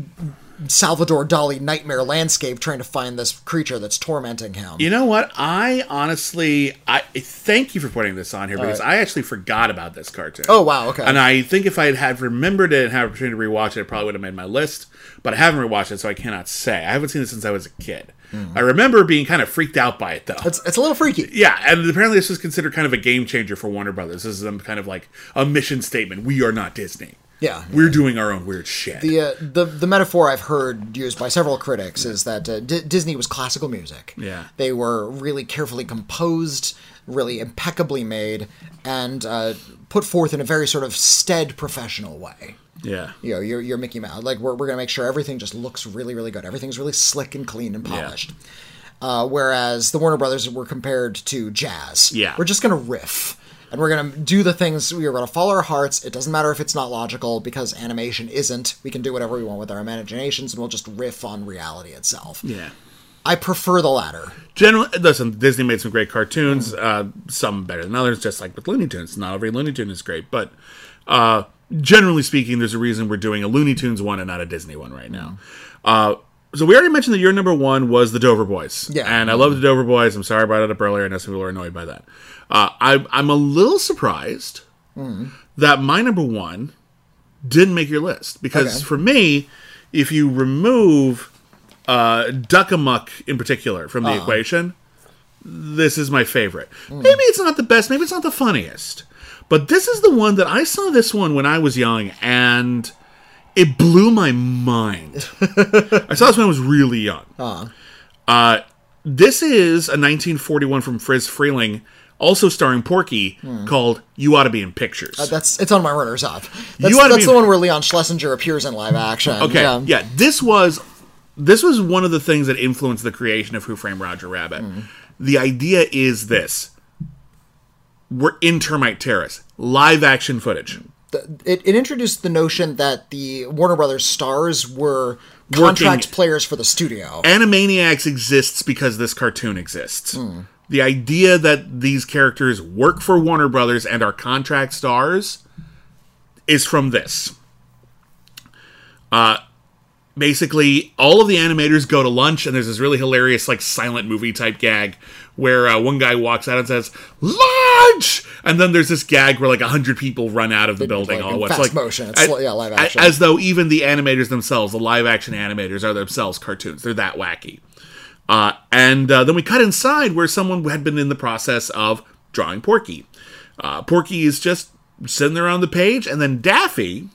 Salvador Dali nightmare landscape trying to find this creature that's tormenting him. You know what? I honestly, I thank you for putting this on here because I actually forgot about this cartoon. Oh, wow, okay. And I think if I had had remembered it and had an opportunity to rewatch it, it probably would have made my list. But I haven't rewatched it, so I cannot say. I haven't seen it since I was a kid. I remember being kind of freaked out by it, though. Mm-hmm. It's, it's a little freaky. yeah, and apparently this is considered kind of a game changer for Warner Brothers. This is them kind of like a mission statement. We are not Disney. Yeah. We're doing our own weird shit. The, uh, the the metaphor I've heard used by several critics is that uh, D- Disney was classical music. Yeah. they were really carefully composed, really impeccably made, and uh, put forth in a very sort of stead professional way. yeah. You know, you're, you're Mickey Mouse. Like we're, we're gonna make sure everything just looks really really good. Everything's really slick and clean and polished. Uh, whereas the Warner Brothers were compared to jazz. Yeah. we're just gonna riff. And we're gonna do the things we are gonna follow our hearts. It doesn't matter if it's not logical because animation isn't. We can do whatever we want with our imaginations, and we'll just riff on reality itself. Yeah. I prefer the latter. Generally, listen, Disney made some great cartoons, uh, some better than others, just like with Looney Tunes. Not every Looney Tune is great, but uh, generally speaking, there's a reason we're doing a Looney Tunes one and not a Disney one right now. Uh, so we already mentioned that your number one was the Dover Boys. Yeah. And I love the Dover Boys. I'm sorry I brought it up earlier. I know some people are annoyed by that. Uh, I, I'm a little surprised that my number one didn't make your list. Because Okay. for me, if you remove uh, Duck Amuck in particular from the Uh-huh. equation, this is my favorite. Hmm. Maybe it's not the best, maybe it's not the funniest, but this is the one that I saw this one when I was young and it blew my mind. I saw this when I was really young. Uh, this is a 1941 from Friz Freleng, also starring Porky, called "You Ought to Be in Pictures." Hmm. That's it's on my runners up. That's, that's the one where Leon Schlesinger appears in live action. Okay, Yeah. yeah. this was this was one of the things that influenced the creation of Who Framed Roger Rabbit. Hmm. The idea is this: we're in Termite Terrace, live action footage. it, it introduced the notion that the Warner Brothers stars were contract players for the studio. Animaniacs exists because this cartoon exists. The idea that these characters work for Warner Brothers and are contract stars is from this. Uh, basically, all of the animators go to lunch, and there's this really hilarious, like, silent movie type gag where uh, one guy walks out and says, Lunch! And then there's this gag where, like, a hundred people run out of the building like, all once. fast like, motion. It's li- yeah, live action. As though even the animators themselves, the live action animators, are themselves cartoons. They're that wacky. Uh, and uh, then we cut inside where someone had been in the process of drawing Porky. Uh, Porky is just sitting there on the page, and then Daffy,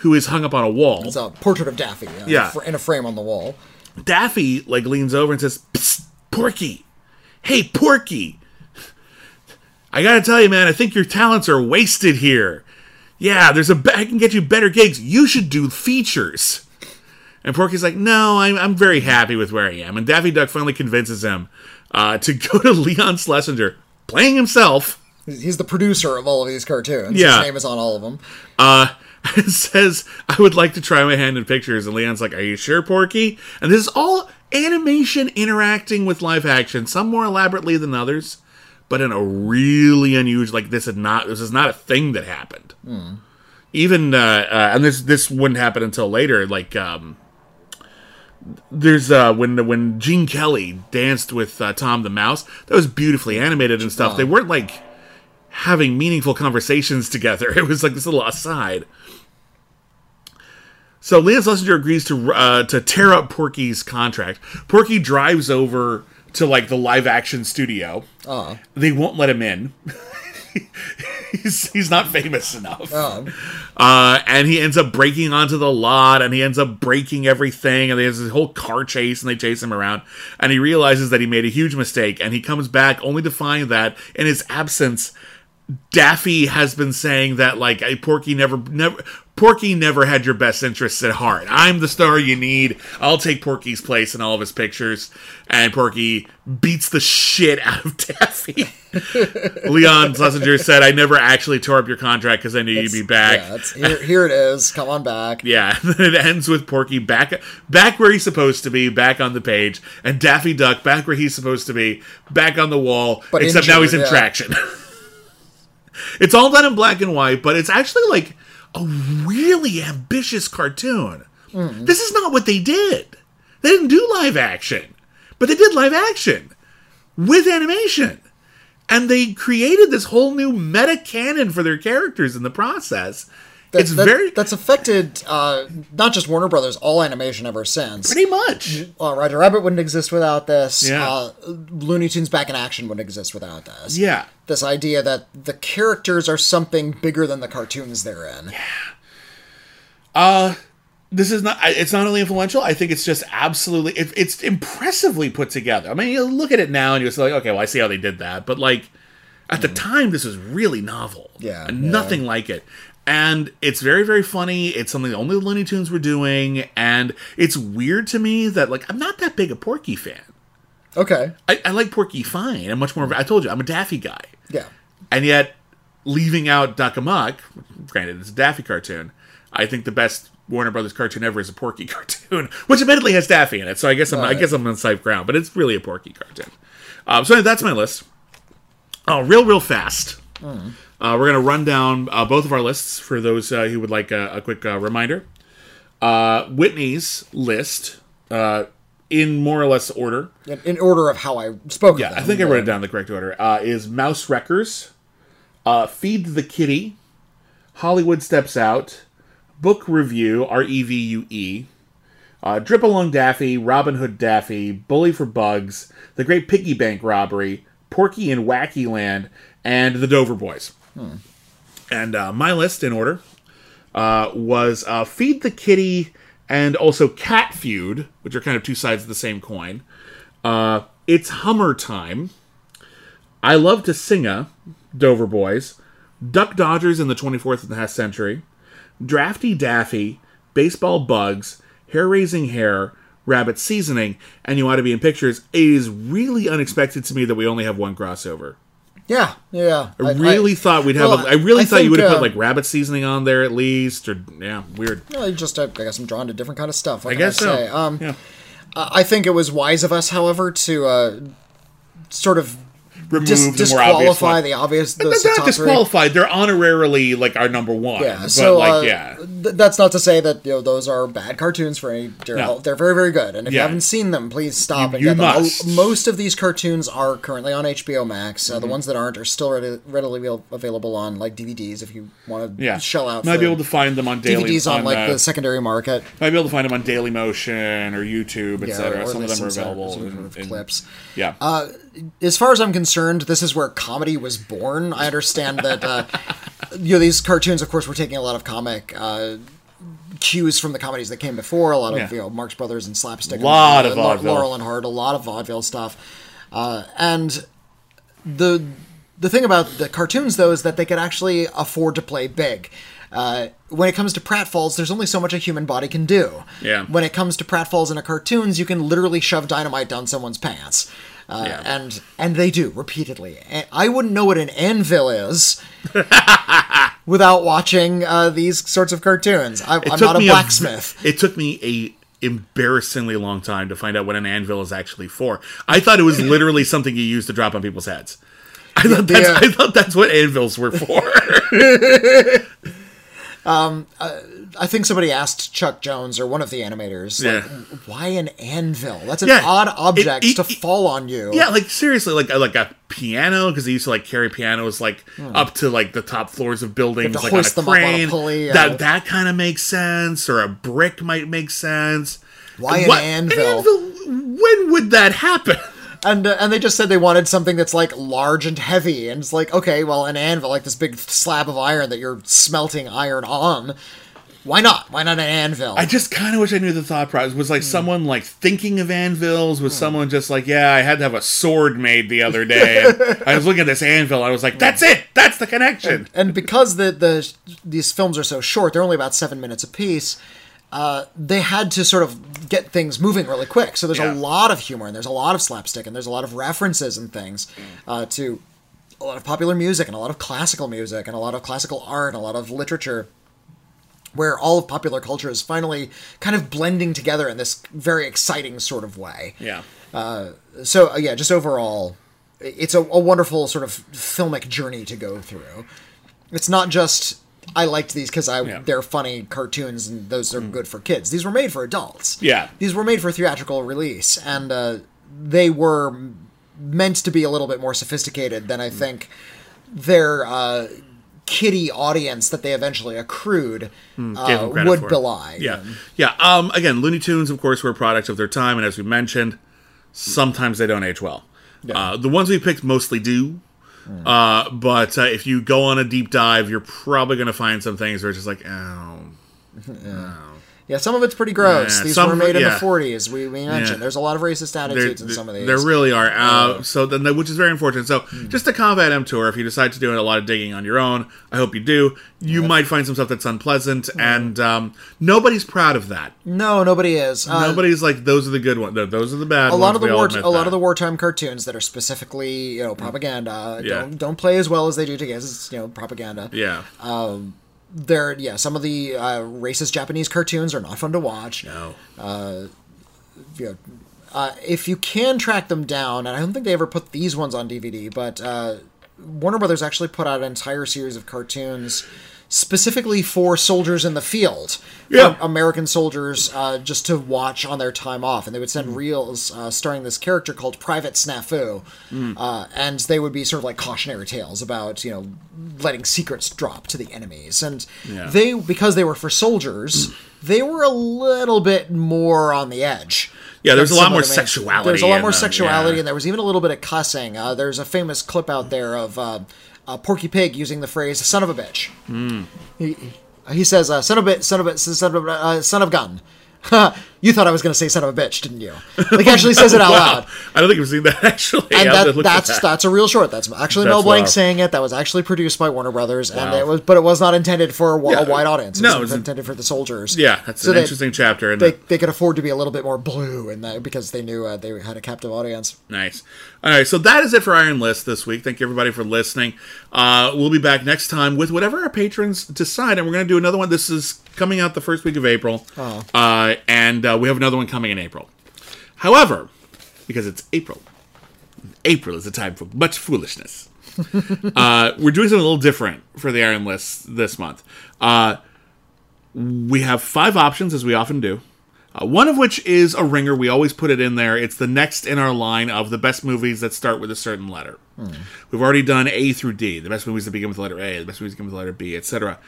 who is hung up on a wall, It's a portrait of Daffy uh, Yeah. in a frame on the wall. Daffy like leans over and says, Psst, "Porky, hey Porky, I gotta tell you, man, I think your talents are wasted here. Yeah, there's a be- I can get you better gigs. You should do features." And Porky's like, "No, I'm I'm very happy with where I am." And Daffy Duck finally convinces him uh, to go to Leon Schlesinger, playing himself. He's the producer of all of these cartoons. Yeah. His name is on all of them. uh, and says, I would like to try my hand in pictures. And Leon's like, Are you sure, Porky? And this is all animation interacting with live action, some more elaborately than others, but in a really unusual like this is not this is not a thing that happened. Even uh, uh and this this wouldn't happen until later, like um there's uh when when Gene Kelly danced with uh, Tom the Mouse, that was beautifully animated and stuff. They weren't like having meaningful conversations together. It was like this little aside. So Leon Schlesinger agrees to uh, to tear up Porky's contract. Porky drives over to like the live action studio. Uh, They won't let him in. he's he's not famous enough. uh, Uh, and he ends up breaking onto the lot and he ends up breaking everything and there's this whole car chase and they chase him around and he realizes that he made a huge mistake and he comes back only to find that in his absence Daffy has been saying that like "Hey, Porky never never Porky never had your best interests at heart. I'm the star you need. I'll take Porky's place in all of his pictures. And Porky beats the shit out of Daffy. Leon Schlesinger said, "I never actually tore up your contract because I knew you'd be back." yeah, here, here it is. Come on back. Yeah, it ends with Porky back back where he's supposed to be, back on the page, and Daffy Duck back where he's supposed to be, back on the wall. But except now he's in yeah. traction. It's all done in black and white, but it's actually like a really ambitious cartoon. Hmm. This is not what they did. They didn't do live action, but they did live action with animation. And they created this whole new meta canon for their characters in the process. That- it's that- very that's affected uh, not just Warner Brothers, all animation ever since. pretty much. Uh, Roger Rabbit wouldn't exist without this. Yeah. Uh, Looney Tunes Back in Action wouldn't exist without this. Yeah. This idea that the characters are something bigger than the cartoons they're in. this is not it's not only influential i think it's just absolutely it, it's impressively put together i mean you look at it now and you're like okay well i see how they did that but like at the time this was really novel Yeah, and yeah. nothing like it and it's very very funny it's something only the looney tunes were doing and it's weird to me that like i'm not that big a porky fan Okay. i, I like porky fine i'm much more I told you i'm a daffy guy Yeah. and yet leaving out Duck Amuck, granted it's a Daffy cartoon, I think the best Warner Brothers cartoon ever is a Porky cartoon, which admittedly has Daffy in it. So I guess I'm I guess I'm on safe ground, but it's really a Porky cartoon. Um, so that's my list. Oh, real real fast. Uh, we're gonna run down uh, both of our lists for those uh, who would like a, a quick uh, reminder. Uh, Whitney's list, uh, in more or less order, In, order of how I spoke. yeah. I think I wrote it down the correct order. Uh, is Mouse Wreckers, uh, Feed the Kitty, Hollywood Steps Out, Book Revue, R E V U E, uh, Drip Along Daffy, Robin Hood Daffy, Bully for Bugs, The Great Piggy Bank Robbery, Porky in Wacky Land, and The Dover Boys. And uh, my list in order uh, was uh, Feed the Kitty and also Cat Feud, which are kind of two sides of the same coin. Uh, it's Hummer Time. I Love to Singa, Dover Boys. Duck Dodgers in the 24th and a half century. Draftee Daffy, Baseball Bugs, Hair Raising Hare, Rabbit Seasoning, and You Ought to Be in Pictures. It is really unexpected to me that we only have one crossover. Yeah, yeah. I really thought we'd have. well, a, I really I thought you would have uh, put like rabbit seasoning on there at least, or yeah, weird. Well, you just, I guess I'm drawn to different kind of stuff. I guess so. say? Um, yeah. I think it was wise of us, however, to uh, sort of Remove dis- the more obvious disqualify the obvious. The They're not disqualified. They're honorarily like our number one. Yeah, but so like uh, yeah, th- that's not to say that you know those are bad cartoons for any. They're, No. they're very very good, and if you haven't seen them, please stop You- and you get them. Must. Most of these cartoons are currently on HBO Max. Uh, The Mm-hmm. ones that aren't are still ready, readily available on like DVDs if you want to yeah. shell out. Might be able to find them on daily. DVDs on, like uh, the secondary market. Might be able to find them on Daily Motion or YouTube, etc. or Some of them are some sort of- available. in- in- clips. Yeah. As far as I'm concerned, this is where comedy was born. I understand that uh, you know these cartoons, of course, were taking a lot of comic uh, cues from the comedies that came before. A lot of Yeah. you know Marx Brothers and slapstick, a Lot and, of uh. Laurel and Hart, a lot of vaudeville stuff, uh, and the the thing about the cartoons though is that they could actually afford to play big. Uh, when it comes to pratfalls, there's only so much a human body can do. Yeah. When it comes to pratfalls in a cartoons, you can literally shove dynamite down someone's pants. Uh, Yeah. and and they do repeatedly. I wouldn't know what an anvil is without watching uh, these sorts of cartoons. I, I'm not a blacksmith. it took me a embarrassingly long time to find out what an anvil is actually for. I thought it was literally something you use to drop on people's heads. I thought that's, Yeah. I thought that's what anvils were for. Um, uh, I think somebody asked Chuck Jones or one of the animators, like, Yeah. why an anvil? That's an Yeah. odd object It- it- to it- fall on you. Yeah, like seriously, like like a piano because they used to like carry pianos like hmm. up to like the top floors of buildings, like on a up on a crane. pulley. That that kind of makes sense, or a brick might make sense. Why an What- anvil? When would that happen? And uh, and they just said they wanted something that's like large and heavy, and it's like okay, well, an anvil, like this big slab of iron that you're smelting iron on. Why not? Why not an anvil? I just kind of wish I knew the thought process. Was Hmm. like someone like thinking of anvils? Was someone just like, yeah, I had to have a sword made the other day. I was looking at this anvil. I was like, that's it. That's the connection. and because the the these films are so short, they're only about seven minutes apiece. Uh, they had to sort of get things moving really quick. So there's Yeah. a lot of humor and there's a lot of slapstick and there's a lot of references and things uh, to a lot of popular music and a lot of classical music and a lot of classical art and a lot of literature where all of popular culture is finally kind of blending together in this very exciting sort of way Yeah. so uh, yeah, just overall, it's a, a wonderful sort of filmic journey to go through. It's not just I liked these because I Yeah. Mm. they're funny cartoons and those are good for kids. These were made for adults. Yeah. these were made for theatrical release, and uh, they were meant to be a little bit more sophisticated than Mm. I think their uh, kiddie audience that they eventually accrued Gave uh, would belie. Yeah, yeah. Um, again, Looney Tunes, of course, were a product of their time, and as we mentioned, sometimes they don't age well. Uh, the ones we picked mostly do, uh, but uh, if you go on a deep dive, you're probably going to find some things where it's just like, oh, Yeah, some of it's pretty gross. Yeah, these some were made in yeah. the 40s. We, we mentioned Yeah. there's a lot of racist there, attitudes in some of these. there really are. Uh, so then, which is very unfortunate. So just to combat M tour, if you decide to do a lot of digging on your own, I hope you do. You might find some stuff that's unpleasant, and um, nobody's proud of that. no, nobody is. Uh, Nobody's like those are the good ones. Those are the bad a ones. lot of the We war, a lot that. of the wartime cartoons that are specifically, you know, propaganda. Yeah. Don't don't play as well as they do to kids. It's, you know, propaganda. Yeah. They're yeah. Some of the uh, racist Japanese cartoons are not fun to watch. no. you know, uh, if you can track them down, and I don't think they ever put these ones on DVD, but uh, Warner Brothers actually put out an entire series of cartoons specifically for soldiers in the field, Yeah. American soldiers, uh, just to watch on their time off, and they would send reels uh, starring this character called Private Snafu, uh, and they would be sort of like cautionary tales about you know letting secrets drop to the enemies, and Yeah. they because they were for soldiers. They were a little bit more on the edge. Yeah, there's a lot more sexuality There's a lot more sexuality, yeah. and there was even a little bit of cussing. Uh, there's a famous clip out there of uh, Porky Pig using the phrase "son of a bitch." Hmm. He, he says, uh, "Son of a bit, son of a son of a, uh, son of gun." you thought I was going to say "son of a bitch," didn't you? Like actually says it out Wow. loud. I don't think I've seen that actually. And I'll have to that, that's that. that's a real short. That's actually That's Mel Blanc wild. saying it. That was actually produced by Warner Brothers, wow. and it was, but it was not intended for a, Yeah. a wide audience. It No, was it was intended for the soldiers. Yeah, that's So an they- interesting chapter. And They, they could afford to be a little bit more blue in that because they knew uh, they had a captive audience. Nice. All right, so that is it for Iron List this week. Thank you everybody for listening. Uh, we'll be back next time with whatever our patrons decide, and we're going to do another one. This is coming out the first week of April, uh, and uh, we have another one coming in April. However, because it's April, April is a time for much foolishness. uh, we're doing something a little different for the Iron List this month. Uh, we have five options, as we often do. Uh, one of which is a ringer. We always put it in there. It's the next in our line of the best movies that start with a certain letter. We've already done A through D, the best movies that begin with the letter A, the best movies that begin with the letter B, etc.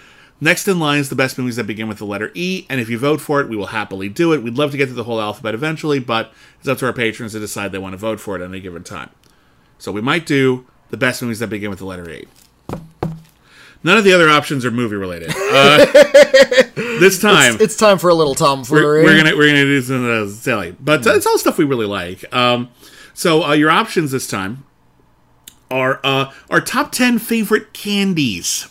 Next in line is the best movies that begin with the letter E, and if you vote for it, we will happily do it. We'd love to get to the whole alphabet eventually, but it's up to our patrons to decide they want to vote for it at any given time. So we might do the best movies that begin with the letter E. None of the other options are movie related. Uh, this time, It's time for a little tomfoolery. we're, we're gonna we're gonna do something that's silly, but uh, it's all stuff we really like. Um, so uh, your options this time are uh, our top ten favorite candies.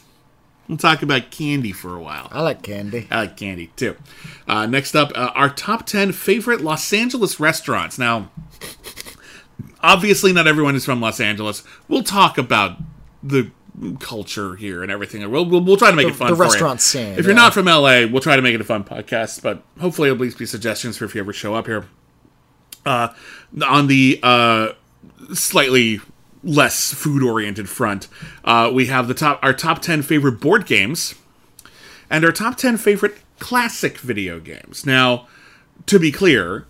We'll talk about candy for a while. I like candy. I like candy too. Uh, next up, uh, our top 10 favorite Los Angeles restaurants. Now, obviously, not everyone is from Los Angeles. We'll talk about the culture here and everything. We'll, we'll, we'll try to make it fun the for you. restaurant scene, If you're not from LA, we'll try to make it a fun podcast, but hopefully, it'll at least be suggestions for if you ever show up here. Uh, on the uh, slightly less food oriented front, uh, we have the top our top 10 favorite board games. and our top 10 favorite classic video games. Now, to be clear,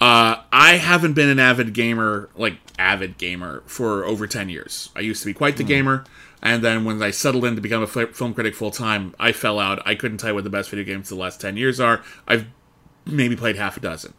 uh, I haven't been an avid gamer, like avid gamer, for over 10 years. I used to be quite the gamer, and then when I settled in to become a film critic full time, I fell out. I couldn't tell you what the best video games of the last 10 years are. I've maybe played half a dozen.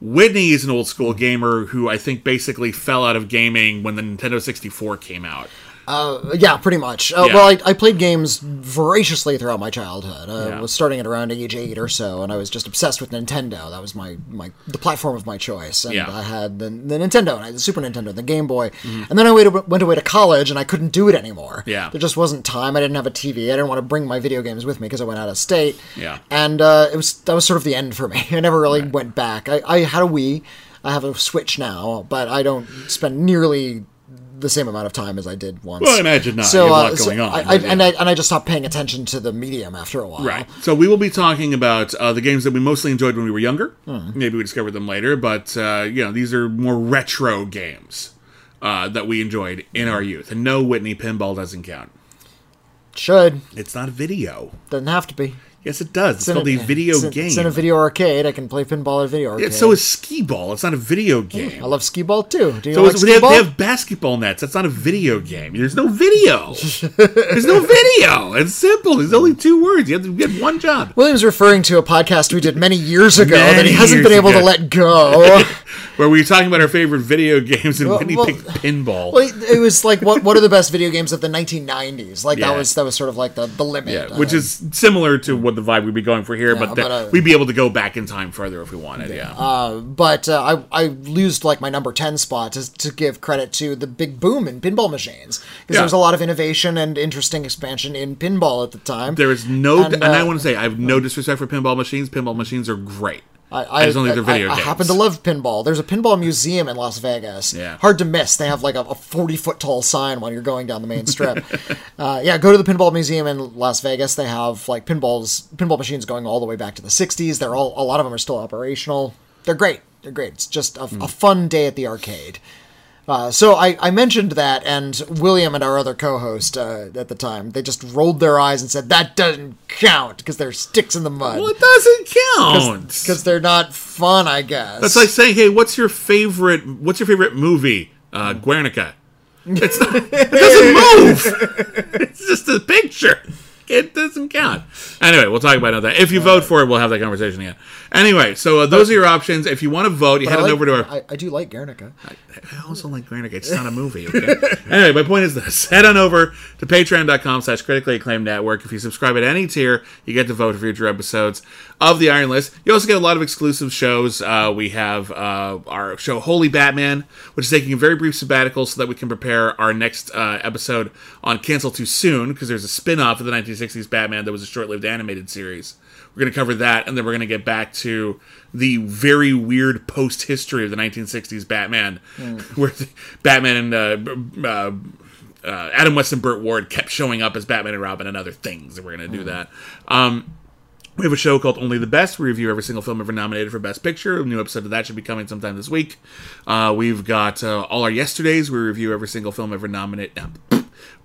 Whitney is an old school gamer who I think basically fell out of gaming when the Nintendo 64 came out. Yeah, pretty much. Uh, Yeah. Well, I, I played games voraciously throughout my childhood. I Yeah. was starting at around age eight or so, and I was just obsessed with Nintendo. That was my, my the platform of my choice. And Yeah. Mm-hmm. I had the, the Nintendo, and I had the Super Nintendo, and the Game Boy. And then I went, went away to college, and I couldn't do it anymore. Yeah. There just wasn't time. I didn't have a TV. I didn't want to bring my video games with me because I went out of state. Yeah. And uh, it was that was sort of the end for me. I never really went back. I, I had a Wii. I have a Switch now, but I don't spend nearly the same amount of time as I did once. Well, I imagine not. So, You have a lot uh, so going on, I, I, and. I and I just stopped paying attention to the medium after a while. Right. So we will be talking about uh, the games that we mostly enjoyed when we were younger. Maybe we discovered them later, but uh, you know these are more retro games uh, that we enjoyed in our youth. And no, Whitney pinball doesn't count. Should It's not a video. doesn't have to be. Yes, it does. It's, in called a, video it's in- game. It's in a video arcade. I can play pinball at a video arcade. Yeah, so is skee ball. It's not a video game. I love skee ball too. Do you So like skee they, have, ball? they have basketball nets. That's not a video game. There's no video. There's no video. It's simple. There's only two words. You have to get one job. William's referring to a podcast we did many years ago that he hasn't been able ago. to let go. Where we were talking about our favorite video games and Well, Whitney well- picked pinball. Well, it was like what what are the best video games of the 1990s? Like Yeah. that was that was sort of like the the limit. Yeah, which Uh, is similar to what the vibe we'd be going for here, but, but, uh, we'd be able to go back in time further if we wanted. Yeah, but uh, I I used like my number ten spot to, to give credit to the big boom in pinball machines because Yeah. there was a lot of innovation and interesting expansion in pinball at the time. there is no, And, and, I uh, want to say I have no disrespect for pinball machines. Pinball machines are great. I, I just don't think they're video I, I happen to love pinball. There's a pinball museum in Las Vegas. Yeah. Hard to miss. They have like a, a 40 foot tall sign while you're going down the main strip. uh, yeah, go to the pinball museum in Las Vegas. They have like pinballs, pinball machines going all the way back to the 60s. They're all a lot of them are still operational. They're great. They're great. It's just a, Hmm. a fun day at the arcade. Uh, so I, I mentioned that, and William and our other co-host uh, at the time, they just rolled their eyes and said that doesn't count because they're sticks in the mud. Well, it doesn't count. Because they're not fun, I guess. That's like saying, "Hey, what's your favorite? What's your favorite movie?" Uh, Guernica. It's not, it doesn't move. it's just a picture. It doesn't count. Anyway, we'll talk about that. If you vote for it, we'll have that conversation again. Anyway, so uh, those are your options. If you want to vote, you head I on like- over to our. I, I do like Guernica. I also like Guernica. It's not a movie. Okay. anyway, my point is this: head on over to Patreon.com/slash Critically Acclaimed Network. If you subscribe at any tier, you get to vote for future episodes of the Iron List. You also get a lot of exclusive shows. Uh, we have uh, our show Holy Batman, which is taking a very brief sabbatical so that we can prepare our next uh, episode on Cancel Too Soon because there's a spin-off of the 1960s Batman that was a short-lived animated series. We're going to cover that, and then we're going to get back to the very weird post history of the 1960s Batman, where Batman and uh, uh, uh, Adam West and Burt Ward kept showing up as Batman and Robin and other things, and we're going to do that. Um, we have a show called Only the Best. We review every single film ever nominated for Best Picture. A new episode of that should be coming sometime this week. Uh, we've got uh, all our yesterdays. We review every single film ever nominated. No,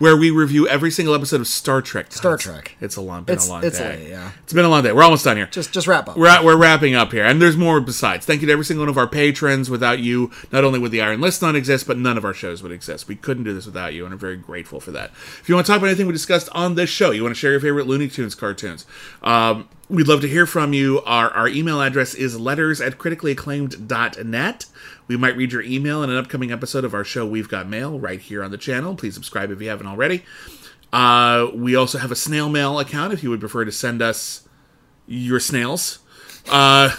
where we review every single episode of Star Trek. God, Star it's- Trek. It's a long, been It's- a long it's day. late, yeah. It's been a long day. We're almost done here. Just just wrap up. We're, at, we're wrapping up here, and there's more besides. Thank you to every single one of our patrons. Without you, not only would the Iron List not exist, but none of our shows would exist. We couldn't do this without you, and I'm very grateful for that. If you want to talk about anything we discussed on this show, you want to share your favorite Looney Tunes cartoons, um, we'd love to hear from you. Our, our email address is letters at criticallyacclaimed.net. We might read your email in an upcoming episode of our show, We've Got Mail, right here on the channel. Please subscribe if you haven't already. Uh, we also have a snail mail account if you would prefer to send us your snails. Uh,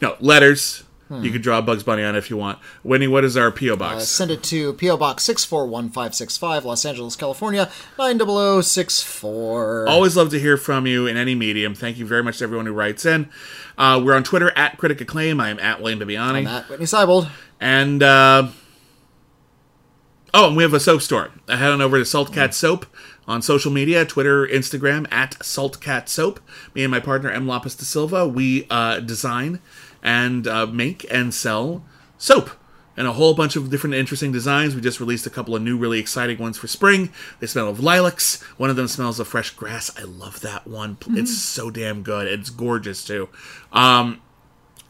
no, letters. You could draw Bugs Bunny on it if you want. Winnie, what is our P.O. box? Uh, send it to P.O. Box 641565, Los Angeles, California, 90064. Always love to hear from you in any medium. Thank you very much to everyone who writes in. Uh, we're on Twitter at Critic Acclaim. I am at William Bibbiani. Matt Whitney Seibold. And uh, oh, and we have a soap store. Uh, Head on over to Salt Cat Soap on social media, Twitter, Instagram at Salt Cat Soap. Me and my partner M Lopez da Silva, we uh, design and uh, make and sell soap. and a whole bunch of different interesting designs. We just released a couple of new, really exciting ones for spring. They smell of lilacs. One of them smells of fresh grass. I love that one. It's so damn good. It's gorgeous too. Um,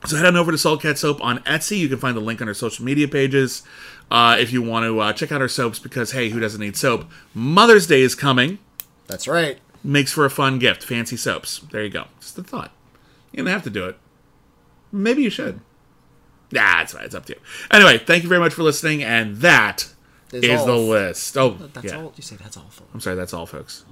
so head on over to Salt Cat Soap on Etsy. You can find the link on our social media pages uh, if you want to uh, check out our soaps. Because hey, who doesn't need soap? Mother's Day is coming. That's right. Makes for a fun gift. Fancy soaps. There you go. Just a thought. You don't have to do it. Maybe you should. Nah, it's fine. It's up to you. Anyway, thank you very much for listening, and that Is is, the list. Oh, That's yeah. all. You say that's all. Folks. I'm sorry. That's all, folks.